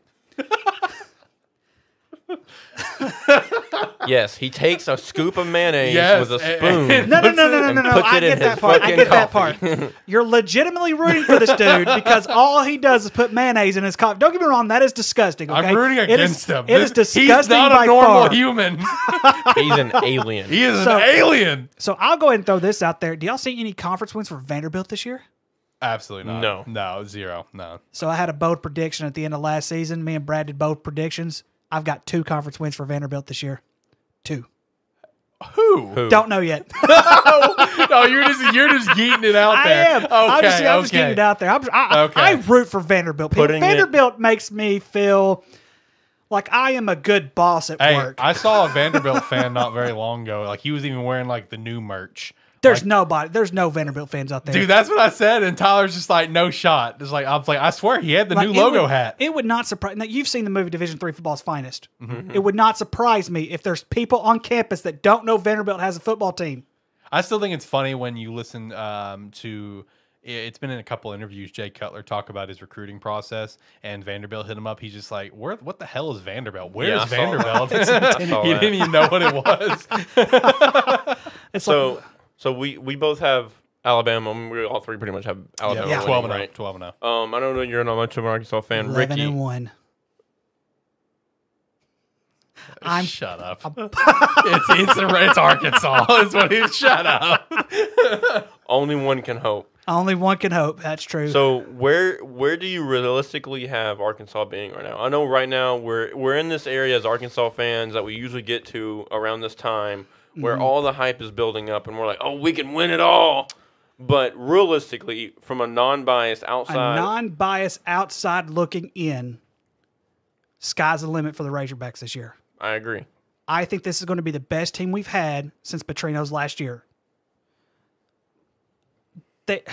Yes, he takes a scoop of mayonnaise Yes, with a and- spoon. and- No, no, no, no, no, no, no. puts I it in get that his part. I fucking get that coffee. part. You're legitimately rooting for this dude because all he does is put mayonnaise in his coffee. Don't get me wrong, that is disgusting. Okay? I'm rooting It against is, him. It is This- disgusting He's not by a normal far. human. He's an alien. he is So- an alien. So I'll go ahead and throw this out there. Do y'all see any conference wins for Vanderbilt this year? Absolutely not. No. No, zero. No. So I had a bold prediction at the end of last season. Me and Brad did both predictions. I've got two conference wins for Vanderbilt this year. Two. Who? Who? Don't know yet. no, you're just you're just yeeting it out I there. am. Okay, I'm just, I'm just getting it out there. I'm, I, Okay. I root for Vanderbilt. People- Putting it- Vanderbilt makes me feel like I am a good boss at Hey, work. I saw a Vanderbilt fan not very long ago. Like he was even wearing like the new merch. There's Like, nobody. There's no Vanderbilt fans out there. dude, that's what I said, and Tyler's just like, no shot. Just like I was like, I swear he had the Like, new logo would- hat. It would not surprise. Now you've seen the movie Division Three Football's Finest. Mm-hmm. It would not surprise me if there's people on campus that don't know Vanderbilt has a football team. I still think it's funny when you listen um, to. It's been in a couple interviews. Jay Cutler talk about his recruiting process, and Vanderbilt hit him up. He's just like, "Where? What the hell is Vanderbilt? Where's Yeah, I saw Vanderbilt?" He didn't even know what it was. It's So like so we we both have Alabama. I mean, We all three pretty much have Alabama. Yeah. winning, twelve and right? zero. Twelve and zero. Um, I don't know. You're not much of an Arkansas fan, eleven Ricky. and one. I'm shut up. it's it's, it's Arkansas. It's what he shut up. Only one can hope. only one can hope. That's true. So where where do you realistically have Arkansas being right now? I know right now we're we're in this area as Arkansas fans that we usually get to around this time where Mm-hmm. all the hype is building up and we're like, oh, we can win it all. But realistically, from a non-biased a outside, non-biased outside looking in, sky's the limit for the Razorbacks this year. I agree. I think this is going to be the best team we've had since Petrino's last year. they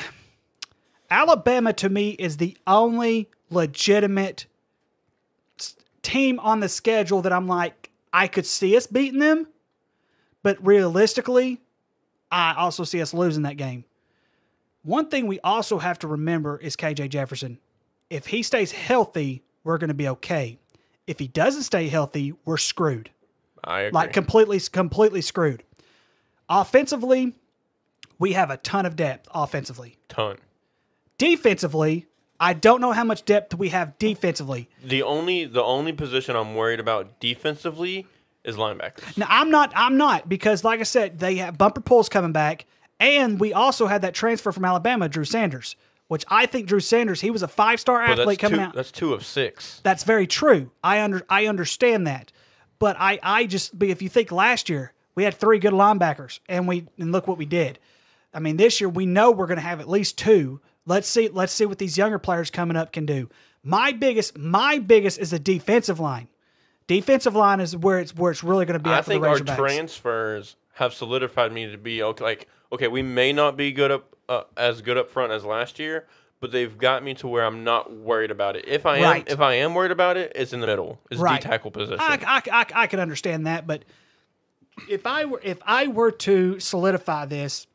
Alabama to me is the only legitimate team on the schedule that I'm like I could see us beating them, but realistically, I also see us losing that game. One thing we also have to remember is KJ Jefferson. If he stays healthy, we're going to be okay. If he doesn't stay healthy, we're screwed. I agree. Like completely completely screwed. Offensively, we have a ton of depth offensively. ton. Defensively, I don't know how much depth we have defensively. The only the only position I'm worried about defensively is linebackers. Now I'm not I'm not because like I said, they have Bumper Pool's coming back, and we also had that transfer from Alabama, Drew Sanders, which I think Drew Sanders, he was a five star athlete coming two, out. that's two of six. That's very true. I under I understand that, but I I just if you think last year we had three good linebackers and we and look what we did. I mean, this year we know we're going to have at least two. Let's see let's see what these younger players coming up can do. My biggest my biggest is the defensive line. Defensive line is where it's where it's really going to be. I think our transfers have solidified me to be okay. Like, okay, we may not be good up uh, as good up front as last year, but they've got me to where I'm not worried about it. If I am, Right. if I am worried about it, it's in the middle. It's Right. the tackle position. I, I, I, I can understand that, but if I were if I were to solidify this,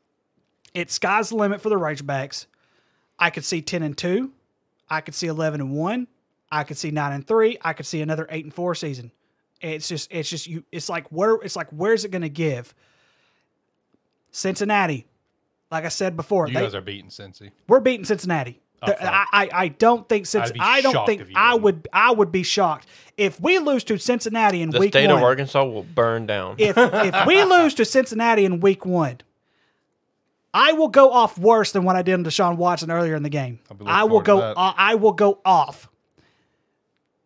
it's sky's the limit for the Razorbacks. I could see ten and two, I could see eleven and one, I could see nine and three, I could see another eight and four season. It's just it's just you. It's like where it's like where's it going to give? Cincinnati, like I said before, You they, guys are beating Cincy. we're beating Cincinnati. The- I, I, I don't think since I'd be don't shocked think if I would I would be shocked if we lose to Cincinnati in week one, the week state one. of Arkansas will burn down. if if we lose to Cincinnati in week one, I will go off worse than what I did to Deshaun Watson earlier in the game. I'll be looking I will forward to go. Uh, I will go off.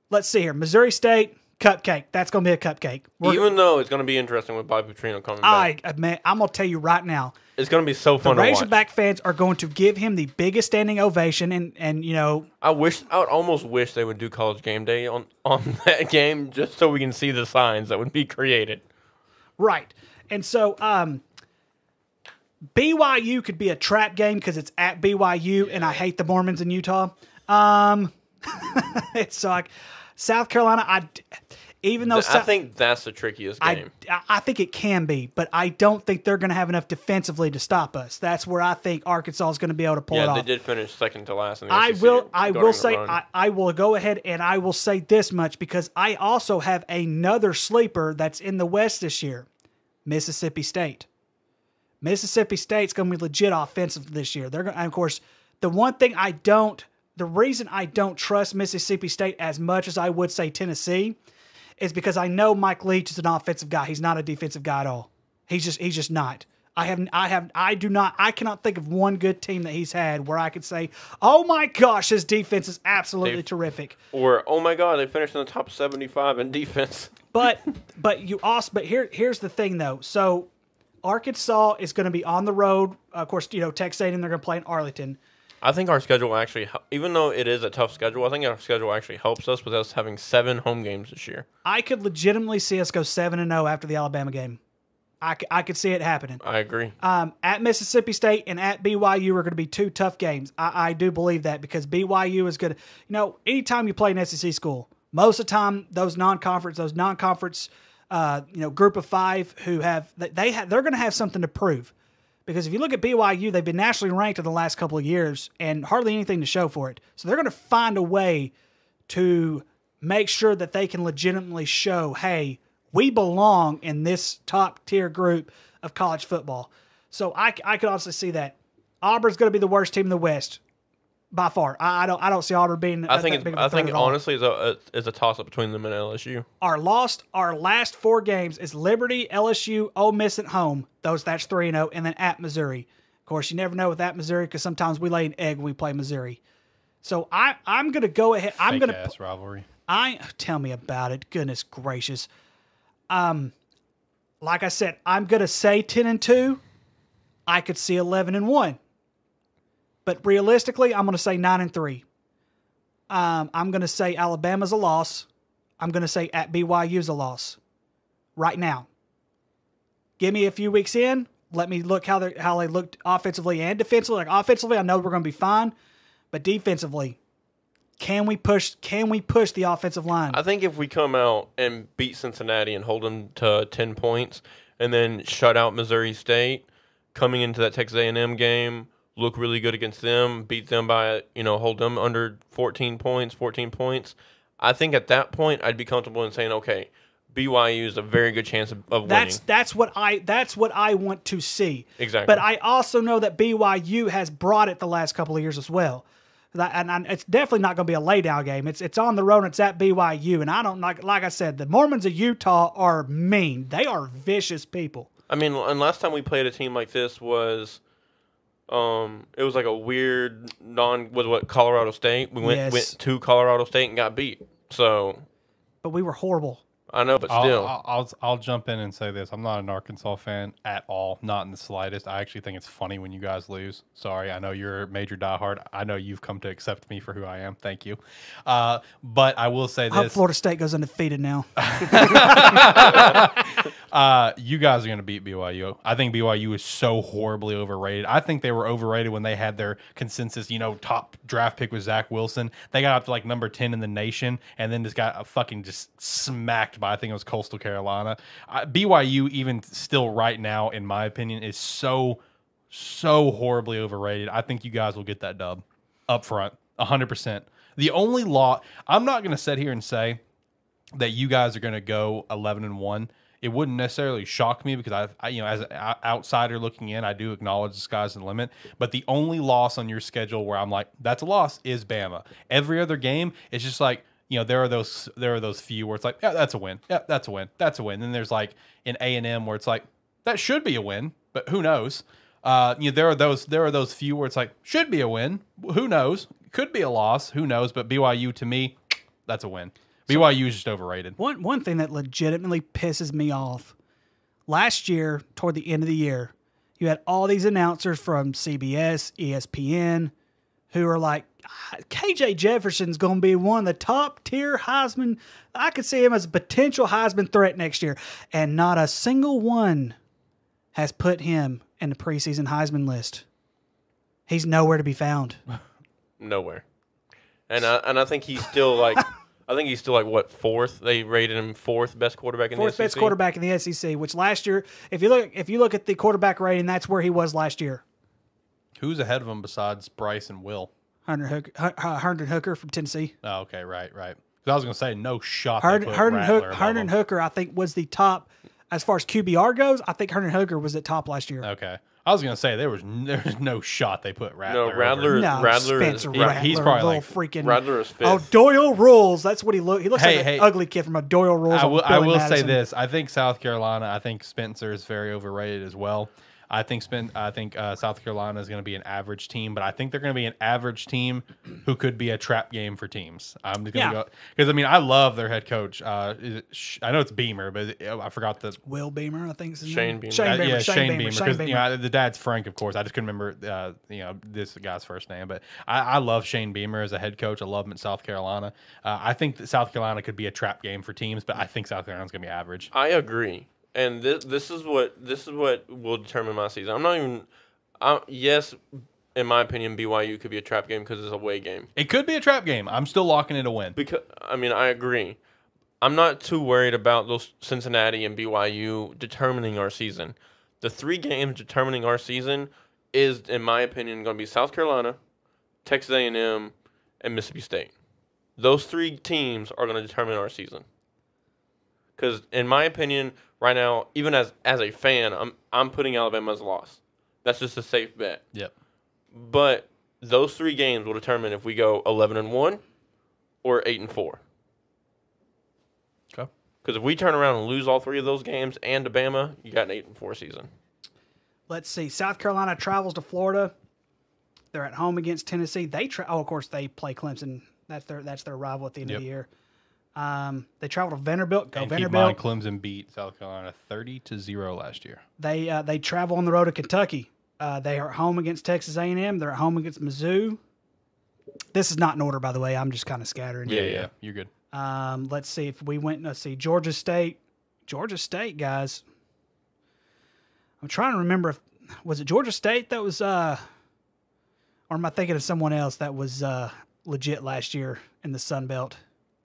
Let's see here. Missouri State cupcake. That's going to be a cupcake. We're- Even though it's going to be interesting with Bobby Petrino coming back, I man, I'm going to tell you right now. it's going to be so The fun to watch. Razorback fans are going to give him the biggest standing ovation, and and you know I wish I would almost wish they would do college game day on on that game just so we can see the signs that would be created. Right. And so um BYU could be a trap game because it's at BYU and I hate the Mormons in Utah. Um it's like South Carolina I even though I South, think that's the trickiest game. I I think it can be, but I don't think they're going to have enough defensively to stop us. That's where I think Arkansas is going to be able to pull it yeah, off. they did finish second to last in the I will. I will say. I, I will go ahead and I will say this much because I also have another sleeper that's in the West this year, Mississippi State. Mississippi State's going to be legit offensive this year. They're going. Of course, the one thing I don't. The reason I don't trust Mississippi State as much as I would say Tennessee is because I know Mike Leach is an offensive guy. He's not a defensive guy at all. He's just he's just not. I have I have I do not I cannot think of one good team that he's had where I could say, "Oh my gosh, his defense is absolutely They've- terrific." or oh my god, they finished in the top seventy-five in defense. But but you also but here here's the thing though. So Arkansas is going to be on the road. Of course, you know Texas A&M they're going to play in Arlington. I think our schedule actually, even though it is a tough schedule, I think our schedule actually helps us with us having seven home games this year. I could legitimately see us go seven and zero after the Alabama game. I, c- I could see it happening. I agree. Um, at Mississippi State and at BYU are going to be two tough games. I, I do believe that because BYU is going to, you know, anytime you play an SEC school, most of the time those non-conference, those non-conference, uh, you know, group of five who have they- they have they're going to have something to prove. Because if you look at BYU, they've been nationally ranked in the last couple of years and hardly anything to show for it. So they're going to find a way to make sure that they can legitimately show, hey, we belong in this top tier group of college football. So I, I could honestly see that Auburn's going to be the worst team in the West by far. I, I don't I don't see Auburn being. I think that it's, big of a I think honestly it's a it's a toss up between them and LSU. our lost our last four games is Liberty, LSU, Ole Miss at home. Those that's three and zero, and then at Missouri. Of course, you never know with at Missouri because sometimes we lay an egg when we play Missouri. So I I'm gonna go ahead. I'm gonna ass rivalry. I tell me about it. Goodness gracious. Um, like I said, I'm gonna say ten and two. I could see eleven and one, but realistically, I'm gonna say nine and three. Um, I'm gonna say Alabama's a loss. I'm gonna say at BYU's a loss. Right now. Give me a few weeks in. Let me look how they how they looked offensively and defensively. Like offensively, I know we're going to be fine, but defensively, can we push? Can we push the offensive line? I think if we come out and beat Cincinnati and hold them to ten points, and then shut out Missouri State, coming into that Texas A&M game, look really good against them, beat them by you know hold them under fourteen points, fourteen points. I think at that point I'd be comfortable in saying, okay, BYU is a very good chance of, of That's winning. that's what I that's what I want to see. Exactly. But I also know that BYU has brought it the last couple of years as well. And, and it's definitely not going to be a laydown game. It's it's on the road. and It's at BYU, and I don't like like I said, the Mormons of Utah are mean. They are vicious people. I mean, and last time we played a team like this was, um, it was like a weird non was what Colorado State. We went Yes. went to Colorado State and got beat. So But we were horrible. I know, but I'll, still, I'll, I'll I'll jump in and say this: I'm not an Arkansas fan at all, not in the slightest. I actually think it's funny when you guys lose. Sorry, I know you're a major diehard. I know you've come to accept me for who I am. Thank you. Uh, but I will say I hope this: Florida State goes undefeated now. uh, you guys are going to beat BYU. I think BYU is so horribly overrated. I think they were overrated when they had their consensus, you know, top draft pick was Zach Wilson. They got up to like number 10 in the nation and then just got a fucking just smacked by, I think it was Coastal Carolina. BYU, even still right now, in my opinion, is so, so horribly overrated. I think you guys will get that dub up front, 100%. The only law, I'm not going to sit here and say, that you guys are going to go 11 and 1 it wouldn't necessarily shock me because I, I you know as an outsider looking in i do acknowledge the sky's the limit but the only loss on your schedule where i'm like that's a loss is bama every other game it's just like you know there are those there are those few where it's like yeah that's a win yeah that's a win that's a win then there's like an a&m where it's like that should be a win but who knows uh, you know, there are those there are those few where it's like should be a win. Who knows? Could be a loss. Who knows? But BYU to me, that's a win. BYU is just overrated. One one thing that legitimately pisses me off. Last year, toward the end of the year, you had all these announcers from CBS, ESPN, who are like, "Ah, KJ Jefferson's going to be one of the top tier Heisman. I could see him as a potential Heisman threat next year, and not a single one has put him in the preseason Heisman list. He's nowhere to be found. nowhere. And I and I think he's still like, I think he's still like what fourth? They rated him fourth best quarterback in Fourth the best quarterback in the SEC, which last year, if you look, if you look at the quarterback rating, that's where he was last year. Who's ahead of him besides Bryce and Will? Hunter Hooker, Hendon Hooker from Tennessee. Oh, okay, right, right. Because I was gonna say no shot. they put Hendon, Hook, Hendon Hooker, I think, was the top as far as QBR goes. I think Hendon Hooker was at top last year. Okay, I was gonna say there was there was no shot they put Rattler. No, over. No, Rattler is- Spencer he- Rattler, he's probably little like- freaking. Rattler is fifth. Oh, Doyle rules. That's what he look. He looks Hey, like hey. an ugly kid from a Doyle rules. I will, I will say this: I think South Carolina. I think Spencer is very overrated as well. I think Spen- I think uh, South Carolina is going to be an average team, but I think they're going to be an average team who could be a trap game for teams. I'm just going to Yeah. go because I mean I love their head coach. Uh, is it Sh- I know it's Beamer, but it- I forgot the Will Beamer, I think. Is his Shane. Beamer. Shane uh, Beamer. yeah, Shane, Beamer. Because you know the dad's Frank, of course. I just couldn't remember uh, you know this guy's first name, but I, I love Shane Beamer as a head coach. I love him at South Carolina. Uh, I think that South Carolina could be a trap game for teams, but I think South Carolina's going to be average. I agree, and this this is what this is what will determine my season. I'm not even. I, yes, in my opinion, BYU could be a trap game because it's a away game. It could be a trap game. I'm still locking it a win. Because I mean, I agree. I'm not too worried about those Cincinnati and BYU determining our season. The three games determining our season is, in my opinion, going to be South Carolina, Texas A&M, and Mississippi State. Those three teams are going to determine our season. Because, in my opinion, right now, even as as a fan, I'm I'm putting Alabama as a loss. That's just a safe bet. Yep. But those three games will determine if we go 11 and one or eight and four. Okay. Because if we turn around and lose all three of those games and to Bama, you got an eight and four season. Let's see. South Carolina travels to Florida. They're at home against Tennessee. They tra- oh, of course they play Clemson. That's their that's their rival at the end of the year. Um, they travel to Vanderbilt. Go and Vanderbilt. mind, Clemson beat South Carolina 30 to 0 last year. They uh, they travel on the road to Kentucky. Uh, they are at home against Texas A&M. They're at home against Mizzou. This is not in order, by the way. I'm just kind of scattering. Yeah, Yeah, yeah, yeah. You're good. Um, let's see if we went. Let's see Georgia State. Georgia State guys. I'm trying to remember if was it Georgia State that was uh or am I thinking of someone else that was uh legit last year in the Sun Belt?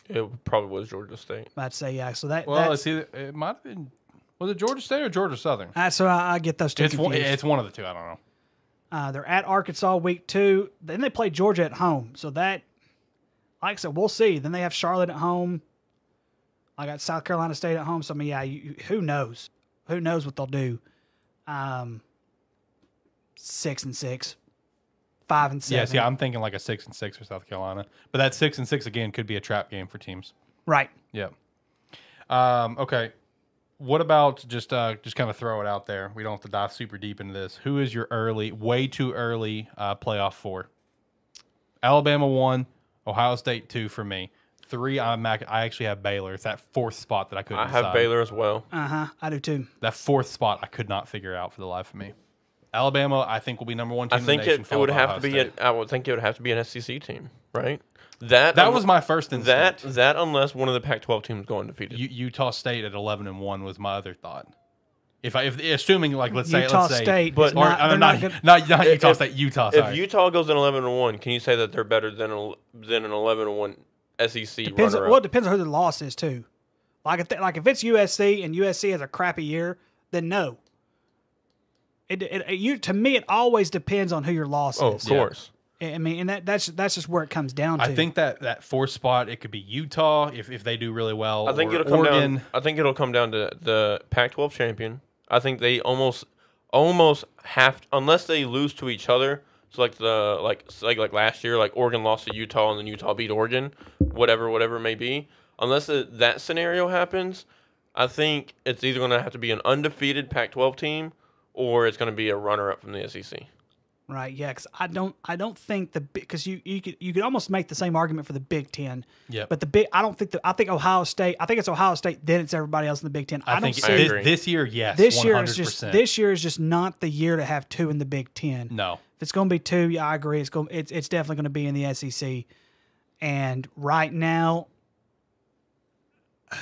It probably was Georgia State. I'd say yeah. So that Well, that's, it's either it might have been was it Georgia State or Georgia Southern? that's so I, I get those two It's one, confused. it's one of the two. I don't know. Uh, they're at Arkansas week two. Then they play Georgia at home. So that, like I said, we'll see. Then they have Charlotte at home. I got South Carolina State at home. So I mean, yeah, you, who knows? Who knows what they'll do? Um, six and six, five and seven. Yes, yeah, I'm thinking like a six and six for South Carolina, but that six and six again could be a trap game for teams. right. Yeah. Um, okay. What about just uh, just kind of throw it out there? We don't have to dive super deep into this. Who is your early, way too early uh, playoff four? Alabama one, Ohio State two for me. Three, I'm ac- I actually have Baylor. It's that fourth spot that I couldn't. I have decide. Baylor as well. Uh huh. I do too. That fourth spot I could not figure out for the life of me. Alabama, I think will be number one team I think in the nation. it, it would have Ohio to be. An, I would think it would have to be an SEC team, right? That that un- was my first that instinct. that unless one of the Pac-12 teams go undefeated. U- Utah State at eleven and one was my other thought. If I, if assuming like let's say Utah let's say, State but- is or not, uh, they're not, not, not, gonna, not, Utah If- State, Utah. Sorry. if Utah goes in 11 and one, can you say that they're better than a, than an 11 and one SEC depends. runner Well, it depends on who the loss is too. Like if they, like if it's USC and USC has a crappy year, then no. It, it, it you to me it always depends on who your loss Oh, of is. course. I mean, and that that's that's just where it comes down to. I think that that fourth spot it could be Utah if, if they do really well. I think or it'll come Oregon. down. I think it'll come down to the Pac-12 champion. I think they almost, almost have to, unless they lose to each other. So like the like like like last year, like Oregon lost to Utah and then Utah beat Oregon, whatever whatever it may be. Unless it, that scenario happens, I think it's either going to have to be an undefeated Pac-12 team or it's going to be a runner-up from the SEC. Right. Yeah. Because I don't. I don't think the because you you could you could almost make the same argument for the Big Ten. Yeah. But the big. I don't think that. I think Ohio State. I think it's Ohio State. Then it's everybody else in the Big Ten. I, I don't think see I this, agree. this year, yes. this year 100%. is just this year is just not the year to have two in the Big Ten. No. If it's going to be two, yeah, I agree. It's going. It's it's definitely going to be in the SEC. And right now,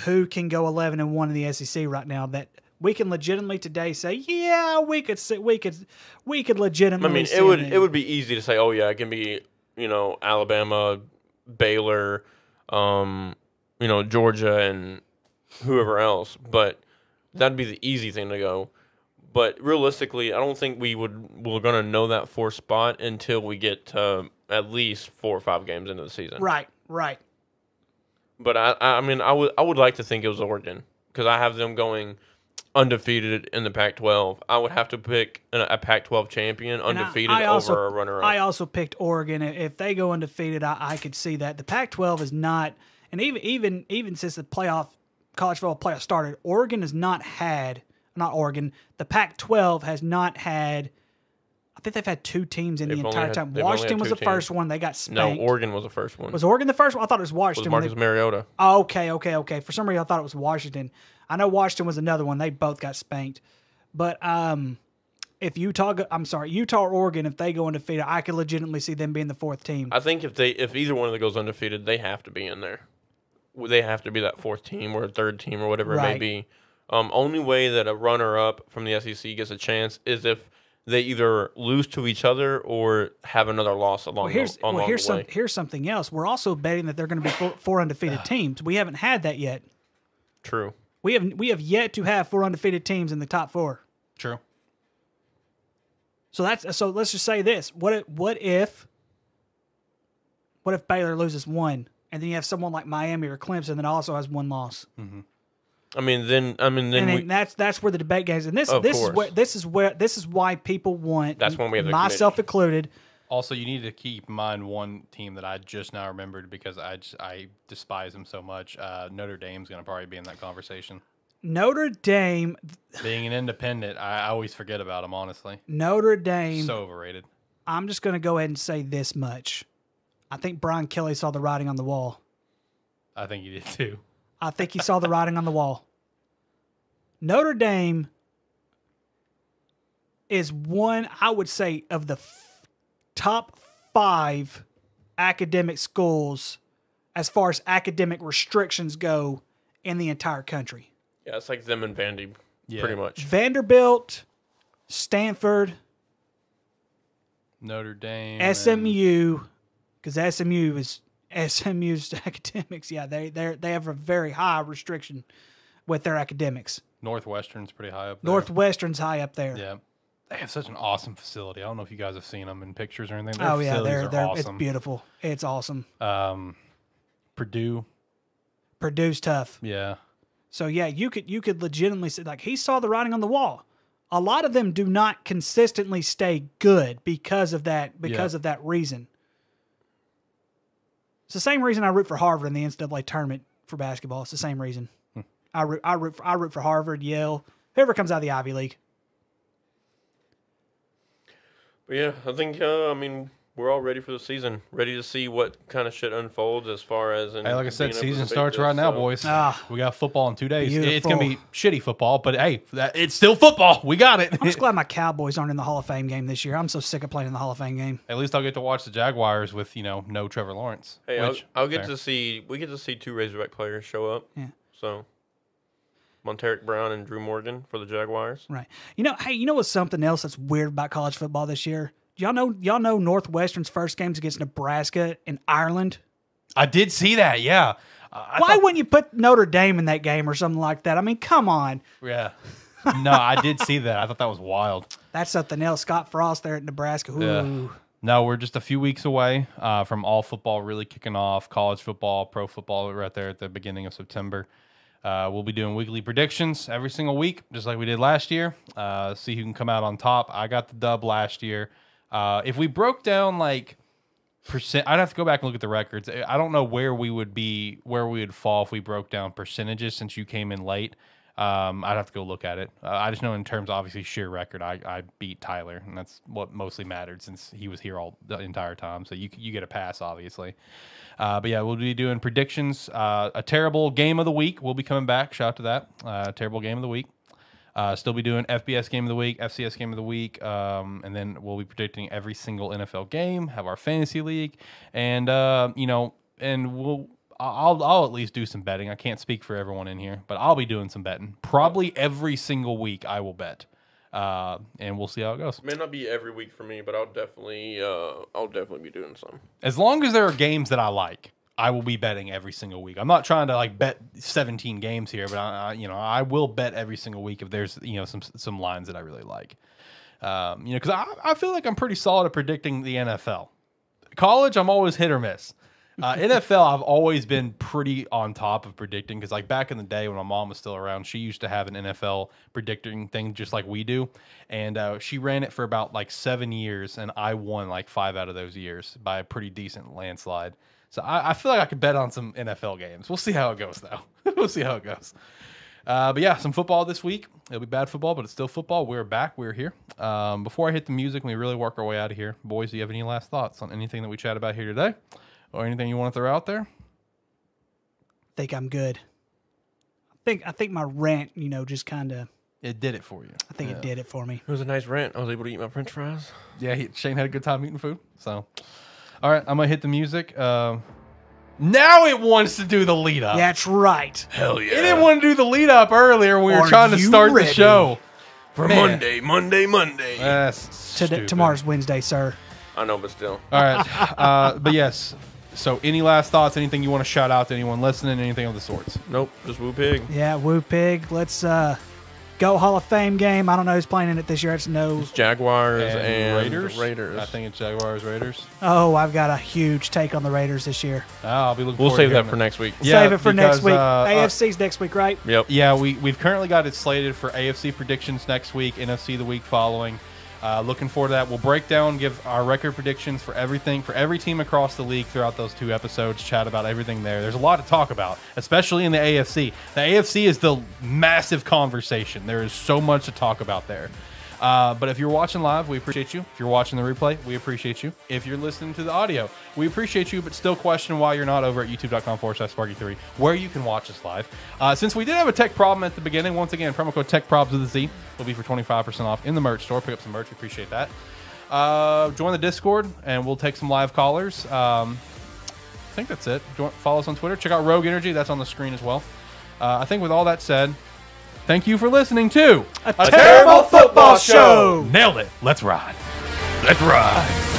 who can go eleven and one in the SEC right now? That we can legitimately today say, yeah, we could say we could we could legitimately. I mean, it would it would be easy to say, oh yeah, it can be you know Alabama, Baylor, um, you know Georgia, and whoever else, but that'd be the easy thing to go. But realistically, I don't think we would we're gonna know that fourth spot until we get to at least four or five games into the season. right, right. But I I mean I would I would like to think it was Oregon because I have them going undefeated in the Pac-12. I would have to pick a, a Pac-12 champion And I- undefeated I also- over a runner-up. I also picked Oregon. If they go undefeated, I, I could see that. The Pac-12 is not, and even even even since the playoff college football playoff started, Oregon has not had not Oregon. The Pac-12 has not had. I think they've had two teams in They've the entire had- time. Washington was the first one. They got spanked. no. Oregon was the first one. was Oregon the first one? I thought it was was Washington. when Marcus they- Mariota. Oh, okay, okay, okay. For some reason, I thought it was Washington. I know Washington was another one. They both got spanked. But um, if Utah, I'm sorry, Utah or Oregon, if they go undefeated, I could legitimately see them being the fourth team. I think if they if either one of them goes undefeated, they have to be in there. They have to be that fourth team or third team or whatever it may be. Um, only way that a runner up from the SEC gets a chance is if they either lose to each other or have another loss along, Well, here's the, along well, here's the some way. here's something else. We're also betting that they're going to be four, four undefeated teams. We haven't had that yet. True. We have we have yet to have four undefeated teams in the top four. True. So that's so. Let's just say this: what if, what if what if Baylor loses one, and then you have someone like Miami or Clemson that also has one loss? Mm-hmm. I mean, then I mean, then and we, that's that's where the debate goes. And this Of this is where this is where this is why people want That's when we have the myself included. Also, you need to keep in mind one team that I just now remembered because I just, I despise them so much. Uh, Notre Dame's going to probably be in that conversation. Notre Dame, Being an independent, I, always forget about them. Honestly, Notre Dame. so overrated. I'm just going to go ahead and say this much. I think Brian Kelly saw the writing on the wall. I think you did too. I think he saw the writing on the wall. Notre Dame is one, I would say, of the top five academic schools as far as academic restrictions go in the entire country. yeah, it's like them and Vandy, Yeah. pretty much. Vanderbilt, Stanford, Notre Dame, SMU, because SMU is SMU's academics. Yeah, they they they have a very high restriction with their academics. Northwestern's pretty high up there. Northwestern's high up there. Yeah. They have such an awesome facility. I don't know if you guys have seen them in pictures or anything. Their Oh yeah, they're they're awesome. it's beautiful. It's awesome. Um, Purdue, Purdue's tough. yeah. So yeah, you could you could legitimately say like he saw the writing on the wall. A lot of them do not consistently stay good because of that because Yeah. of that reason. It's the same reason I root for Harvard in the NCAA tournament for basketball. It's the same reason. Hmm. I root I root for, I root for Harvard, Yale, whoever comes out of the Ivy League. But yeah, I think uh, I mean we're all ready for the season, ready to see what kind of shit unfolds as far as. In Hey, like I said, being able to season starts this, right now, so- boys. Ah. we got football in two days. It's gonna be shitty football, but hey, that, it's still football. We got it. I'm just glad my Cowboys aren't in the Hall of Fame game this year. I'm so sick of playing in the Hall of Fame game. At least I'll get to watch the Jaguars with you know no Trevor Lawrence. Hey, I'll, I'll get fair. to see. We get to see two Razorback players show up. Yeah. So, Montaric Brown and Drew Morgan for the Jaguars. Right. You know, hey, you know what's something else that's weird about college football this year? Y'all know y'all know Northwestern's first games against Nebraska and Ireland. I did see that. Yeah. Uh, I Why thought- wouldn't you put Notre Dame in that game or something like that? I mean, come on. Yeah. no, I did see that. I thought that was wild. That's something else. Scott Frost there at Nebraska. Ooh. Yeah. No, we're just a few weeks away uh, from all football really kicking off. College football, pro football, right there at the beginning of September. Uh, we'll be doing weekly predictions every single week, just like we did last year. Uh, see who can come out on top. I got the dub last year. Uh, if we broke down like percent, I'd have to go back and look at the records. I don't know where we would be, where we would fall if we broke down percentages since you came in late. Um, I'd have to go look at it. Uh, I just know in terms, of obviously, sheer record, I, I beat Tyler, and that's what mostly mattered since he was here all the entire time. So you you get a pass, obviously. Uh, but yeah, we'll be doing predictions. Uh, a terrible game of the week. We'll be coming back. Shout out to that. Uh, terrible game of the week. Uh, still be doing FBS game of the week, FCS game of the week, um, and then we'll be predicting every single NFL game. Have our fantasy league, and uh, you know, and we'll. I'll I'll at least do some betting. I can't speak for everyone in here, but I'll be doing some betting. Probably every single week I will bet, uh, and we'll see how it goes. May not be every week for me, but I'll definitely, uh, I'll definitely be doing some. As long as there are games that I like, I will be betting every single week. I'm not trying to like bet 17 games here, but I, I you know I will bet every single week if there's you know some some lines that I really like. Um, you know, because I, I feel like I'm pretty solid at predicting the NFL. College, I'm always hit or miss. Uh, NFL, I've always been pretty on top of predicting because, like, back in the day when my mom was still around, she used to have an NFL predicting thing just like we do. And uh, she ran it for about like seven years, and I won like five out of those years by a pretty decent landslide. So I, I feel like I could bet on some NFL games. We'll see how it goes, though. we'll see how it goes. Uh, but yeah, some football this week. It'll be bad football, but it's still football. We're back. We're here. Um, before I hit the music and we really work our way out of here, boys, do you have any last thoughts on anything that we chat about here today, or anything you want to throw out there? think I'm good. I think I think my rant, you know, just kind of. It did it for you. I think it did it for me. It was a nice rant. I was able to eat my French fries. Yeah, he, Shane had a good time eating food. So, all right, I'm gonna hit the music. Uh, now it wants to do the lead up. That's right. Hell yeah! It didn't want to do the lead up earlier when we were Are trying to start ready? the show. for Man. Monday, Monday, Monday. That's Today, stupid. tomorrow's Wednesday, sir. I know, but still. All right. Uh, but yes. So, any last thoughts? Anything you want to shout out to anyone listening? Anything of the sorts? Nope, just Woo Pig. Yeah, Woo Pig. Let's uh go Hall of Fame game. I don't know who's playing in it this year. It's no. Jaguars and, Raiders. Raiders. I think it's Jaguars Raiders. Oh, I've got a huge take on the Raiders this year. Oh, I'll be looking. We'll save that for next week. Yeah, Save it for next week. uh, uh, AFC's next week, right? Yep. Yeah, we we've currently got it slated for AFC predictions next week, NFC the week following. Uh, looking forward to that. We'll break down, give our record predictions for everything for every team across the league throughout those two episodes. Chat about everything there. There's a lot to talk about, especially in the AFC. The AFC is the massive conversation. There is so much to talk about there. Uh, but if you're watching live, we appreciate you. If you're watching the replay, we appreciate you. If you're listening to the audio, we appreciate you, but still question why you're not over at youtube.com forward slash SparkE3, where you can watch us live. Uh, since we did have a tech problem at the beginning, once again, promo code TechProbz with a Z will be for 25% off in the merch store. Pick up some merch. We appreciate that. Uh, join the Discord, and we'll take some live callers. Um, I think that's it. Join, follow us on Twitter. Check out Rogue Energy. That's on the screen as well. Uh, I think with all that said, thank you for listening to A Terrible Football Show. Nailed it. Let's ride. Let's ride.